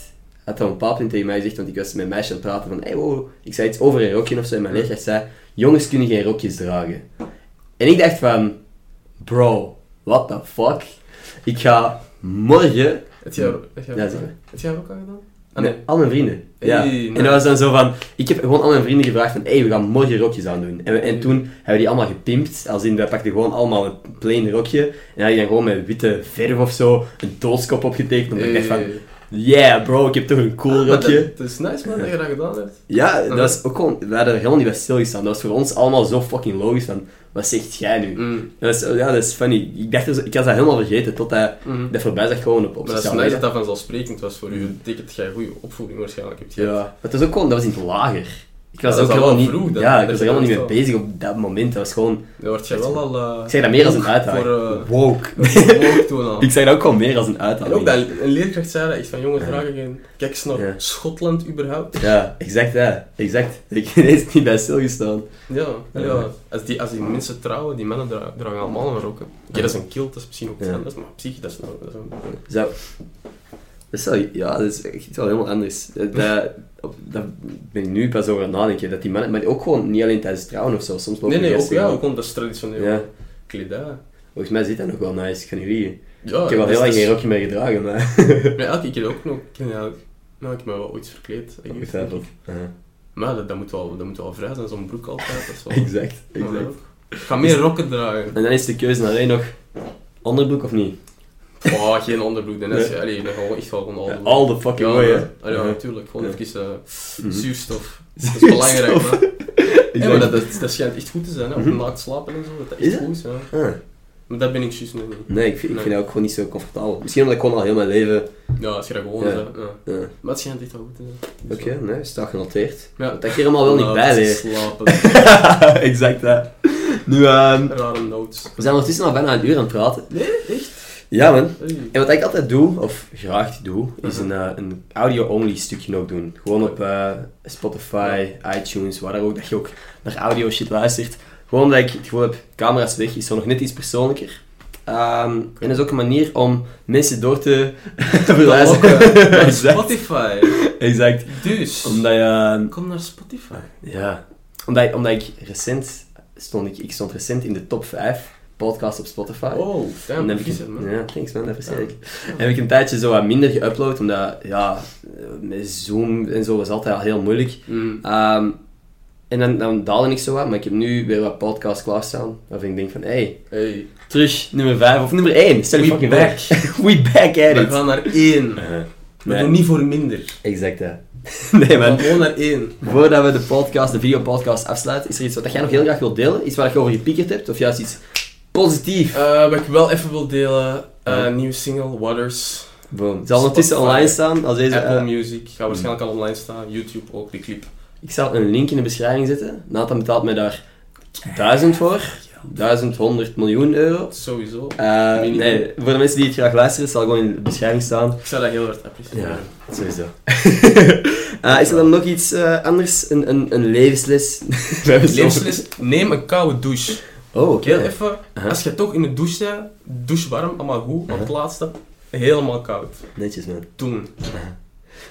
had dan een bepaald punt tegen mij gezegd, want ik was met een meisje aan het praten van, hey, wow, ik zei iets over een rokje of zo, en mijn leerkracht zei, jongens kunnen geen rokjes dragen. En ik dacht van, bro, what the fuck? Ik ga morgen... Heb jij heb jij Ja, jij ook al gedaan? Ah, Nee, al mijn vrienden. Ja. Hey, En dat was dan zo van... Ik heb gewoon al mijn vrienden gevraagd van... Hey, we gaan morgen rokjes aandoen. En, we- en toen hebben we die allemaal gepimpt. Als in, we pakten gewoon allemaal een plain rokje. En dan had je dan gewoon met witte verf of zo een doodskop opgetekend. Omdat ik dacht van... Yeah, bro, ik heb toch een cool Ah, rokje. Dat, dat is nice, man, dat je dat gedaan hebt. Ja, dat Mhm. was ook gewoon... We hadden er helemaal niet bij stilgestaan. Dat was voor ons allemaal zo fucking logisch van... Wat zegt jij nu? Mm. Dat is, ja, dat is funny. Ik dacht, zo- ik had dat helemaal vergeten, tot hij Mm. dat voorbij zag gewoon op, op Maar dat is nice dat dat vanzelfsprekend was voor u. Dat betekent dat jij een goede opvoeding waarschijnlijk hebt gehad. Ja, maar het was ook gewoon, dat was in het lager. Ik was dat ook helemaal wel niet, vroeg dan, ja, ik was je er helemaal niet mee bezig op dat moment. Dat was gewoon, Dan word jij wel al... eh, ik zeg dat meer als een uitdaging. Voor, eh, woke. woke toen al. ik zeg dat ook gewoon meer als een En uitdaging. ook dat een leerkracht zei dat echt van jongens Ja. dragen geen keks naar Ja. Schotland überhaupt. Ja, exact, ja, exact. Ik eens niet bij stilgestaan. Ja, ja. Ja. Als, die, als die mensen trouwen, die mannen dra- dragen allemaal een. Oké, dat is een kilt, dat is misschien ook iets anders, maar op zich, dat is nou... Dat is een- Zo. Dat is wel, ja, dat is echt wel helemaal anders. Dat, dat, ben ik nu pas over aan het nadenken. Dat die mannen, maar ook gewoon niet alleen tijdens trouwen of zo. Soms Nee, nee, ook, ja, ook gewoon, dat is traditioneel Ja. kledij. Volgens mij zit dat nog wel nice, ik ga niet liegen. Ja, ik heb al dat heel lang is- geen rokje meer gedragen, maar... Elke keer ook nog. Ik Nou, ik heb me wel ooit verkleed. Ja. Maar dat, dat, moet wel, dat moet wel vrij zijn, zo'n broek altijd. Dat is wel- Exact, exact. Ik ga meer rokken dragen. En dan is de keuze één nog onderbroek of niet? Oh, geen onderbroek. Dan is Nee. allee, dan gewoon echt wel gewoon Ja, al all the fucking ja, way, hè? ja, natuurlijk. Gewoon even Mhm. zuurstof. Dat is belangrijk, man. Ja, maar dat, dat, dat schijnt echt goed te zijn, hè? Op Mhm. naakt slapen en zo. Dat dat Is echt het? goed is, ja. Ah, Maar dat ben ik juist nog niet. nee, ik vind, ik Nee. vind dat ook gewoon niet zo comfortabel. Misschien omdat ik gewoon al heel mijn leven... Ja, als je dat gewoon Ja. Ja. Ja. Maar het schijnt echt wel goed te zijn. Oké, nee, staat genoteerd. Ja. Dat ik hier allemaal wel niet Nou, bij leer. is Slapen. exact, hè. Nu, ehm, Rare notes. we zijn ondertussen al bijna een uur aan het praten. Nee, echt? Ja, man. En wat ik altijd doe, of graag doe, is Mhm. een, eh, een audio-only stukje ook doen. Gewoon op eh, Spotify, iTunes, waar dan ook, dat je ook naar audio shit luistert. Gewoon dat ik het gevoel heb, camera is weg, is zo nog net iets persoonlijker. Ehm, en dat is ook een manier om mensen door te verwijzen. Spotify. exact. Dus, Omdat je... kom naar Spotify. Ja. Omdat, omdat ik recent... Stond ik, ik stond recent in de top 5 podcasts op Spotify. Oh, damn, heb ik, man. ja, thanks man, dat ik. En heb ik een tijdje zo wat minder geüpload, omdat ja, met Zoom en zo was altijd al heel moeilijk. Mm. Ehm, en dan, dan daalde ik zo wat, maar ik heb nu weer wat podcasts klaarstaan. Waarvan ik denk van, hey, Hey, terug nummer 5 of nummer 1. Stel je We fucking back. We back at we it. gaan naar één. We Nee. doen niet voor minder. Exact, hè. nee, We man. gaan gewoon naar één. Voordat we de podcast, de videopodcast afsluiten, is er iets wat jij nog heel graag wilt delen? Iets waar je over gepiekerd hebt? Of juist iets positiefs? Eh, wat ik wel even wil delen, eh Ja. nieuwe single, Waters. Boom. Het zal ondertussen online staan. Als deze, Apple eh, Music, gaat waarschijnlijk al online staan. YouTube ook, de clip. ik zal een link in de beschrijving zetten. Nathan betaalt mij daar 1000 voor. 1100 miljoen euro. Sowieso. Eh, nee, voor de mensen die het graag luisteren, zal gewoon in de beschrijving staan. Ik zou dat heel hard appreciëren. Ja, sowieso. Eh, is er dan nog iets eh, anders? Een, een, een levensles? Levensles, neem een koude douche. Oh, oké. Heel even, als je toch in de douche bent, douche warm, allemaal goed, maar het laatste, helemaal koud. Netjes, man. Doen.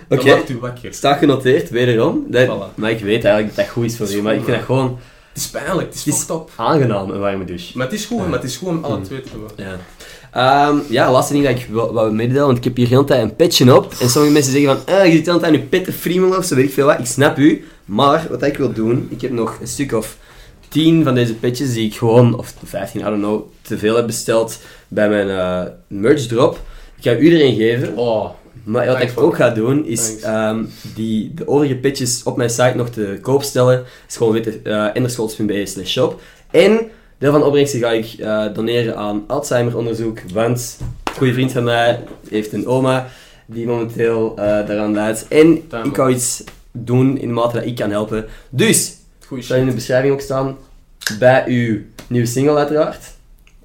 Oké. Dat maakt u wakker. Staat genoteerd, wederom. Dat, Voilà. Maar ik weet eigenlijk dat dat goed is voor is Maar ik vind dat gewoon Het is pijnlijk, het is Het is- aangenaam, een warme douche. Maar het is goed, maar het is goed om alle Mm. twee te hebben. Ja. Ehm, ja, laatste ding dat ik wil, wou mededelen, want ik heb hier de hele tijd een petje op. En sommige mensen zeggen van, eh, je zit de hele tijd aan je pet te friemelen of zo, weet ik veel wat. Ik snap u. Maar, wat ik wil doen, ik heb nog een stuk of 10 van deze petjes die ik gewoon, of 15, I don't know, te veel heb besteld bij mijn eh, merch drop. Ik ga u erin geven. Oh, Maar wat ik ook ga doen, is ehm, die, de overige pitches op mijn site nog te koop stellen. is gewoon uh, slash shop. En deel van de opbrengsten ga ik eh, doneren aan Alzheimer-onderzoek, want een goede vriend van mij heeft een oma die momenteel eh, daaraan leidt. En ik ga iets doen in de mate dat ik kan helpen. Dus, goeie zal in de beschrijving ook staan, bij uw nieuwe single uiteraard.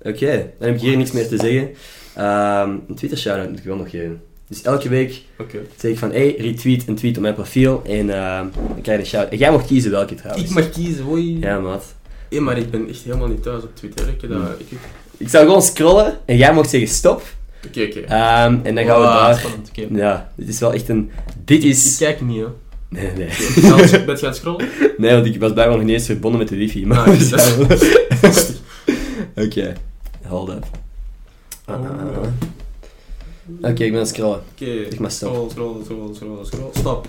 Oké, dan heb ik hier niks meer te zeggen. Ehm, een Twitter shout-out moet ik wel nog geven. Dus elke week Oké. zeg ik van, hey, retweet een tweet op mijn profiel en ehm, dan krijg je een shout. En jij mag kiezen welke trouwens. Ik mag kiezen, hoi. Ja, maat. Hey, maar ik ben echt helemaal niet thuis op Twitter. Ik dat... Mm. Ik... Ik zal gewoon scrollen en jij mag zeggen stop. Oké, oké. Ehm, en dan gaan we Wow, daar... spannend. Ja, dit is wel echt een... Dit Ik is... kijk niet, hè. Nee, nee. Ben je aan het- scrollen? Nee, want ik was blijkbaar nog niet eens verbonden met de wifi. Maar Ah, zijn- Oké, hold up. Ah, ah, ah. Oké, ik ben aan het scrollen. Oké. Maar stop. Scroll, scroll, scroll, scroll, scroll. Stop.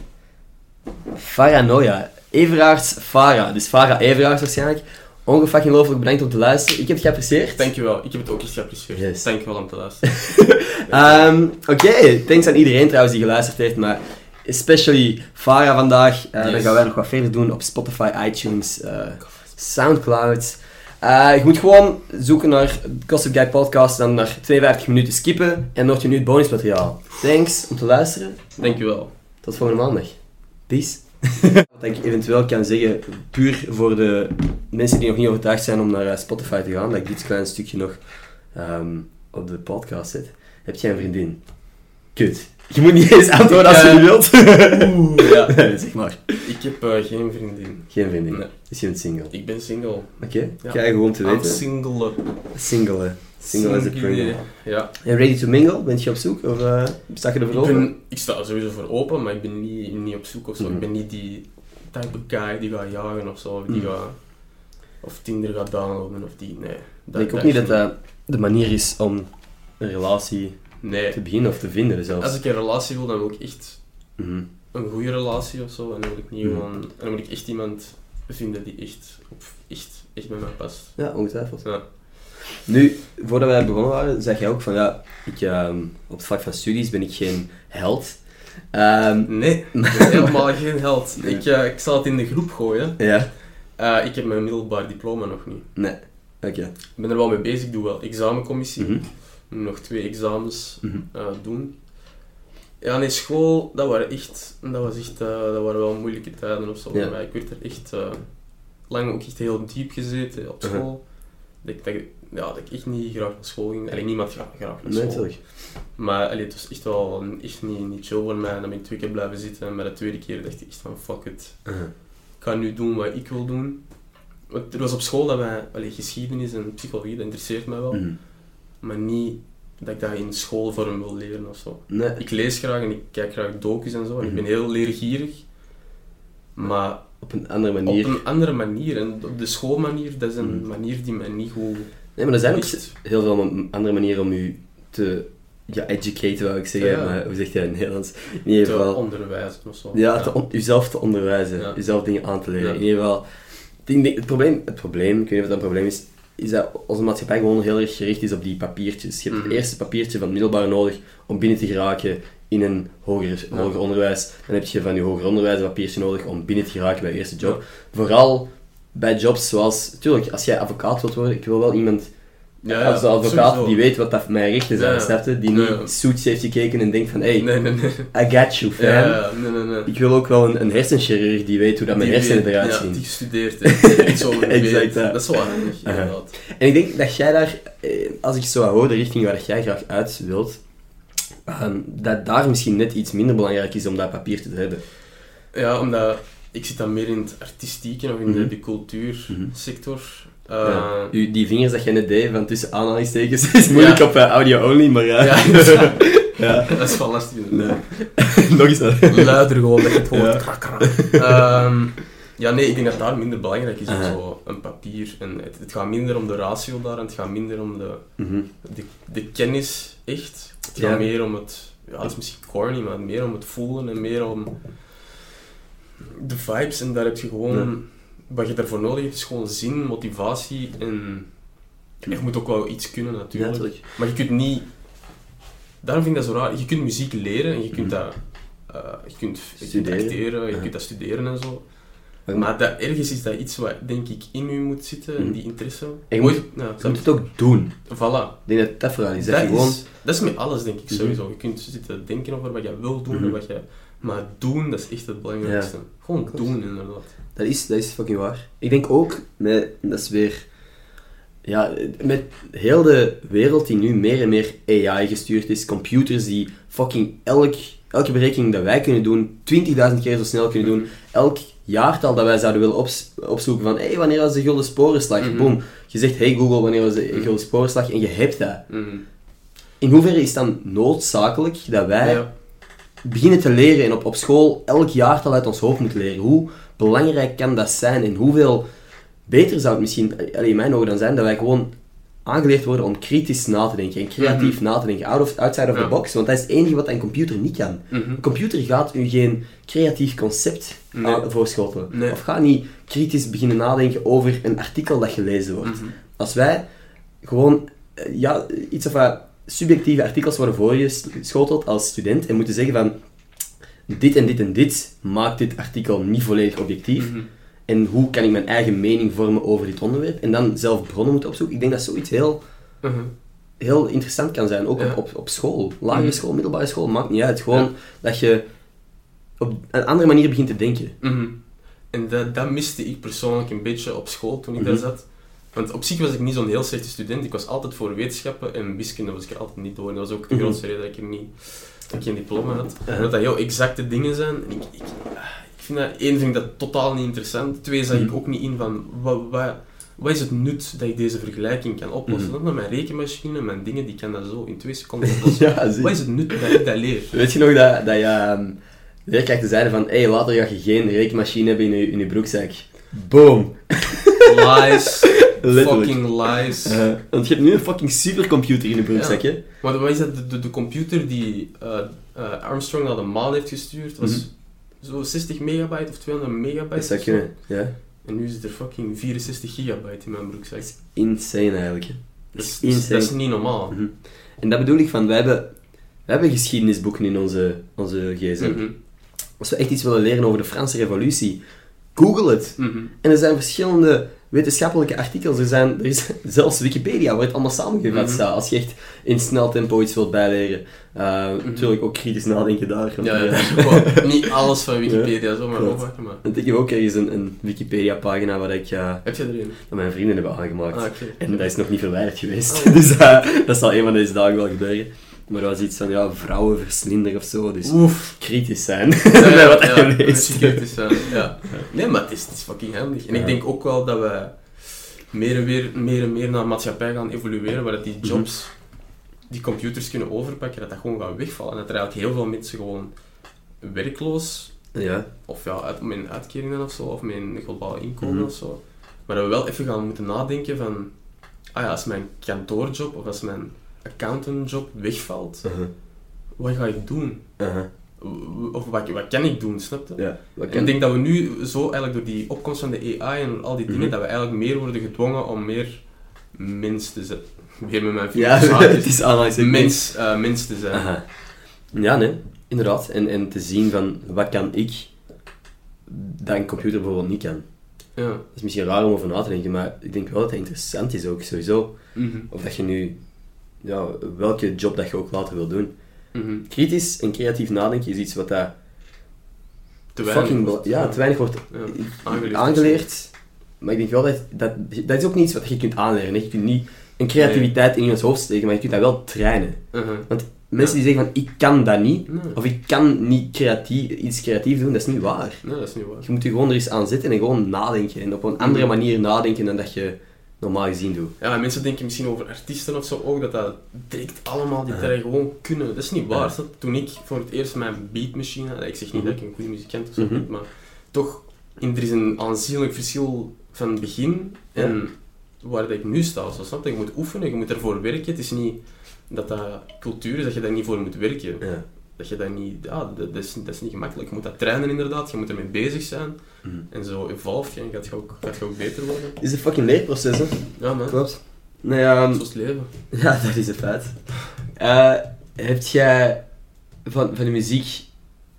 Faranoia. Everaerts Farah. Dus Farah Everaerts waarschijnlijk. Ongefucking gelooflijk bedankt om te luisteren. Ik heb het geapprecieerd. Dankjewel. Ik heb het ook echt geapprecieerd. Yes. Dankjewel om te luisteren. Ehm, Oké, thanks aan iedereen trouwens die geluisterd heeft, maar especially Farah vandaag. Eh, Dan gaan wij nog wat verder doen op Spotify, iTunes, eh, Soundcloud. Eh, je moet gewoon zoeken naar Gossip Guy Podcast, dan naar 52 minuten skippen en nog je nu het bonusmateriaal. Thanks om te luisteren. Dankjewel. Tot volgende maandag. Peace. Wat ik eventueel kan zeggen, puur voor de mensen die nog niet overtuigd zijn om naar Spotify te gaan, dat ik dit klein stukje nog ehm, op de podcast zet. Heb jij een vriendin? Kut. Je moet niet eens antwoorden als je wilt. Oeh, ja. zeg maar. Ik heb eh, geen vriendin. Geen vriendin. Nee. Is je een single? Ik ben single. Oké, Ja. krijg je gewoon te weten. single. Single, hè. Single as a Pringle. Ja. En ready to mingle? Ben je op zoek? Of uh, sta je ervoor open? ben, ik sta er sowieso voor open, maar ik ben niet, niet op zoek of zo. Mhm. Ik ben niet die type guy die gaat jagen of zo. Of, die Mhm. gaat, of Tinder gaat downloaden of die. Nee. Dat, Ik denk ook niet dat dat de manier is om een relatie Nee. te beginnen of te vinden zelfs. Als ik een relatie wil, dan wil ik echt Mhm. een goede relatie of zo. En dan wil ik niet Mhm. dan moet ik echt iemand vinden die echt, op, echt, echt bij mij past. Ja, ongetwijfeld. Ja. Nu, voordat wij begonnen waren, zeg jij ook van ja, ik, ehm, op het vlak van studies ben ik geen held. Ehm, Nee, helemaal geen held. Nee. Ik, eh, ik zal het in de groep gooien. ja, Eh, ik heb mijn middelbaar diploma nog niet. nee. Oké. Ik ben er wel mee bezig, ik doe wel examencommissie. Mhm. Nog twee examens Mhm. eh, doen. Ja, nee, school, dat waren echt, dat was echt, eh, dat waren wel moeilijke tijden of zo Ja. mij. Ik werd er echt eh, lang ook echt heel diep gezeten op Uh-huh. school. dat, ik- dat, ja, dat ik echt niet graag naar school ging. Alleen niemand graag, graag naar school. natuurlijk. Maar allee, het was echt wel echt niet, niet chill voor mij. En dan ben ik twee keer blijven zitten. En bij de tweede keer dacht ik echt van fuck it. Uh-huh. Ik ga nu doen wat ik wil doen. Want er was op school dat wij, allee, geschiedenis en psychologie, dat interesseert mij wel. Mhm. Maar niet dat ik dat in schoolvorm wil leren of zo. Nee. Ik lees graag en ik kijk graag docus en zo, en ik Mhm. ben heel leergierig. Maar Op een andere manier. op een andere manier, en op de schoolmanier, dat is een Mhm. manier die mij niet goed Nee, maar er zijn ook heel veel andere manieren om je te ja, educaten, wou ik zeggen. Ja. Maar hoe zeg je dat in het Nederlands? In ieder te geval... onderwijzen of zo. Ja, te jezelf te onderwijzen. Jezelf dingen aan te leren. In ieder geval... Het probleem, het probleem, ik weet niet of dat een probleem is, is dat onze maatschappij gewoon heel erg gericht is op die papiertjes. Je hebt Mhm. het eerste papiertje van het middelbaar nodig om binnen te geraken in een hoger, hoger onderwijs. Dan heb je van je hoger onderwijs een papiertje nodig om binnen te geraken bij je eerste job. Vooral bij jobs zoals... Tuurlijk, als jij advocaat wilt worden, ik wil wel iemand Ja, als een advocaat sowieso. die weet wat dat mijn rechten zijn, snap je? Die niet. Suits heeft gekeken en denkt van, hey, Nee, nee, nee. I got you, fam. Ja, ja, nee, nee, nee. Ik wil ook wel een, een hersenchirurg die weet hoe dat mijn hersenen eruit ja, zien. die gestudeerd heeft. Echt zo Exact. Dat is wel handig, inderdaad. En ik denk dat jij daar, eh, als ik zo hoor, de richting waar jij graag uit wilt, ehm, dat daar misschien net iets minder belangrijk is om dat papiertje te hebben. Ja, omdat ik zit dan meer in het artistieke of in de, Mhm. de cultuursector. Ja. Eh, U, die vingers dat jij net deed, van tussen aanhalingstekens, is moeilijk Ja. op eh, audio-only, maar ja. Ja, ja. dat is wel lastig. Nee. Nog eens dat. Luider gewoon, dat je het hoort. Ja. Krak, krak. Ehm, ja, nee, ik denk dat daar minder belangrijk is Aha. zo een papier. En het, het gaat minder om de ratio daar, en het gaat minder om de, Mhm. de, de kennis, echt. Het Ja. gaat meer om het, ja, dat is misschien corny, maar meer om het voelen en meer om de vibes. En daar heb je gewoon, wat je daarvoor nodig hebt, is gewoon zin, motivatie en je moet ook wel iets kunnen natuurlijk. Maar je kunt niet... Daarom vind ik dat zo raar. Je kunt muziek leren en je kunt Mhm. dat... eh, je kunt, je kunt Studeren. acteren, je kunt dat studeren en zo. Maar- dat, ergens is dat iets wat, denk ik, in u moet zitten, Mhm. die interesse. En je moet- ja, Je moet het ook doen. Voilà. Ik denk dat dat vooral is. Dat, is, gewoon... dat is met alles, denk ik, Mhm. sowieso. Je kunt zitten denken over wat je wil doen en wat je... Maar doen, dat is echt het belangrijkste. Gewoon Klopt. doen, inderdaad. Dat is, dat is fucking waar. Ik denk ook, met, dat is weer... Ja, met heel de wereld die nu meer en meer AI gestuurd is, computers die fucking elk, elke berekening dat wij kunnen doen, 20.000 keer zo snel kunnen doen, elk jaartal dat wij zouden willen ops- opzoeken van, hé, hey, wanneer was de gulden sporenslag? Mhm. Boom. Je zegt, hey Google, wanneer was de gulden sporenslag? En je hebt dat. Mhm. In hoeverre is het dan noodzakelijk dat wij Ja. Beginnen te leren en op, op school elk jaartal uit ons hoofd moeten leren. Hoe belangrijk kan dat zijn en hoeveel beter zou het misschien in mijn ogen dan zijn dat wij gewoon aangeleerd worden om kritisch na te denken en creatief na te denken, out of, outside of the box, want dat is het enige wat een computer niet kan. Mhm. Een computer gaat u geen creatief concept Nee. aan- voorschotelen. Nee. Of gaat niet kritisch beginnen nadenken over een artikel dat gelezen wordt. Mhm. Als wij gewoon eh, ja, iets of wat subjectieve artikels worden voorgeschoteld als student en moeten zeggen van dit en dit en dit maakt dit artikel niet volledig objectief. Mhm. En hoe kan ik mijn eigen mening vormen over dit onderwerp? En dan zelf bronnen moeten opzoeken. Ik denk dat zoiets heel, Mhm. heel interessant kan zijn. Ook Ja. op, op, op school. Lagere Mhm. school, middelbare school, maakt niet uit. Gewoon Ja. dat je op een andere manier begint te denken. En dat, dat miste ik persoonlijk een beetje op school toen ik daar zat. Want op zich was ik niet zo'n heel slechte student. Ik was altijd voor wetenschappen en wiskunde was ik er altijd niet door. En dat was ook de Mhm. grootste reden dat ik er niet dat ik geen diploma had. Ja. Omdat dat heel exacte dingen zijn. En ik, ik, ik vind dat, één, vind ik dat totaal niet interessant. Twee, zag ik Mhm. ook niet in van wat, wat, wat is het nut dat ik deze vergelijking kan oplossen. Dat met mijn rekenmachine, mijn dingen, die kan dat zo in twee seconden oplossen. Ja. Wat is het nut dat ik dat leer? Weet je nog dat, dat je ehm, leerkrachten zeiden van hé, hey, later ga je geen rekenmachine hebben in je, in je broekzak. Boom. Lies. Letterlijk. fucking lies. Eh, want je hebt nu een fucking supercomputer in je broekzak, hè? Maar wat is dat? De, de, de computer die eh, eh, Armstrong naar de maan heeft gestuurd, was Mhm. zo 60 megabyte of 200 megabyte. Dat zou kunnen, ja. En nu zit er fucking 64 gigabyte in mijn broekzak. Insane eigenlijk, hè. Dat Dat is, is dat is niet normaal. Mhm. En dat bedoel ik van, wij hebben, wij hebben geschiedenisboeken in onze, onze gsm. Mhm. Als we echt iets willen leren over de Franse revolutie, google het. En er zijn verschillende wetenschappelijke artikels. Er, zijn, er is zelfs Wikipedia waar het allemaal samengevat Mhm. staat. Als je echt in snel tempo iets wilt bijleren. Uh, Natuurlijk ook kritisch nadenken daar. Mhm. Ja, ja. eh, Gewoon niet alles van Wikipedia zomaar Klopt. oppakken, maar... ik heb ook ergens een, een Wikipedia-pagina waar ik, eh, Heb je er een? dat mijn vrienden hebben aangemaakt. Ah. En dat is nog niet verwijderd geweest. Oh. dus eh, dat zal een van deze dagen wel gebeuren. Maar dat was iets van, ja, vrouwenverslinder of zo. Dus Oef. kritisch zijn Ja, ja, wat ja, een kritisch zijn, ja. Nee, maar het is, het is fucking handig. En ik denk ook wel dat we meer en, meer, meer en meer naar een maatschappij gaan evolueren, waar dat die jobs die computers kunnen overpakken, dat dat gewoon gaat wegvallen. En dat er eigenlijk heel veel mensen gewoon werkloos, Ja. of ja, uit, met een uitkeringen of zo, of met een globaal inkomen Mhm. of zo. Maar dat we wel even gaan moeten nadenken van, ah ja, als mijn kantoorjob of als mijn accountantjob wegvalt, Uh-huh. wat ga ik doen? W- Of wat, wat kan ik doen, snap je? Ja. En ik denk dat we nu zo eigenlijk door die opkomst van de AI en al die dingen, Mhm. dat we eigenlijk meer worden gedwongen om meer mens te zijn. Weer met mijn Ja, het is aanhalingstekens. mens, eh, mens te zijn. Ja, nee, inderdaad. En, en te zien van wat kan ik dat een computer bijvoorbeeld niet kan. Ja. Dat is misschien raar om over na te denken, maar ik denk wel dat het interessant is ook sowieso. Mhm. Of dat je nu, ja, welke job dat je ook later wil doen. Mhm. Kritisch en creatief nadenken is iets wat dat Te fucking wordt, ja, te weinig wordt aangeleerd. aangeleerd. Maar ik denk wel dat, dat dat is ook niet iets wat je kunt aanleren. hè. Je kunt niet een creativiteit in iemands hoofd steken, maar je kunt dat wel trainen. Mhm. Mensen die zeggen van ik kan dat niet, Nee. of ik kan niet creatief, iets creatief doen, dat is niet waar. Nee, dat is niet waar. Je moet je gewoon er eens aan zitten en gewoon nadenken. En op een andere Mhm. manier nadenken dan dat je normaal gezien doet. Ja, mensen denken misschien over artiesten of zo ook, dat dat direct allemaal die terrein gewoon kunnen. Dat is niet waar. Ja. Toen ik voor het eerst mijn beatmachine had, ik zeg niet Mhm. dat ik een goede muzikant of zo Mhm. ben, maar toch, er is een aanzienlijk verschil van het begin en waar dat ik nu sta. Zo, snap je? Je moet oefenen, je moet ervoor werken. Het is niet dat dat cultuur is, dat je daar niet voor moet werken. Ja. Dat je dat niet... Ja, dat, dat is, dat is niet gemakkelijk. Je moet dat trainen inderdaad, je moet ermee bezig zijn. Mhm. En zo evolve je en gaat je ook, gaat je ook beter worden. Het is een fucking leerproces, hè? Ja man, Klopt. Nee, ehm, zo is het leven. ja, dat is een feit. Eh heb jij van, van de muziek...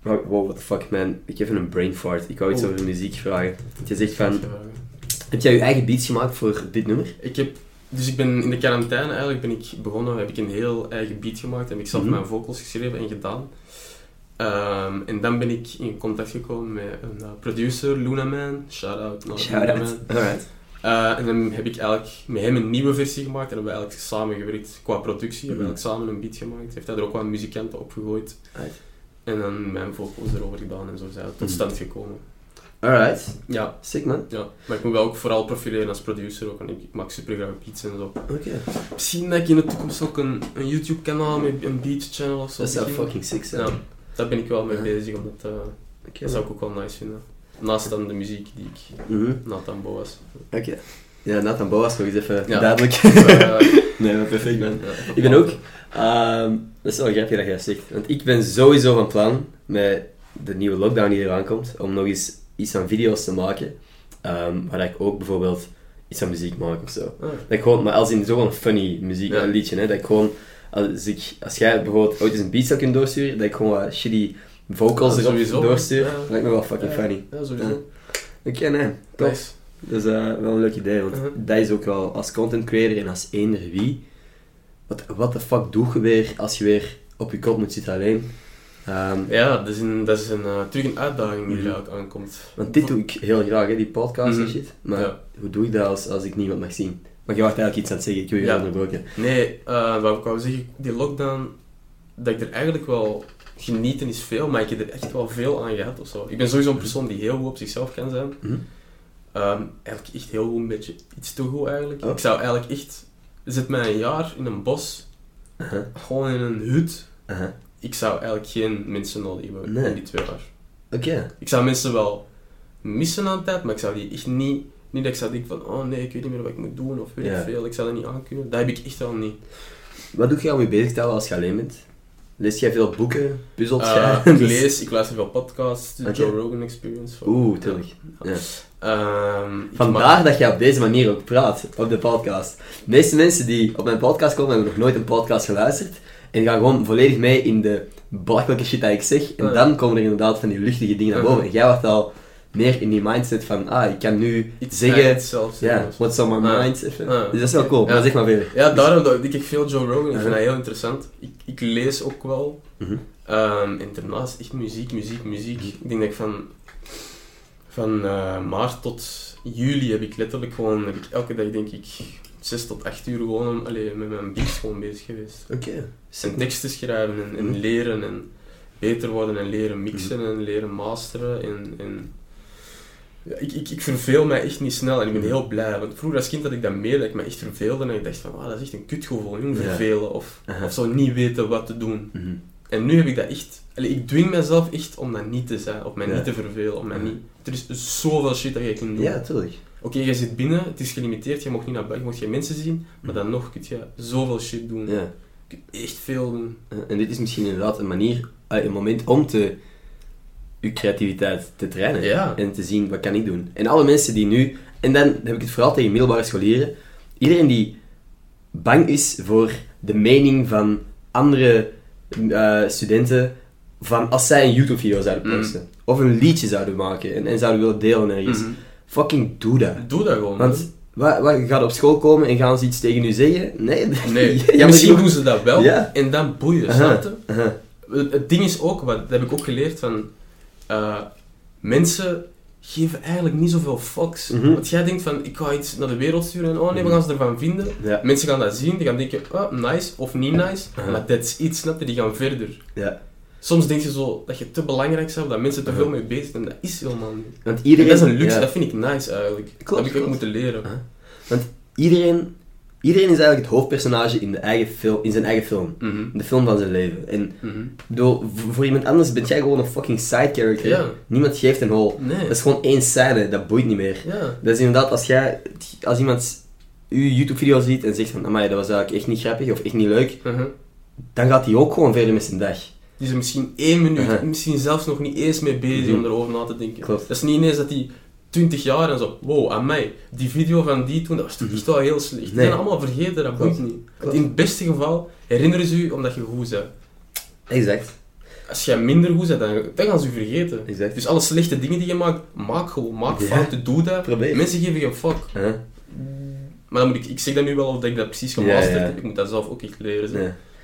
Wow, what the fuck, man. Ik heb even een brain fart. Ik wou iets Oh. over de muziek vragen. Je zegt van... Ja. Heb jij je eigen beats gemaakt voor dit nummer? Ik heb, dus ik ben in de quarantaine eigenlijk ben ik begonnen, heb ik een heel eigen beat gemaakt, heb ik zelf Mhm. mijn vocals geschreven en gedaan. Ehm, en dan ben ik in contact gekomen met een uh, producer, Luna Man, shout-out naar Luna Shout-out. Man. Alright. Eh, en dan heb ik eigenlijk met hem een nieuwe versie gemaakt en hebben we eigenlijk samen gewerkt qua productie, hebben we Mhm. eigenlijk samen een beat gemaakt. Heeft hij er ook wat muzikanten op gegooid. Right. En dan mijn vocals erover gedaan en zo zijn we tot Mhm. stand gekomen. Alright. Ja, Sick, man. ja, maar ik moet wel ook vooral profileren als producer ook, en ik, maak super graag beats en zo. Oké. Misschien dat ik in de toekomst ook een, een YouTube kanaal met een beat channel of zo Dat zou fucking sick zijn. Ja, daar ben ik wel mee bezig, omdat Oké. dat zou ik ook wel nice vinden. Naast dan de muziek die ik Mhm. Nathan Boas. Oké. Ja, Nathan Boas, nog eens even Ja. duidelijk. Nee, maar perfect, man. Ik ben ook... ehm, dat is wel grappig dat jij dat zegt. Want ik ben sowieso van plan, met de nieuwe lockdown die eraan komt, om nog eens iets van video's te maken. ehm, waar ik ook bijvoorbeeld iets van muziek maak of zo. ah, Dat ik gewoon, maar als in zo'n funny muziek, Ja. een liedje, hè, dat ik gewoon... Als, ik, als jij bijvoorbeeld ooit eens een beat zou kunnen doorsturen, dat ik gewoon wat shitty vocals Ja, erop sowieso. doorstuur, Ja. lijkt me wel fucking ja, funny. Ja, sowieso. Oké, nee. Top. Nice. Dat is eh, wel een leuk idee, want Mhm. dat is ook wel als content creator en als eender wie. Wat what the fuck doe je weer als je weer op je kop moet zitten alleen? Ehm, Ja, dat is, een, dat is een, eh, terug een uitdaging die Mhm. eigenlijk aankomt. want dit doe ik heel graag, hè, die podcast en Mhm. shit. Maar Ja. hoe doe ik dat als, als ik niemand mag zien? Maar je wacht eigenlijk iets aan het zeggen, ik wil je Ja. onderbroken. Nee, eh, wat ik wou zeggen, die lockdown, dat ik er eigenlijk wel... Genieten is veel, maar ik heb er echt wel veel aan gehad of zo. Ik ben sowieso een persoon die heel goed op zichzelf kan zijn. Mhm. Ehm, eigenlijk echt heel goed, een beetje iets te goed eigenlijk. Oh. Ik zou eigenlijk echt... Zet mij een jaar in een bos, gewoon in een hut. Ik zou eigenlijk geen mensen nodig hebben Nee. in die twee jaar. Oké. Ik zou mensen wel missen aan tijd, maar ik zou die echt niet... Niet dat ik zou denken van, oh nee, ik weet niet meer wat ik moet doen, of weet Ja. ik veel. Ik zou dat niet aankunnen. Dat heb ik echt wel niet. Wat doe jij om je bezig te houden als je alleen bent? Lees jij veel boeken? Puzzelt Eh, jij? ik lees, ik luister veel podcasts, de. Joe Rogan Experience. van- Oeh, tuurlijk. Ja. Ja. Ehm, Vandaar dat je op deze manier ook praat, op de podcast. De meeste mensen die op mijn podcast komen, hebben nog nooit een podcast geluisterd. En gaan gewoon volledig mee in de belachelijke shit dat ik zeg. En Ja. dan komen er inderdaad van die luchtige dingen naar Ja. boven. En jij wordt al meer in die mindset van, ah, ik kan nu iets zeggen, ja, what's on my Ja. mind. Even. Ja. Dus dat is wel cool, Ja. maar zeg maar verder. Ja, daarom denk ik veel Joe Rogan. Ik vind dat heel interessant. Ik, ik lees ook wel. Mhm. Ehm, en daarnaast echt muziek, muziek, muziek. Ik denk dat ik van, van eh, maart tot juli heb ik letterlijk gewoon, heb ik elke dag denk ik 6 tot 8 uur gewoon allee, met mijn beats gewoon bezig geweest. Oké. En teksten schrijven en, en Mhm. leren en beter worden en leren mixen en leren masteren en, en ik, ik, ik verveel mij echt niet snel en ik ben heel blij. Want vroeger als kind had ik dat meer, dat ik me echt verveelde en ik dacht van, ah, dat is echt een kutgevoel, Ja. vervelen of, of zo niet weten wat te doen. Mhm. En nu heb ik dat echt... Allee, ik dwing mezelf echt om dat niet te zijn, om mij niet te vervelen, om mij niet... Er is zoveel shit dat je kunt doen. Ja, tuurlijk. Oké, je zit binnen, het is gelimiteerd, je mag niet naar buiten, je mag geen mensen zien, maar dan nog kun je zoveel shit doen. Mhm. Ja. Je kunt echt veel doen. En dit is misschien inderdaad een manier, eh, een moment om te, je creativiteit te trainen. Ja. En te zien, wat kan ik doen? En alle mensen die nu... En dan heb ik het vooral tegen middelbare scholieren. Iedereen die bang is voor de mening van andere eh, studenten, van als zij een YouTube-video zouden Mm. posten. Of een liedje zouden maken en, en zouden willen delen ergens. Mhm. Fucking doe dat. Doe dat gewoon. Want wat, wat, gaat op school komen en gaan ze iets tegen u zeggen? Nee. Misschien doen ze dat wel Ja. en dan boeien, Aha, snap je? aha. Het het ding is ook, wat, dat heb ik ook geleerd van... eh, mensen geven eigenlijk niet zoveel fucks. Mhm. Want jij denkt van, ik ga iets naar de wereld sturen en oh nee, we gaan ze ervan vinden. Ja. Mensen gaan dat zien, die gaan denken, oh, nice of niet nice. Aha. Maar dat is iets, snap je? Die gaan verder. Ja. Soms denk je zo dat je te belangrijk bent, dat mensen te veel mee bezig zijn. Dat is helemaal niet. Want En iedereen... dat is een luxe, ja. dat vind ik nice eigenlijk. dat heb ik ook moeten leren. Want iedereen, iedereen is eigenlijk het hoofdpersonage in, de eigen film, in zijn eigen film. Mhm. De film van zijn leven. En Mhm. bedoel, voor iemand anders ben jij gewoon een fucking side character. Ja. Niemand geeft een hol. Nee. Dat is gewoon één scène, dat boeit niet meer. Ja. Dat is inderdaad, als jij, als iemand uw YouTube-video ziet en zegt van, amai, dat was eigenlijk echt niet grappig of echt niet leuk, Mhm. dan gaat hij ook gewoon verder met zijn dag. Die is er misschien één minuut, Aha. misschien zelfs nog niet eens mee bezig Mhm. om erover na te denken. Klopt. Dat is niet ineens dat die 20 jaar en zo, wow, aan mij, die video van die toen, dat was toch echt wel heel slecht. Die. Nee. zijn allemaal vergeten, dat boeit Klopt. niet. In het beste geval herinneren ze u omdat je goed bent. Exact. Als jij minder goed bent, dan, dan gaan ze u vergeten. Exact. Dus alle slechte dingen die je maakt, maak gewoon, maak Ja. fouten, doe dat. Probeer. Mensen geven geen fuck. Huh? Maar dan moet ik, ik zeg dat nu wel of dat ik dat precies Ja, gemasterd ja. heb, ik moet dat zelf ook echt leren. zo.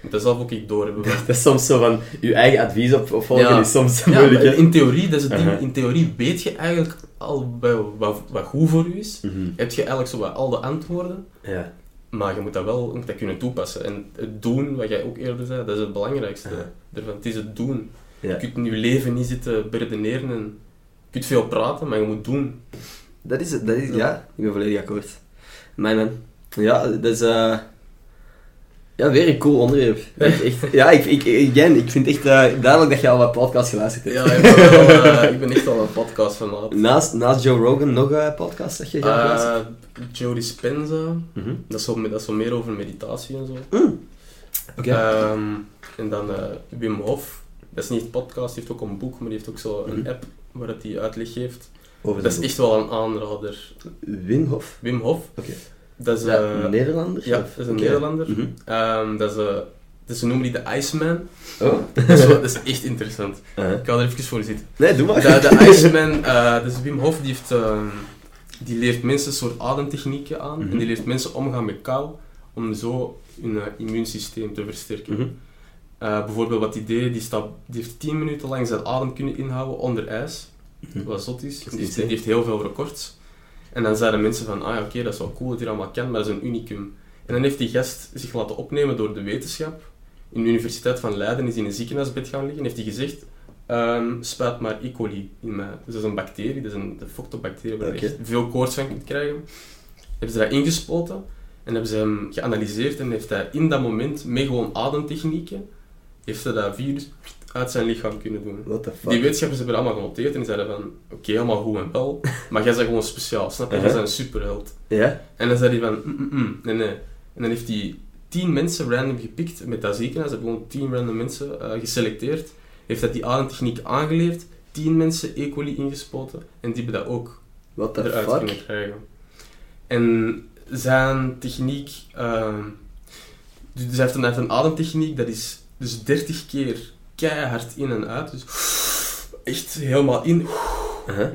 Ik dat zelf ook echt doorhebben. Dat is soms zo van, je eigen advies op, opvolgen Ja. is soms Ja, moeilijk, hè? in theorie, dat is het ding, in theorie weet je eigenlijk al wat, wat goed voor u is. Mhm. Heb je eigenlijk zo wat al de antwoorden, Ja. maar je moet dat wel je moet dat kunnen toepassen. En het doen, wat jij ook eerder zei, dat is het belangrijkste Ja. ervan. Het is het doen. Ja. Je kunt in je leven niet zitten beredeneren en je kunt veel praten, maar je moet doen. Dat is het, dat is, ja, ik ben volledig akkoord. Mijn man. Ja, dat is, eh ja, weer een cool onderwerp. Echt, echt, ja, ik, ik, again, ik vind echt eh, duidelijk dat je al wat podcasts geluisterd hebt. Ja, ik ben, wel, eh, ik ben echt wel een podcast van Naast, naast Joe Rogan nog een podcast dat je gaat luisteren? Uh, Joe Dispenza, Mhm. dat is, zo, dat is zo meer over meditatie en zo. Mm. Oké. Ehm, en dan eh, Wim Hof, dat is niet een podcast, die heeft ook een boek, maar die heeft ook zo een Mhm. app waar hij uitleg geeft. Over Dat is echt wel een aanrader. Wim Hof. Wim Hof, Oké. Dat is, eh, een Nederlander? ja, Of- dat is een oké. Nederlander. Mhm. Ehm, dat is, eh, dus ze noemen die de Iceman. Oh. Dat is, wel- dat is echt interessant. Uh-huh. Ik ga er even voor zitten. Nee, doe maar. De, de Iceman, eh dus Wim Hof, die, heeft, ehm, die leert mensen een soort ademtechnieken aan. Mhm. En die leert mensen omgaan met kou, om zo hun eh, immuunsysteem te versterken. Mhm. Eh, bijvoorbeeld wat die deed, die, staat, die heeft 10 minuten lang zijn adem kunnen inhouden onder ijs. Mhm. Wat zot is. Dus die heeft heel veel records. En dan zeiden mensen van, ah ja, oké, dat is wel cool dat hij dat allemaal kan, maar dat is een unicum. En dan heeft die gast zich laten opnemen door de wetenschap. In de Universiteit van Leiden is hij in een ziekenhuisbed gaan liggen en heeft hij gezegd, ehm spuit maar E. coli in mij. Dus dat is een bacterie, dat is een de foktobacterie waar je echt veel koorts van kunt krijgen. Hebben ze dat ingespoten en hebben ze hem geanalyseerd en heeft hij in dat moment, met gewoon ademtechnieken, heeft hij dat virus uit zijn lichaam kunnen doen. What the fuck? Die wetenschappers hebben dat allemaal genoteerd en die zeiden van, oké, helemaal goed en wel, maar jij bent gewoon speciaal, snap je? Jij Uh-huh. bent een superheld. Ja? En dan zei hij van, mm, mm, mm, nee, nee. En dan heeft hij tien mensen random gepikt met dat ziekenhuis, hij heeft gewoon tien random mensen eh, geselecteerd, heeft dat die ademtechniek aangeleerd, tien mensen E. coli ingespoten en die hebben dat ook What the eruit fuck? kunnen krijgen. En zijn techniek, ehm, dus hij heeft een, hij heeft een ademtechniek dat is dus 30 keer keihard in en uit, dus echt helemaal in,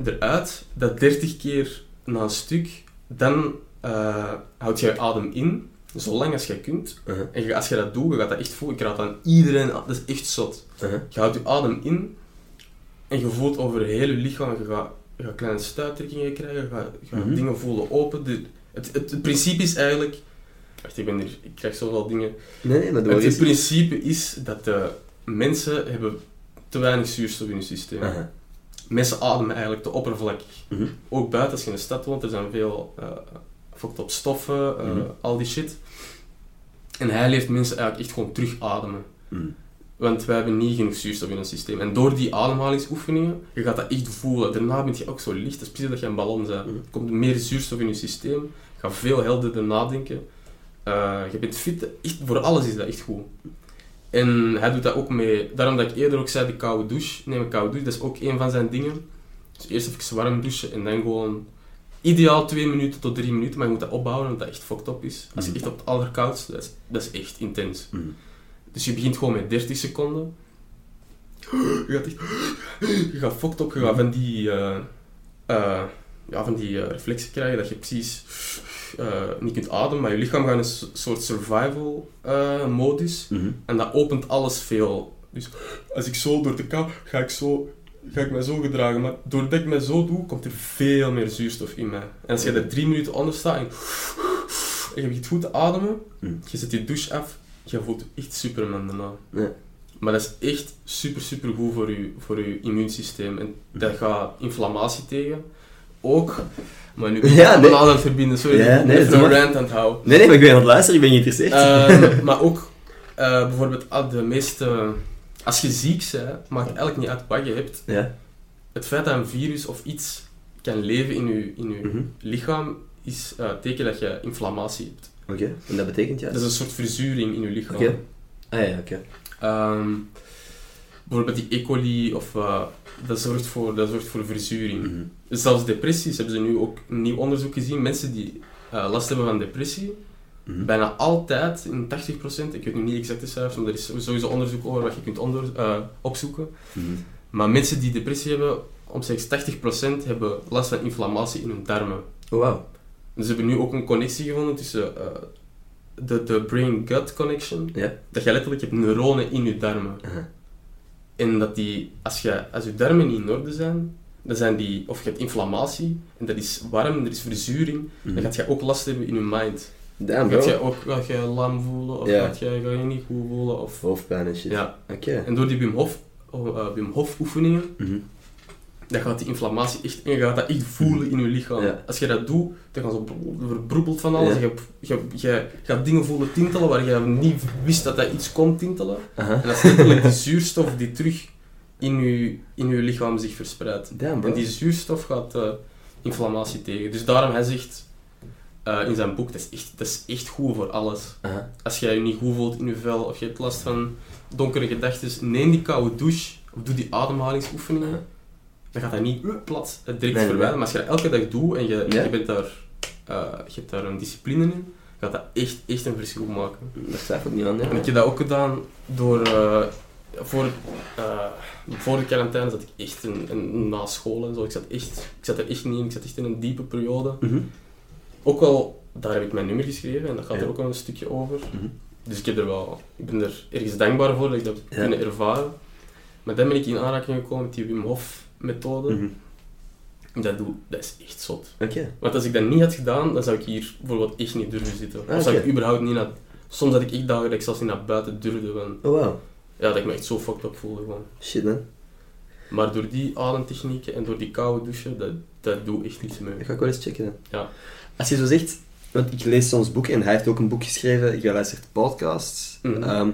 eruit, dat 30 keer na een stuk, dan eh houd je adem in, zolang als je kunt. En je- als je dat doet, je gaat dat echt voelen. Ik raad aan iedereen dat is echt zot. Je houdt je adem in en je voelt over heel je lichaam, je gaat, je gaat kleine stuittrekkingen krijgen, je gaat, je gaat Mhm. dingen voelen open. De, het, het, het principe is eigenlijk... Wacht, ik ben hier, ik krijg zoveel dingen. Nee, nee, maar doe Het, het principe is dat de mensen hebben te weinig zuurstof in hun systeem. Mensen ademen eigenlijk te oppervlakkig. Mhm. Ook buiten, als je in de stad woont, er zijn veel uh, fucked up stoffen, uh, al die shit. En hij leert mensen eigenlijk echt gewoon terug ademen. Mhm. Want wij hebben niet genoeg zuurstof in ons systeem. En door die ademhalingsoefeningen, je gaat dat echt voelen. Daarna ben je ook zo licht, dat is precies dat je een ballon bent. Er komt meer zuurstof in je systeem, je gaat veel helderder nadenken. Uh, je bent fit, echt, voor alles is dat echt goed. En hij doet dat ook mee, daarom dat ik eerder ook zei, de koude douche. Neem een koude douche, dat is ook een van zijn dingen. Dus eerst even warm douchen en dan gewoon ideaal 2 minuten tot 3 minuten, maar je moet dat opbouwen omdat dat echt fucked up is. Als je Mhm. echt op het allerkoudste, dat is, dat is echt intens. Mhm. Dus je begint gewoon met 30 seconden. Je gaat echt... Je gaat fucked up, je gaat van die... eh, ja, van die eh, reflexen krijgen dat je precies eh, niet kunt ademen, maar je lichaam gaat in een soort survival eh, modus. Mhm. En dat opent alles veel. Dus als ik zo door de kou ga ik, zo, ga ik mij zo gedragen. Maar doordat ik mij zo doe, komt er veel meer zuurstof in mij. En als je er drie minuten onder staat en, en je begint goed te ademen, Mhm. je zet je douche af, je voelt je echt superman daarna. Ja. Maar dat is echt super, super goed voor je, voor je immuunsysteem. En dat gaat inflammatie tegen. Ook. Maar nu ben ik Ja, nee. aan het verbinden. Sorry, Ja, nee, even een rant aan het houden. Nee, nee, maar ik ben aan het luisteren, ik ben geïnteresseerd. Ehm, maar ook eh, bijvoorbeeld ah, de meeste... Als je ziek bent, maakt eigenlijk niet uit wat je hebt. ja. Het feit dat een virus of iets kan leven in je, in je Mhm. lichaam, is eh, teken dat je inflammatie hebt. Oké, en dat betekent ja? Dat is een soort verzuring in je lichaam. Oké. Ah ja, oké. Ehm, bijvoorbeeld die E. coli, of, eh, dat, zorgt voor, dat zorgt voor verzuring. Mhm. Zelfs depressies hebben ze nu ook een nieuw onderzoek gezien. Mensen die eh, last hebben van depressie, Mhm. bijna altijd, in 80%, ik weet nu niet exact de cijfers, maar er is sowieso onderzoek over wat je kunt onder, eh, opzoeken. Mhm. Maar mensen die depressie hebben, omstreeks 80% hebben last van inflammatie in hun darmen. Oh, wauw. Dus ze hebben nu ook een connectie gevonden tussen eh, de, de brain-gut connection, Ja. dat je letterlijk hebt neuronen in je darmen. En dat die, als je, als je darmen niet in orde zijn, dan zijn die, of je hebt inflammatie, en dat is warm, er is verzuring, Mhm. dan gaat je ook last hebben in je mind. Damn, Gaat bro. je ook gaat je lam voelen, of Ja. gaat, je, ga je niet goed voelen, of... Hoofdpijn en shit. Ja. Oké. En door die Wim Hof, oh, eh, Wim Hof oefeningen, Mhm. dan gaat die inflammatie echt, en je gaat dat echt voelen in je lichaam. Als je dat doet, dan gaat zo verbroebelt van alles. Je, je, je gaat dingen voelen tintelen waar je niet wist dat dat iets kon tintelen. En dat is letterlijk die zuurstof die terug in je, in je lichaam zich verspreidt. Damn. En die zuurstof gaat eh, inflammatie tegen. Dus daarom hij zegt eh, in zijn boek, dat is, echt, dat is echt goed voor alles. Als jij je niet goed voelt in je vel, of je hebt last van donkere gedachten, neem die koude douche, of doe die ademhalingsoefeningen. Dan gaat dat niet uh, plat het direct Nee, verwijderen. Maar als je dat elke dag doet en je, je, bent daar, eh, je hebt daar een discipline in, gaat dat echt, echt een verschil maken. Daar twijfel ik niet aan, En ik heb dat ook gedaan door... voor, eh, voor de quarantaine zat ik echt in, in, na school en zo. Ik zat, echt, ik zat er echt niet in. Ik zat echt in een diepe periode. Mhm. Ook al, daar heb ik mijn nummer geschreven en dat gaat Ja. er ook wel een stukje over. Mhm. Dus ik, heb er wel, ik ben er ergens dankbaar voor dat ik dat heb Ja. kunnen ervaren. Maar dan ben ik in aanraking gekomen met die Wim Hof methode. Mhm. Dat, doe, dat is echt zot. Want als ik dat niet had gedaan, dan zou ik hier bijvoorbeeld echt niet durven zitten. Ah, of zou ik überhaupt niet naar... Soms had ik echt dagen dat ik zelfs niet naar buiten durfde. Want, Oh, wow. Ja, dat ik me echt zo fucked up voelde gewoon. Shit, man. Maar door die ademtechnieken en door die koude douchen, dat, dat doe echt niets meer. Dat ga ik wel eens checken, dan. Ja. Als je zo zegt... Want ik lees soms boeken en hij heeft ook een boek geschreven. Je luistert podcasts. Mhm. Ehm,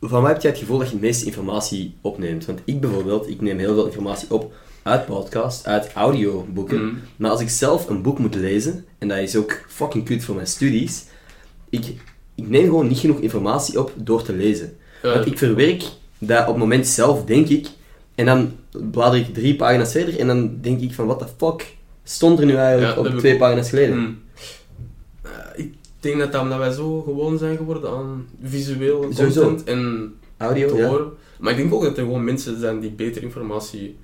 van mij heb jij het gevoel dat je het meeste informatie opneemt? Want ik bijvoorbeeld, ik neem heel veel informatie op uit podcasts, uit audioboeken. Mhm. Maar als ik zelf een boek moet lezen, en dat is ook fucking kut voor mijn studies, ik, ik neem gewoon niet genoeg informatie op door te lezen. Ja, Want ik verwerk dat op het moment zelf, denk ik, en dan blader ik drie pagina's verder en dan denk ik van, what the fuck stond er nu eigenlijk Ja, op twee pagina's geleden? Mm. Eh, ik denk dat, dat omdat wij zo gewoon zijn geworden aan visueel Sowieso. content en Audio, te ja. horen. Maar ik denk ook dat er gewoon mensen zijn die beter informatie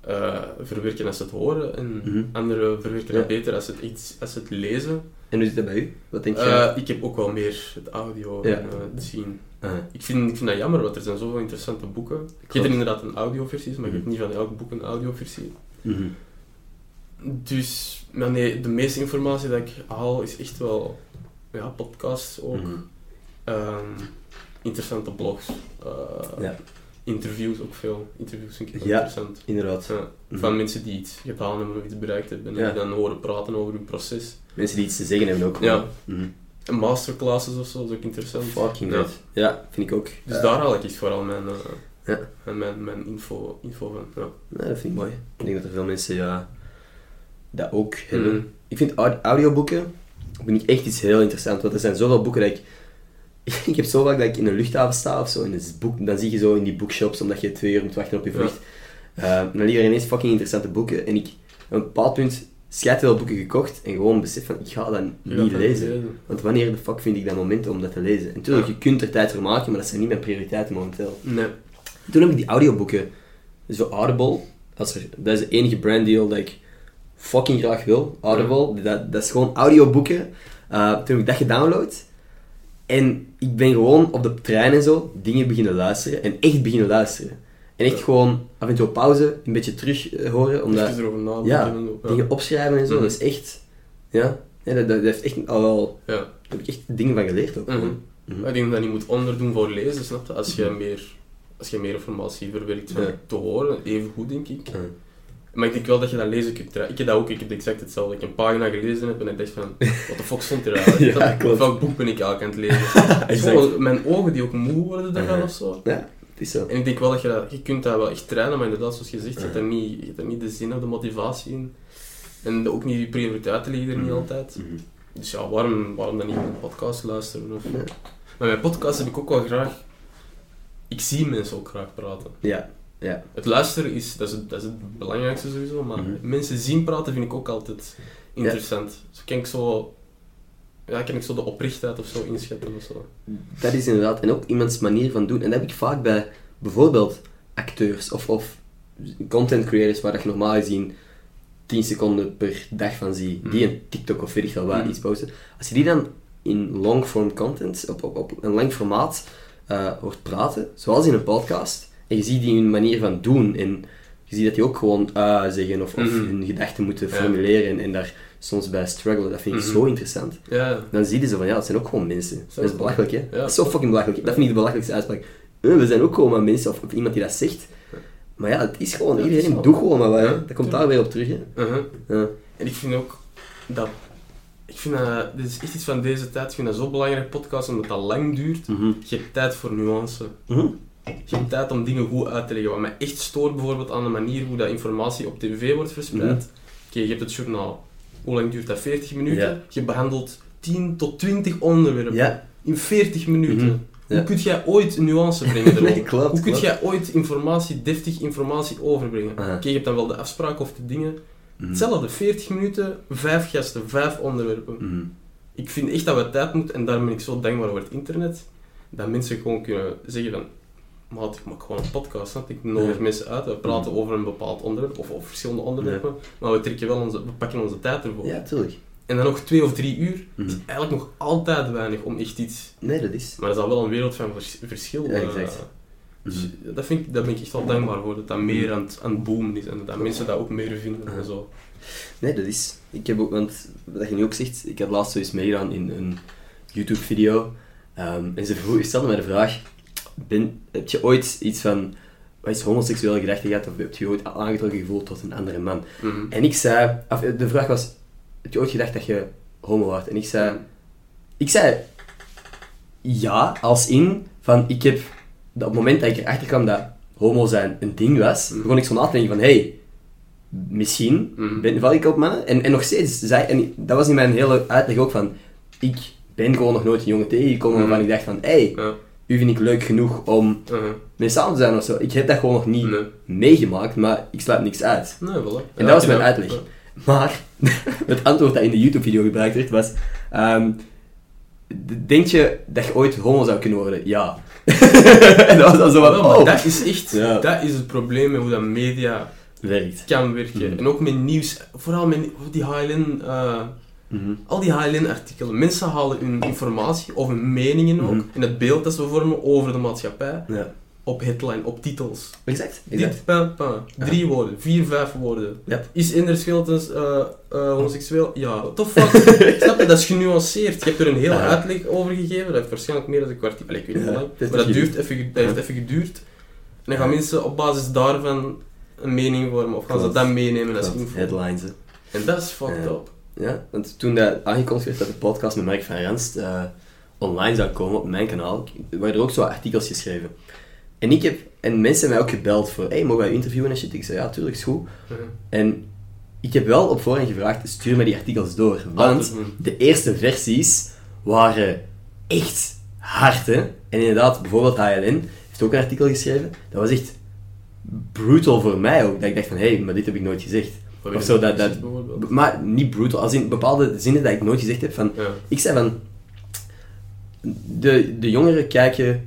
eh, verwerken als ze het horen. En Mhm. anderen verwerken Ja. dat beter als ze het, iets, als het lezen. En hoe zit dat bij u? Wat denk je? Eh, ik heb ook wel meer het audio Ja. en eh, het zien. Aha. Ik vind, ik vind dat jammer, want er zijn zoveel interessante boeken. Ik heb er inderdaad een audioversie, maar ik heb Mhm. niet van elk boek een audioversie. Mhm. Dus maar nee, de meeste informatie dat ik haal is echt wel ja, podcasts ook. Mhm. Ehm, interessante blogs. eh, Ja. interviews ook veel. Interviews vind ik wel Ja. interessant. Inderdaad. Ja, van mensen die iets gedaan hebben of iets bereikt hebben. En die dan horen praten over hun proces. Mensen die iets te zeggen hebben ook. Ja. Masterclasses of zo, dat is ook interessant. Fucking Ja. Ja, vind ik ook. Dus Eh, daar haal ik iets vooral mijn, eh, Ja. en mijn, mijn info, info van. Ja. nee, dat vind ik mooi. Ik denk dat er veel mensen ja, dat ook hebben. Mhm. Ik vind aud- audioboeken vind ik echt iets heel interessants. Want er zijn zoveel boeken dat ik... ik heb zo vaak dat ik in een luchthaven sta of zo, in een boek, dan zie je zo in die bookshops, omdat je twee uur moet wachten op je vlucht. Eh, dan liggen er ineens fucking interessante boeken. En ik op een bepaald punt veel boeken gekocht en gewoon besef van, ik ga dat niet dat lezen. Want wanneer de fuck vind ik dat moment om dat te lezen? En natuurlijk, Ja. je kunt er tijd voor maken, maar dat zijn niet mijn prioriteiten momenteel. Nee. Toen heb ik die audioboeken, zo Audible, als er, dat is de enige branddeal dat ik fucking graag wil, Audible, dat, dat is gewoon audioboeken. Eh, toen heb ik dat gedownload. En ik ben gewoon op de trein en zo dingen beginnen luisteren. En echt beginnen luisteren. En echt gewoon af en toe op pauze, een beetje terug eh, horen. Omdat, Even erover nadenken. ja, dingen opschrijven en zo, Mhm. dat is echt... Ja, ja dat, dat heeft echt al wel... Ja. Daar heb ik echt dingen van geleerd ook. Mhm. Maar Ik denk dat je niet moet onderdoen voor lezen, snap je? Als je meer, als je meer informatie verwerkt van te horen, even goed denk ik. Maar ik denk wel dat je dat lezen kunt Ik heb dat ook, ik heb exact hetzelfde. Ik heb een pagina gelezen heb en ik dacht van, wat de fuck stond er eigenlijk? Ja, Dat- klopt. Welk boek ben ik eigenlijk aan het lezen? Exact. Mijn ogen die ook moe worden ervan Uh-huh. of zo. Ja, is zo. En ik denk wel dat je dat, je kunt dat wel echt trainen, maar inderdaad, zoals je zegt, je hebt Ja. er niet, je hebt er niet de zin of de motivatie in. En ook niet, je prioriteiten liggen er niet Mhm. altijd. Mhm. Dus ja, waarom, waarom dan niet een podcast luisteren? Of... Ja. Maar mijn podcast heb ik ook wel graag... Ik zie mensen ook graag praten. Ja, ja. Het luisteren is, dat is, het, dat is het belangrijkste sowieso, maar Mhm. mensen zien praten vind ik ook altijd interessant. Zo kan ik zo... Ja, kan ik zo de oprechtheid of zo inschatten of zo. Dat is inderdaad, en ook iemands manier van doen. En dat heb ik vaak bij bijvoorbeeld acteurs of, of content creators waar dat je normaal gezien 10 seconden per dag van zie, die Mhm. een TikTok of weet ik veel waar Mhm. iets posten. Als je die dan in long-form content, op, op, op een lang formaat, eh, hoort praten, zoals in een podcast, en je ziet die hun manier van doen, en je ziet dat die ook gewoon ah zeggen of, of Mhm. hun gedachten moeten formuleren en, en daar soms bij struggelen, dat vind ik Mhm. zo interessant. Ja, Dan zie je zo van, ja, het zijn ook gewoon mensen. Zo. Dat is belachelijk, hè? Dat is zo fucking belachelijk. Dat vind ik de belachelijkste uitspraak. Eh, we zijn ook gewoon maar mensen, of, of iemand die dat zegt. Maar ja, het is gewoon, Ja, is iedereen wel- doet gewoon maar wat. Ja, Dat komt daar weer op terug, hè. uh-huh. Ja. En ik vind ook dat... Ik vind dat... Dit is echt iets van deze tijd. Ik vind dat zo belangrijk, podcast, omdat dat lang duurt. Mhm. Je hebt tijd voor nuance. Hebt tijd om dingen goed uit te leggen. Wat mij echt stoort bijvoorbeeld aan de manier hoe dat informatie op tv wordt verspreid. Mhm. Oké, je hebt het journaal. Hoe lang duurt dat? 40 minuten? Je behandelt 10 tot 20 onderwerpen in 40 minuten. Mhm. Hoe kun jij ooit nuance brengen? Nee, klopt, Hoe kun jij ooit informatie, deftig informatie overbrengen? Oké, je hebt dan wel de afspraak of de dingen. Mhm. Hetzelfde, 40 minuten, 5 gasten, 5 onderwerpen. Ik vind echt dat we tijd moeten, en daarom ben ik zo dankbaar voor het internet, dat mensen gewoon kunnen zeggen van, maat, ik maak gewoon een podcast, ik nodig mensen uit, we praten Mhm. over een bepaald onderwerp, of over verschillende onderwerpen, maar we trekken wel onze, we pakken onze tijd ervoor. Ja, tuurlijk. En dan nog twee of drie uur, Mhm. is eigenlijk nog altijd weinig om echt iets... Nee, dat is... Maar dat is al wel een wereld van vers- verschil. Ja, eh. exact. Dus Mhm. dat vind ik, daar ben ik echt wel dankbaar voor, dat dat meer aan het, aan het boomen is en dat mensen dat ook meer vinden en Mhm. zo. Nee, dat is... Ik heb ook, want wat je nu ook zegt, ik had laatst zoiets meegedaan in een YouTube-video. Ehm, en ze vroeg, stelde mij de vraag, ben, heb je ooit iets van, wat is homoseksuele gedachte gehad, of heb je ooit aangetrokken gevoeld tot een andere man? Mhm. En ik zei, of, de vraag was, heb je ooit gedacht dat je homo was? En ik zei, ik zei, ja, als in, van ik heb, dat op het moment dat ik erachter kwam dat homo zijn een ding was, Mhm. begon ik zo na te denken van, hey, misschien Mhm. ben, val ik op mannen. En, en nog steeds, zei, en dat was in mijn hele uitleg ook van, ik ben gewoon nog nooit een jongen tegengekomen Mhm. waarvan ik dacht van, hey, Ja. U vind ik leuk genoeg om Mhm. mee samen te zijn of zo. Ik heb dat gewoon nog niet Nee. meegemaakt, maar ik sluit niks uit. Nee, voilà. En dat was mijn ja. uitleg. Maar het antwoord dat in de YouTube-video gebruikt werd was: ehm, Denk je dat je ooit homo zou kunnen worden? Ja. en dat was dan zo van: maar Oh, dat is echt Ja. dat is het probleem met hoe dat media werkt. kan werken. Mhm. En ook met nieuws, vooral met die HLN, Mhm. al die HLN-artikelen. Mensen halen hun informatie of hun meningen ook, Mhm. en het beeld dat ze vormen over de maatschappij, Ja. op headline, op titels. Exact. exact. Dit, pa, pa. Drie woorden, vier, vijf woorden. Yep. Is Ender Schiltens eh, homoseksueel? Ja, the fuck? Snap je? Dat is genuanceerd. Je hebt er een hele Ja. uitleg over gegeven. Dat heeft waarschijnlijk meer dan een kwartier. Allee, ik weet niet Ja, lang. Maar dat, duurt even, dat heeft even geduurd. dan gaan mensen op basis daarvan een mening vormen, of gaan ze dat meenemen als info. Headlines, hè. En dat is fucked Ja. up. Ja, want toen dat aangekondigd werd dat de podcast met Mark van Ranst eh, online zou komen op mijn kanaal, werden er ook zo artikels geschreven. En ik heb, en mensen hebben mij ook gebeld voor, hey, mogen wij je interviewen en shit? Ik zei, ja, tuurlijk, is goed. Ja. En ik heb wel op voorhand gevraagd, stuur mij die artikels door. Want Altijd doen. de eerste versies waren echt hard, hè. En inderdaad, bijvoorbeeld HLN heeft ook een artikel geschreven. Dat was echt brutal voor mij ook. Dat ik dacht van, hé, hey, maar dit heb ik nooit gezegd. Of zo, dat, dat, maar niet brutal, als in bepaalde zinnen dat ik nooit gezegd heb. Van, Ja. Ik zei van, de, de jongeren kijken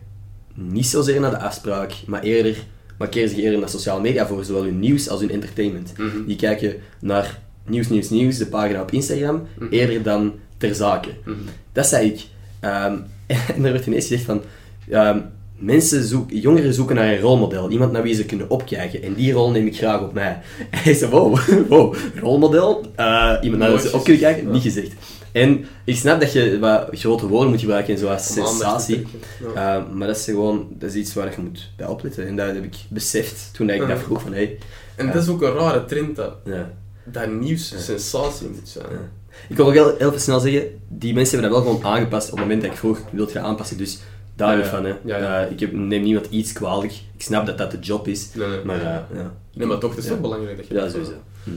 niet zozeer naar de afspraak, maar eerder, markeren zich eerder naar sociale media voor zowel hun nieuws als hun entertainment. Mhm. Die kijken naar nieuws, nieuws, nieuws, de pagina op Instagram, Mhm. eerder dan ter zake. Mhm. Dat zei ik. Ehm, en er werd ineens gezegd van... ehm, mensen zoeken, jongeren zoeken naar een rolmodel. Iemand naar wie ze kunnen opkijken. En die rol neem ik graag op mij. En hij zei, wow, wow, rolmodel? Eh, iemand naar wie ze op kunnen kijken? Niet gezegd. En ik snap dat je wat grote woorden moet gebruiken en zoals sensatie. Ja. Eh, maar dat is gewoon dat is iets waar je moet bij opletten. En dat heb ik beseft toen ik dat vroeg van, hey, En dat is ook een rare trend, dat, ja. dat nieuws sensatie moet zijn. Ja. Ik wil nog heel, heel snel zeggen, die mensen hebben dat wel gewoon aangepast op het moment dat ik vroeg, wilt je aanpassen? Dus daar van, hè. Eh, ik heb, neem niemand iets kwalijk. Ik snap dat dat de job is, Nee, nee. maar eh, ja. Nee, maar toch, het is toch belangrijk dat je... Ja, sowieso. Hm.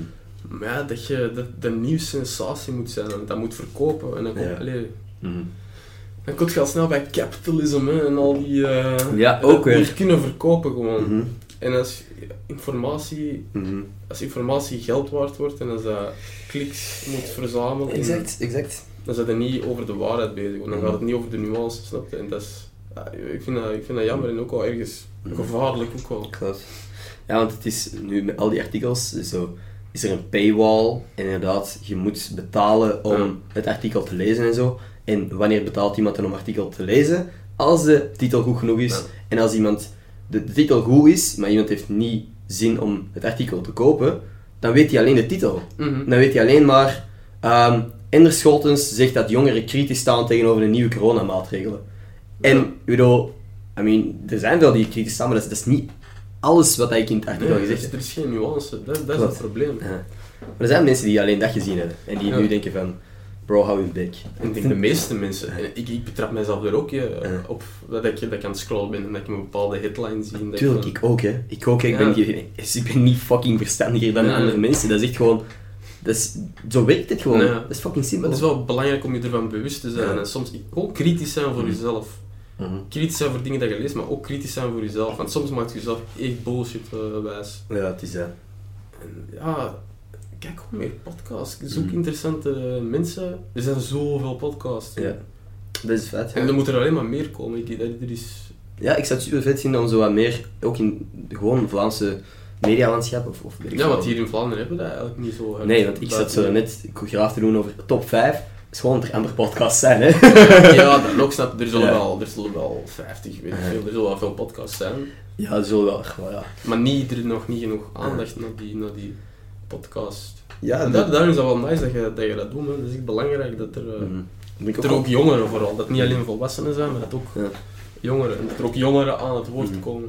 Maar ja, dat je dat de nieuws sensatie moet zijn, en dat moet verkopen. En dan komt, Mhm. dan kom je al snel bij capitalisme en al die... eh, Ja, ook weer. niet kunnen verkopen gewoon. Mhm. En als informatie, Mhm. als informatie geld waard wordt en als dat kliks moet verzamelen, Exact, exact. dan zijn er niet over de waarheid bezig. Want dan Mhm. gaat het niet over de nuance, snap je? En dat is... ja, ik, vind dat, ik vind dat jammer en ook wel ergens Mhm. gevaarlijk ook wel. Klopt. Ja, want het is nu met al die artikels, zo, is er een paywall. En inderdaad, je moet betalen om Ja. het artikel te lezen en zo. En wanneer betaalt iemand dan om artikel te lezen? Als de titel goed genoeg is. Ja. En als iemand de, de titel goed is, maar iemand heeft niet zin om het artikel te kopen, dan weet hij alleen de titel. Mhm. Dan weet hij alleen maar. ehm Ender Scholtens zegt dat jongeren kritisch staan tegenover de nieuwe coronamaatregelen. En, ik bedoel, I mean, er zijn wel die kritisch staan, maar dat is, dat is niet alles wat ik in het artikel Nee, er gezegd heb. er is geen nuance, dat, dat is het probleem. Ja. Maar er zijn mensen die alleen dat gezien hebben. En die Ja. nu denken van, bro, hou je bek. En ik denk de meeste mensen, en ik, ik betrap mijzelf er ook je, Ja. op dat ik, dat ik aan het scrollen ben en dat ik een bepaalde headline zie. dat Tuurlijk, van- ik ook, hè. Ik ook, hè. Ik, ben, ik ben niet fucking verstandiger dan andere mensen. Dat is echt gewoon... Dat is, zo werkt het gewoon. Dat is fucking simpel. het is wel belangrijk om je ervan bewust te zijn en soms ook kritisch zijn voor Mhm. Mhm. Kritisch zijn voor dingen dat je leest, maar ook kritisch zijn voor jezelf. Want soms maakt je jezelf echt bullshit eh, wijs. Ja, het is dat. En ja, kijk gewoon meer podcasts. Zoek Mhm. interessante mensen. Er zijn zoveel podcasts. Ja. Dat is vet. En er moeten er alleen maar meer komen. Ik, er, er is... Ja, ik zou het super vet vinden om zo wat meer, ook in gewoon Vlaamse medialandschap of, of ik Ja, want hier in Vlaanderen hebben we dat eigenlijk niet zo. Nee, want ik zat zo net graaf te doen over top 5. Het is gewoon er andere podcasts zijn, hè. Ja, dan ook snap er zullen, Ja. wel, er zullen wel 50, weet ik veel, er zullen wel veel podcasts zijn. Ja, dat zullen wel. wel, ja. Maar niet, er is nog niet genoeg aandacht naar die, naar die podcast. Ja, En dat... daar, daarom is dat wel nice dat je dat, je dat doet, man. Dat is echt belangrijk dat er, eh, Mhm. Dat er ook jongeren vooral, dat niet alleen volwassenen zijn, maar dat ook Ja. jongeren, en dat er ook jongeren aan het woord Mhm. komen.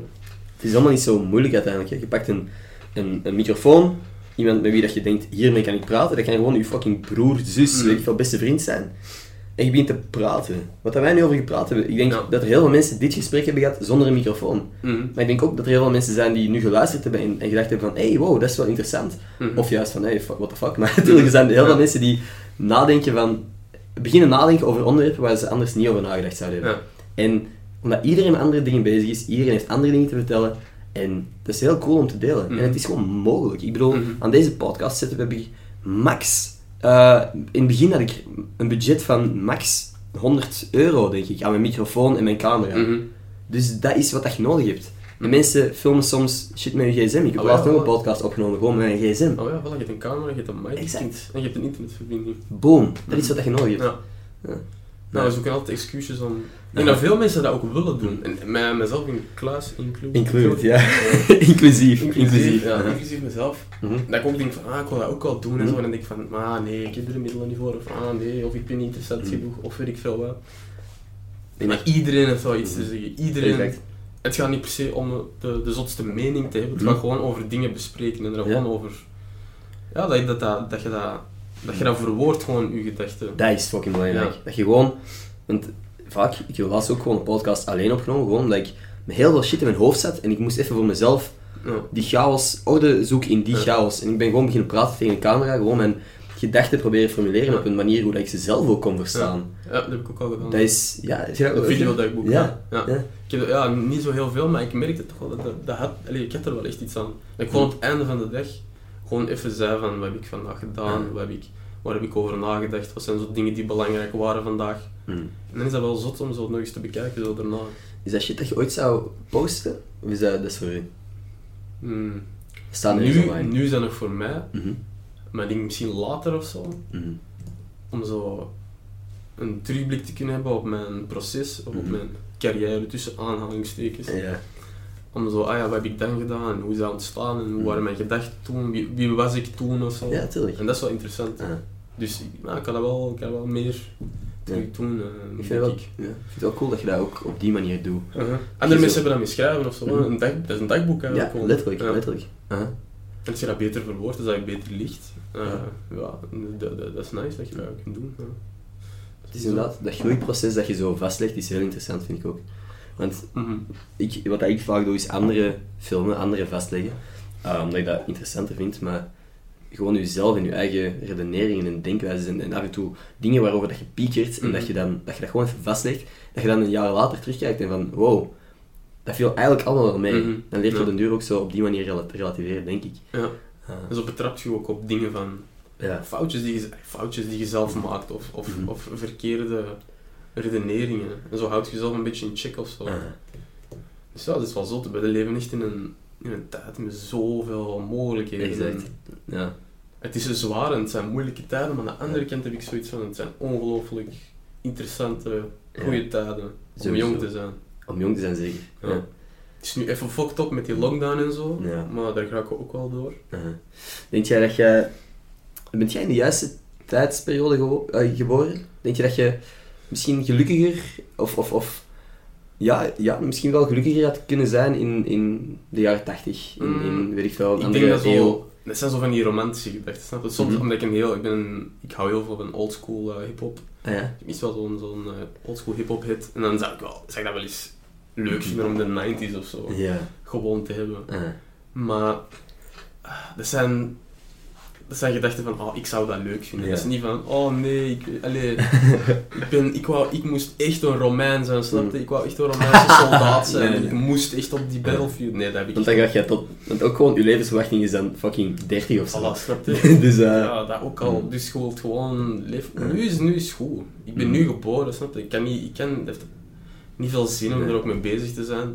Het is allemaal niet zo moeilijk uiteindelijk. Je pakt een, een, een microfoon, iemand met wie dat je denkt, hiermee kan ik praten. Dat kan gewoon je fucking broer, zus, Mhm. weet ik veel, beste vriend zijn. En je begint te praten. Wat wij nu over gepraat hebben, ik denk Ja. dat er heel veel mensen dit gesprek hebben gehad zonder een microfoon. Mhm. Maar ik denk ook dat er heel veel mensen zijn die nu geluisterd hebben en, en gedacht hebben van, hey, wow, dat is wel interessant. Mhm. Of juist van, hey, fuck, what the fuck. Maar natuurlijk zijn er heel veel mensen die nadenken van, beginnen nadenken over onderwerpen waar ze anders niet over nagedacht zouden hebben. En omdat iedereen met andere dingen bezig is, iedereen heeft andere dingen te vertellen. En dat is heel cool om te delen. Mhm. En het is gewoon mogelijk. Ik bedoel, Mhm. aan deze podcast zetten heb ik max... eh, in het begin had ik een budget van max 100 euro, denk ik, aan mijn microfoon en mijn camera. Mhm. Dus dat is wat dat je nodig hebt. De Mhm. mensen filmen soms shit met hun gsm. Ik heb Oh, laatst ja, nog een ja. podcast opgenomen, gewoon met mijn gsm. Oh ja, voilà, je hebt een camera, je hebt een mic Exact. en je hebt een internetverbinding. Boom. Dat is wat dat je nodig hebt. Ja. Nou, we zoeken altijd excuses om... Ik denk dat veel mensen dat ook willen doen. En mij, mezelf in kluis include. Include, ja. inclusief. Inclusief, ja, inclusief mezelf. Mhm. Dat ik ook denk van, ah, ik wil dat ook wel doen en Mhm. zo. En dan denk ik van, ah nee, ik heb er de middelen niet voor. Of ah nee, of ik ben niet interessant Mhm. genoeg. Of weet ik veel wat. Ik Maar iedereen heeft wel iets te zeggen. Iedereen Exact. het gaat niet per se om de, de zotste mening te hebben, het gaat gewoon over dingen bespreken en er Ja. gewoon over... Ja, dat, dat, dat, je dat, dat je dat verwoordt, gewoon, je gedachten. Dat is fucking belangrijk. Ja. Dat je gewoon... Want vaak, ik heb laatst ook gewoon een podcast alleen opgenomen, gewoon omdat ik met heel veel shit in mijn hoofd zat en ik moest even voor mezelf Ja. die chaos, orde zoeken in die Ja. chaos. En ik ben gewoon beginnen praten tegen de camera, gewoon mijn gedachten proberen formuleren op een manier hoe dat ik ze zelf ook kon verstaan. Ja, dat heb ik ook al gedaan. Dat is... Ja, je dat Een video dat ik boek. Ja. Ja. Ik heb, ja, niet zo heel veel, maar ik merkte toch wel dat, dat, dat had, allee, ik had er wel echt iets aan. Dat ik gewoon op het einde van de dag gewoon even zei van wat heb ik vandaag gedaan, Ja. wat heb ik, waar heb ik over nagedacht, wat zijn zo dingen die belangrijk waren vandaag. Hm. En dan is dat wel zot om zo nog eens te bekijken zo daarna. Is dat shit dat je ooit zou posten? Of is dat, dat? Hmm. Staan er niet Nu, nu is dat nog voor mij, Mhm. maar ik denk misschien later of zo, Mhm. om zo een terugblik te kunnen hebben op mijn proces, of op Mhm. mijn carrière tussen aanhalingstekens. Ja. Om zo, ah ja, wat heb ik dan gedaan en hoe is dat ontstaan en hoe Mhm. waren mijn gedachten toen, wie, wie was ik toen of zo. Ja, tuurlijk. En dat is wel interessant. Dus ik- nou, ik kan dat wel, ik kan wel meer terug doen. eh, Ik vind, denk het wel, ik. ja, ik vind het wel cool dat je dat ook op die manier doet. Uh-huh. Andere zo- mensen hebben dat mee schrijven of zo. Mhm. een dag, dat is een dagboek Ja, eigenlijk. letterlijk, Ja. letterlijk. Aha. En als je dat beter verwoordt, is dat je beter ligt. Uh, Ja. ja, dat, dat, dat is nice dat je dat kunt doen. Ja. Het is inderdaad, dat groeiproces dat je zo vastlegt, is heel interessant, vind ik ook. Want Mhm. ik, wat ik vaak doe, is andere filmen, andere vastleggen. Ah, omdat ik dat interessanter vind, maar gewoon jezelf en je eigen redeneringen en denkwijzes en, en af en toe dingen waarover dat je piekert en Mhm. dat, je dan, dat je dat gewoon even vastlegt, dat je dan een jaar later terugkijkt en van, wow, dat viel eigenlijk allemaal wel mee. Mhm. Dan leer je Ja. op den duur ook zo op die manier rela- relativeren, denk ik. Ja. Ah, En zo betrapt je ook op dingen van ja. foutjes die je, foutjes die je zelf maakt of, of, Mhm. of verkeerde redeneringen. En zo houd je jezelf een beetje in check of zo. Dus ja, dat is wel zot. We leven echt in een, in een tijd met zoveel mogelijkheden. exact. Ja. Het is zwaar en het zijn moeilijke tijden, maar aan de andere kant heb ik zoiets van, het zijn ongelooflijk interessante, goede tijden om Sowieso. jong te zijn. Om jong te zijn, zeker. Ja. Ja. Het is nu even fucked up met die lockdown en zo, Ja. maar daar ga ik ook wel door. Denk jij dat je... Bent jij in de juiste tijdsperiode eh, geboren? Denk je dat je misschien gelukkiger of, of, of ja, ja, misschien wel gelukkiger had kunnen zijn in, in de jaren 80, in, in Mm, weet ik veel, Ik denk dat eeuw? zo, dat zijn zo van die romantische gedachten, snap je? Soms, Mhm. omdat ik een heel, ik ben, ik hou heel veel van oldschool uh, hip-hop. Ah, ja. Ik mis wel zo'n zo'n uh, oldschool hip-hop hit. En dan zou ik, wel, ik dat wel eens leuk vinden om de 90s of zo gewoon te hebben. Ah. Maar ah, dat zijn, dat zijn gedachten van, oh, ik zou dat leuk vinden. Ja. Dat is niet van, oh nee, ik, ik, ben, ik, wou, ik moest echt een Romein zijn, snap je? Ik wou echt een Romeinse soldaat zijn. Nee, nee. Ik moest echt op die battlefield. Nee, dat heb ik Want dan ga je tot... Want ook gewoon, je levensverwachting is dan fucking 30 of zo. Voilà, snap je? dus eh Ja, dat ook al. Mm. Dus je wilt gewoon leven. Ja. Nu is, nu is goed. Ik ben Mm. nu geboren, snap je? Ik kan niet, ik kan, het heeft niet veel zin om Nee. er ook mee bezig te zijn.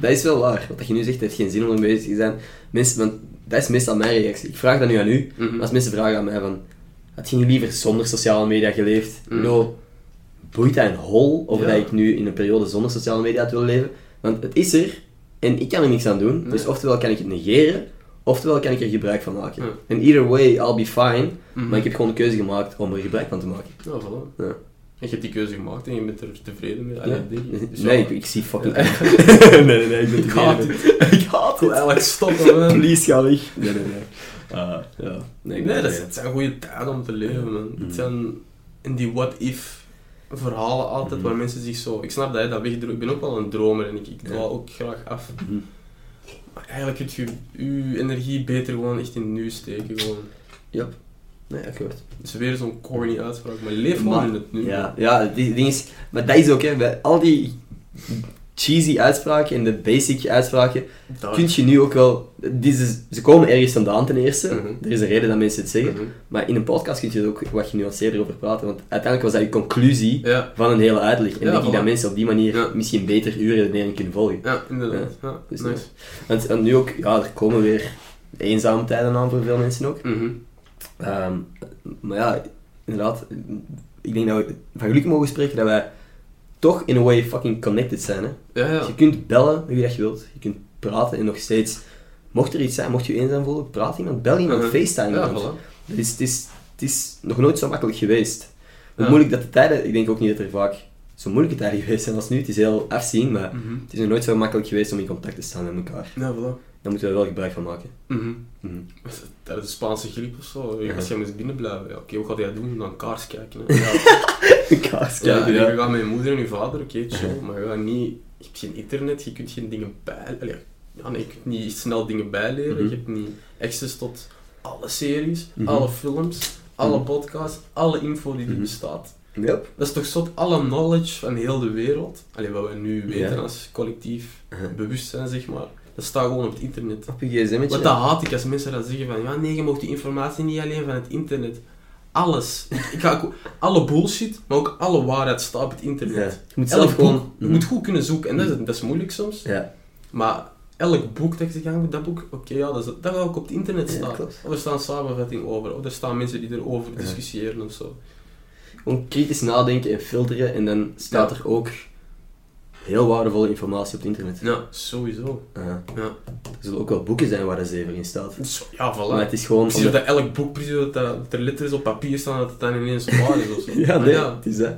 Dat is wel waar. Wat je nu zegt, heeft geen zin om ermee bezig te zijn. Mensen, want dat is meestal mijn reactie. Ik vraag dat nu aan u. Mhm. Als mensen vragen aan mij van... Had je liever zonder sociale media geleefd? Mm. Bedoel, boeit dat een hol of Ja. dat ik nu in een periode zonder sociale media had willen leven? Want het is er en ik kan er niks aan doen. Nee. Dus oftewel kan ik het negeren, oftewel kan ik er gebruik van maken. Ja. En either way, I'll be fine. Mhm. Maar ik heb gewoon de keuze gemaakt om er gebruik van te maken. Ja, voilà. Je hebt die keuze gemaakt en je bent er tevreden mee. Allee. Dus Nee, ik, ik zie fucking... Ja. nee, nee, nee, ik ben Ik haat tevreden. Ik haat Ik wil het. eigenlijk stoppen, man. Please, ga weg. Nee, nee, nee. Ah, ja. Nee, dat, het zijn goede tijden om te leven, man. Het zijn in die what-if verhalen altijd, Mhm. waar mensen zich zo... Ik snap dat, hè, dat wegdromen. Ik ben ook wel een dromer en ik, ik dwaal ook graag af. Mhm. Maar eigenlijk kun je je energie beter gewoon echt in het nu steken, gewoon. Yep. Nee, akkoord. Het is weer zo'n corny uitspraak, maar leef gewoon Maar- in het nu. Ja, ja het ding is, maar dat is ook, hè, bij al die cheesy uitspraken en de basic uitspraken, Daar. kun je nu ook wel, die ze komen ergens vandaan ten eerste, Mhm. er is een reden dat mensen het zeggen, Mhm. maar in een podcast kun je er ook wat genuanceerder over praten, want uiteindelijk was dat je conclusie Ja, van een hele uitleg, en Ja, denk ik voilà. dat mensen op die manier Ja. misschien beter uw redenering kunnen volgen. ja, inderdaad. Ja, Dus, nice. Want en nu ook, ja, er komen weer eenzame tijden aan voor veel mensen ook. Mhm. Ehm, maar ja, inderdaad, ik denk dat we van geluk mogen spreken dat wij toch in a way fucking connected zijn. Hè? Ja, ja. Dus je kunt bellen wie dat je wilt, je kunt praten en nog steeds, mocht er iets zijn, mocht je je eenzaam voelen, praat iemand, bel iemand, Mhm. facetime Ja, iemand. voilà. Het, is, het, is, het is nog nooit zo makkelijk geweest. Hoe moeilijk dat de tijden, ik denk ook niet dat er vaak zo moeilijk het daar geweest zijn als nu. Het is heel afzien, maar Mhm. het is nog nooit zo makkelijk geweest om in contact te staan met elkaar. Ja, voilà. Daar moeten we wel gebruik van maken. Mhm. Mhm. Tijdens de Spaanse griep of zo, Ja. als jij moest binnen blijven, ja, oké, wat ga jij doen? Dan kaars kijken. Hè. Ja, Kaars ja, kijken, je ja. gaat met je moeder en je vader, oké, chill, maar je gaat niet, je hebt geen internet, je kunt geen dingen bij, allee, ja, nee, je kunt niet snel dingen bijleren, Mhm. je hebt niet access tot alle series, alle films, alle podcasts, alle info die er bestaat. Yep. Dat is toch zot, alle knowledge van heel de wereld, allee, wat we nu weten als collectief Uh-huh. bewustzijn, zeg maar, dat staat gewoon op het internet. Op je gsm'tje. Wat dat haat ik als mensen dat zeggen van ja nee, je mocht die informatie niet alleen van het internet. Alles. Ik ga ook, alle bullshit, maar ook alle waarheid staat op het Ja. internet. Je moet Elk zelf gewoon... boek, je moet goed kunnen zoeken en dat is, dat is moeilijk soms. Ja, Maar elk boek dat je zegt, ja, dat boek, oké ja, dat, is, dat gaat ook op het internet staan. of er staan samenvattingen over, of er staan mensen die erover discussiëren of zo. gewoon kritisch nadenken en filteren en dan staat er ook heel waardevolle informatie op het internet. Ja, sowieso. Uh, Ja, er zullen ook wel boeken zijn waar er zeven in staat. Ja voilà. Maar het is gewoon... Precies omdat- dat elk boek, precies dat, dat er letters op papier staan, dat het dan ineens waar is of zo. Ja, nee, ja, het is dat.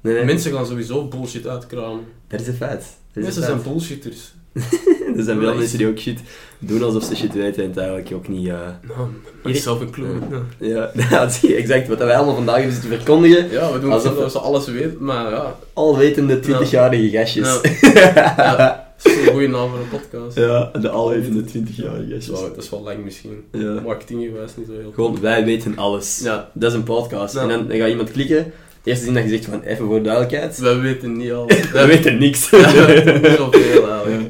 Nee, nee, Mensen gaan sowieso bullshit uitkramen. dat is een feit. Mensen zijn bullshitters. er zijn veel mensen die ook shit doen alsof ze shit weten en het eigenlijk ook niet... eh, Nou, myself included. Ja. Ja, ja, zie je, exact. Wat wij allemaal vandaag hebben zitten verkondigen. Ja, we doen Alsof- alsof we alles weten, maar ja. Alwetende 20-jarige gastjes. Ja. ja. Dat is een goede naam voor een podcast. Ja, de alwetende 20-jarige Dat is, gastjes. wel, dat is wel lang misschien. Ja. Marketinggewijs niet zo heel Gewoon, wij weten alles. Ja. Dat is een podcast. Ja. En dan, dan gaat iemand klikken. Eerste zin dat je zegt van, even voor duidelijkheid. Wij weten niet al. Wij weten niks. Ja, we weten niet zoveel eigenlijk.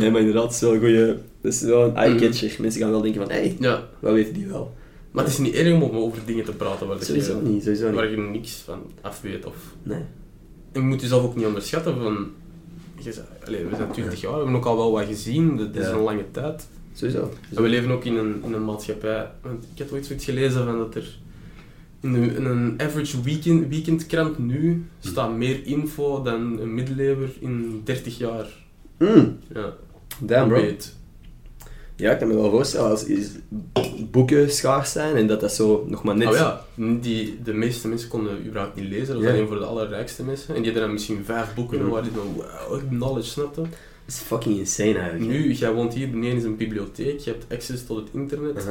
Nee, maar inderdaad, het is wel een goeie... Dat is wel een eye-catcher. Mensen gaan wel denken van, hé, hey, Ja. wij weten die wel. Maar het is niet erg om over dingen te praten waar, Sowieso je, niet, sowieso waar niet. je niks van af weet. Of... Nee. En je moet jezelf ook niet onderschatten van... Je allee, we zijn 20 jaar, we hebben ook al wel wat gezien, dat is Ja. een lange tijd. Sowieso. En we leven ook in een, in een maatschappij. Want ik heb ooit zoiets gelezen van dat er in een, in een average weekend, weekendkrant nu staat meer info dan een middeleeuwer in 30 jaar. Mm, Ja, damn bro. weet. Ja, ik kan me wel voorstellen als boeken schaars zijn en dat dat zo nog maar net... Oh ja, die, de meeste mensen konden überhaupt niet lezen, dat was alleen voor de allerrijkste mensen. En die hadden dan misschien vijf boeken waar die van wow, knowledge snapte. Dat is fucking insane eigenlijk. Nu, jij woont hier, beneden is een bibliotheek, je hebt access tot het internet.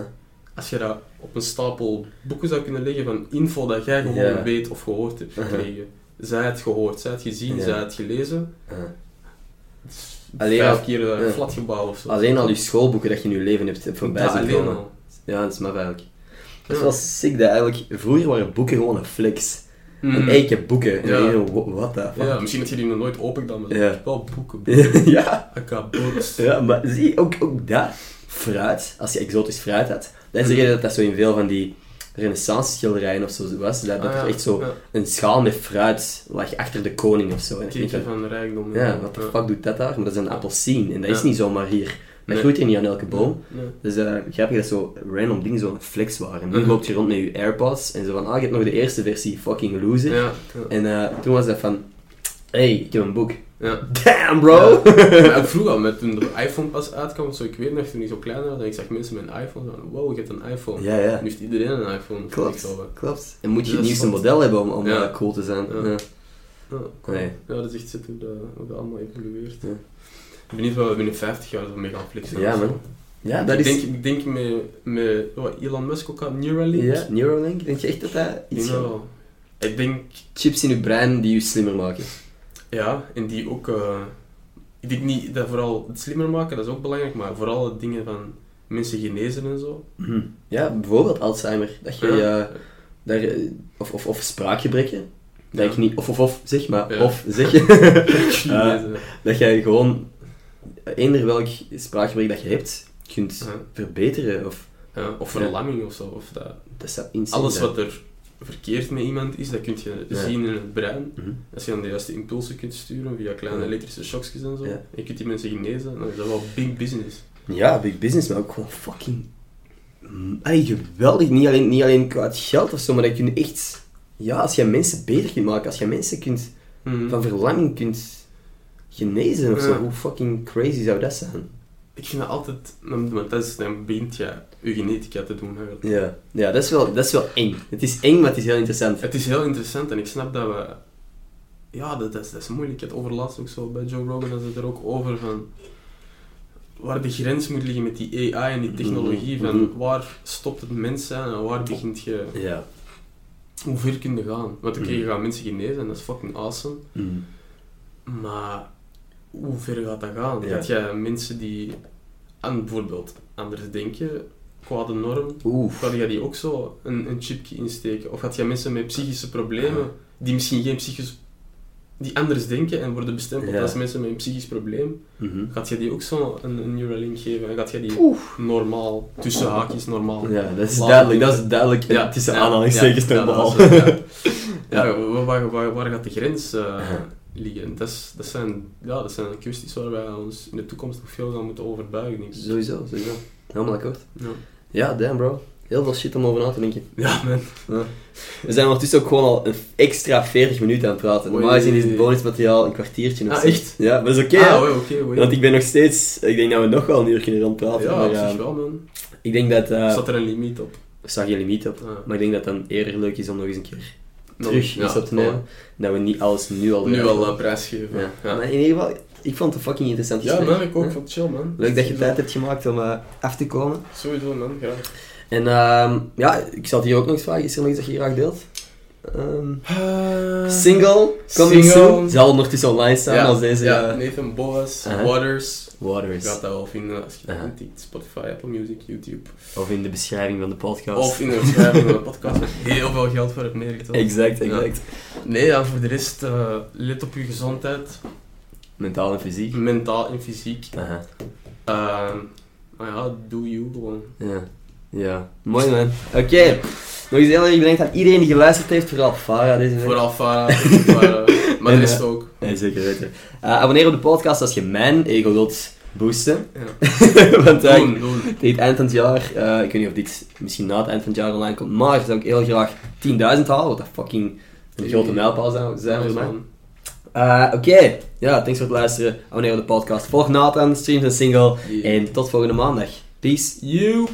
Als je dat op een stapel boeken zou kunnen leggen van info dat jij gewoon weet of gehoord hebt gekregen. Zij het gehoord, zij het gezien, zij het gelezen. Alleen Vijf al- keer een ja. flatgebouw of zo. Alleen al je schoolboeken dat je in je leven hebt voorbij Dat zien komen. al. Ja, dat is maar eigenlijk. Dat is wel sick dat eigenlijk... Vroeger waren boeken gewoon een flex. Mm. En hey, ik heb boeken. En Ja. dan denk je, "Wha- what the fuck? Ja, misschien heb je die nog nooit opengedaan, maar Ja. wel boeken. boeken. ja. Ik heb ja, maar zie je, ook, ook dat, fruit, als je exotisch fruit had, dat is de reden dat dat zo in veel van die renaissance schilderijen of zo was, dat, dat Ah, er ja. echt zo Ja. een schaal met fruit lag achter de koning of zo. En ik van, van rijkdom. ja, wat de fuck doet dat daar? Maar dat is een appelsien en dat is niet zomaar hier. Dat Nee. groeit hier niet aan elke boom. Nee. Dus uh, grappig dat zo random dingen zo'n flex waren. Nu Mhm. loopt je rond met je AirPods en zo van, ah, je hebt nog de eerste versie, fucking loser. En eh, toen was dat van, hey, ik heb een boek. Ja. Damn, bro! Vroeger al, met toen de iPhone pas uitkwam, zo, ik weet nog, toen ik zo kleiner was, en ik zag mensen met een iPhone, van, wow, je hebt een iPhone. Ja, ja. Nu heeft iedereen een iPhone. Klopt, Ik wat. klopt. En moet je Dus het nieuwste model hebben om, om Ja. eh, cool te zijn. Ja. Ja. Ja, cool. Nee. ja, dat is echt zit hoe dat, hoe dat allemaal evolueert. Ja. Ik ben niet wat we binnen 50 jaar mee gaan flexen. Ja, man. Ja, dat ik, is... denk, ik denk met, met Elon Musk ook had, Neuralink. Ja, Neuralink, denk je echt dat dat Ik iets. Ik denk, Chips in je brein die je slimmer maken. Ja, en die ook... eh, ik denk niet dat vooral het slimmer maken, dat is ook belangrijk, maar vooral het dingen van mensen genezen en zo. Mhm. Ja, bijvoorbeeld Alzheimer. Dat je, Ja. eh, daar, eh, of, of, of spraakgebreken. Dat Ja. ik niet, of of of zeg, maar Ja. of zeg je. Dat jij gewoon eender welk spraakgebrek dat je hebt, kunt verbeteren. Of, of verlamming of zo. Of dat. dat insane Alles wat er verkeerd met iemand is, dat kun je Ja. zien in het brein. Mhm. Als je dan de juiste impulsen kunt sturen via kleine elektrische shocksjes en zo. En je kunt die mensen genezen, dan is dat wel big business. Ja, big business, maar ook gewoon fucking... Allee, geweldig. Niet alleen, niet alleen qua het geld of zo, maar dat je echt... Ja, als je mensen beter kunt maken, als je mensen kunt, Mhm. van verlamming kunt genezen of zo, hoe fucking crazy zou dat zijn? Ik vind dat altijd, want dat is, dan begint je je genetica te doen. Ja, ja dat, is wel, dat is wel eng. Het is eng, maar het is heel interessant. Het is heel interessant en ik snap dat we ja, dat, dat, is, dat is moeilijk. Het overlaatst ook zo bij Joe Rogan, dat het er ook over van waar de grens moet liggen met die AI en die technologie. Mhm, Van mhm. waar stopt het mens zijn en waar begint je... Ja. Hoe ver kun je gaan? Want oké, Mhm. je gaat mensen genezen en dat is fucking awesome. Mm. Maar hoe ver gaat dat gaan? Ja. Gaat je mensen die aan bijvoorbeeld anders denken, qua de norm. Ga je die ook zo een, een chipje insteken? Of gaat je mensen met psychische problemen, die misschien geen psychisch... die anders denken en worden bestempeld Ja. als mensen met een psychisch probleem, Mhm. gaat je die ook zo een, een Neuralink geven? En gaat je die normaal, tussen haakjes normaal... Ja, dat is duidelijk. Dat is duidelijk. Ja, tussen ja, aanhalingstekens normaal. ja. Ja, waar, waar, waar, gaat de grens eh. Liggen? Dat, is, dat, zijn, ja, dat zijn kwesties waar wij ons in de toekomst nog veel gaan moeten overbuigen. Sowieso, sowieso. Helemaal akkoord. Ja. Ja, damn bro. Heel veel shit om over na te denken. ja, man. Ja. We zijn ondertussen ook gewoon al een extra 40 minuten aan het praten. Normaal gezien is het bonusmateriaal een kwartiertje of Ah, zo. echt? Ja, maar dat is oké. ah. Want ik ben nog steeds... Ik denk dat we nog wel een uur kunnen rondpraten. Ja, maar, eh, wel, man. ik denk dat... eh Zat er een limiet op? er staat geen limiet op. Ah. Maar ik denk dat het dan eerder leuk is om nog eens een keer terug iets op te nemen. Dat we niet alles nu al Nu al. Ja. Ja, Maar in ieder geval, ik vond het een fucking interessant ja man, ik ook. Vond het chill, man. Leuk dat je tijd hebt gemaakt om eh, af te komen. Sowieso, man. Graag. En ehm, ja, ik zal hier ook nog eens vragen. Is er nog iets dat je graag deelt? Ehm, single, coming soon. Zal ondertussen online staan ja, als deze... Ja, eh, Nathan Boas, Aha. Waters. Je Waters. gaat dat wel vinden als je. Spotify, Apple Music, YouTube. Of in de beschrijving van de podcast. Of in de beschrijving van de podcast. heel veel geld voor heb neergeteld. Exact, Ja. exact. Nee, ja, voor de rest, eh, let op je gezondheid. Mentaal en fysiek. Mentaal en fysiek. Uh, maar ja, do you gewoon. Ja. Ja. Mooi man. Oké. Nog eens heel erg bedankt aan iedereen die geluisterd heeft. Vooral Farah deze week. Vooral Farah, maar, de rest eh, ook. Ja, zeker weten. Eh, abonneer op de podcast als je mijn ego wilt boosten. Ja. Want eh, Doen, doen. tegen het eind van het jaar, ik weet niet of dit misschien na het eind van het jaar online komt, maar zou ik heel graag 10.000 halen, wat dat fucking een grote mijlpaal zou zijn voor mij. Oké, ja, thanks voor het luisteren. Abonneer op de podcast. Volg Nathan, streams en single. Yeah. En tot volgende maandag. Peace. You.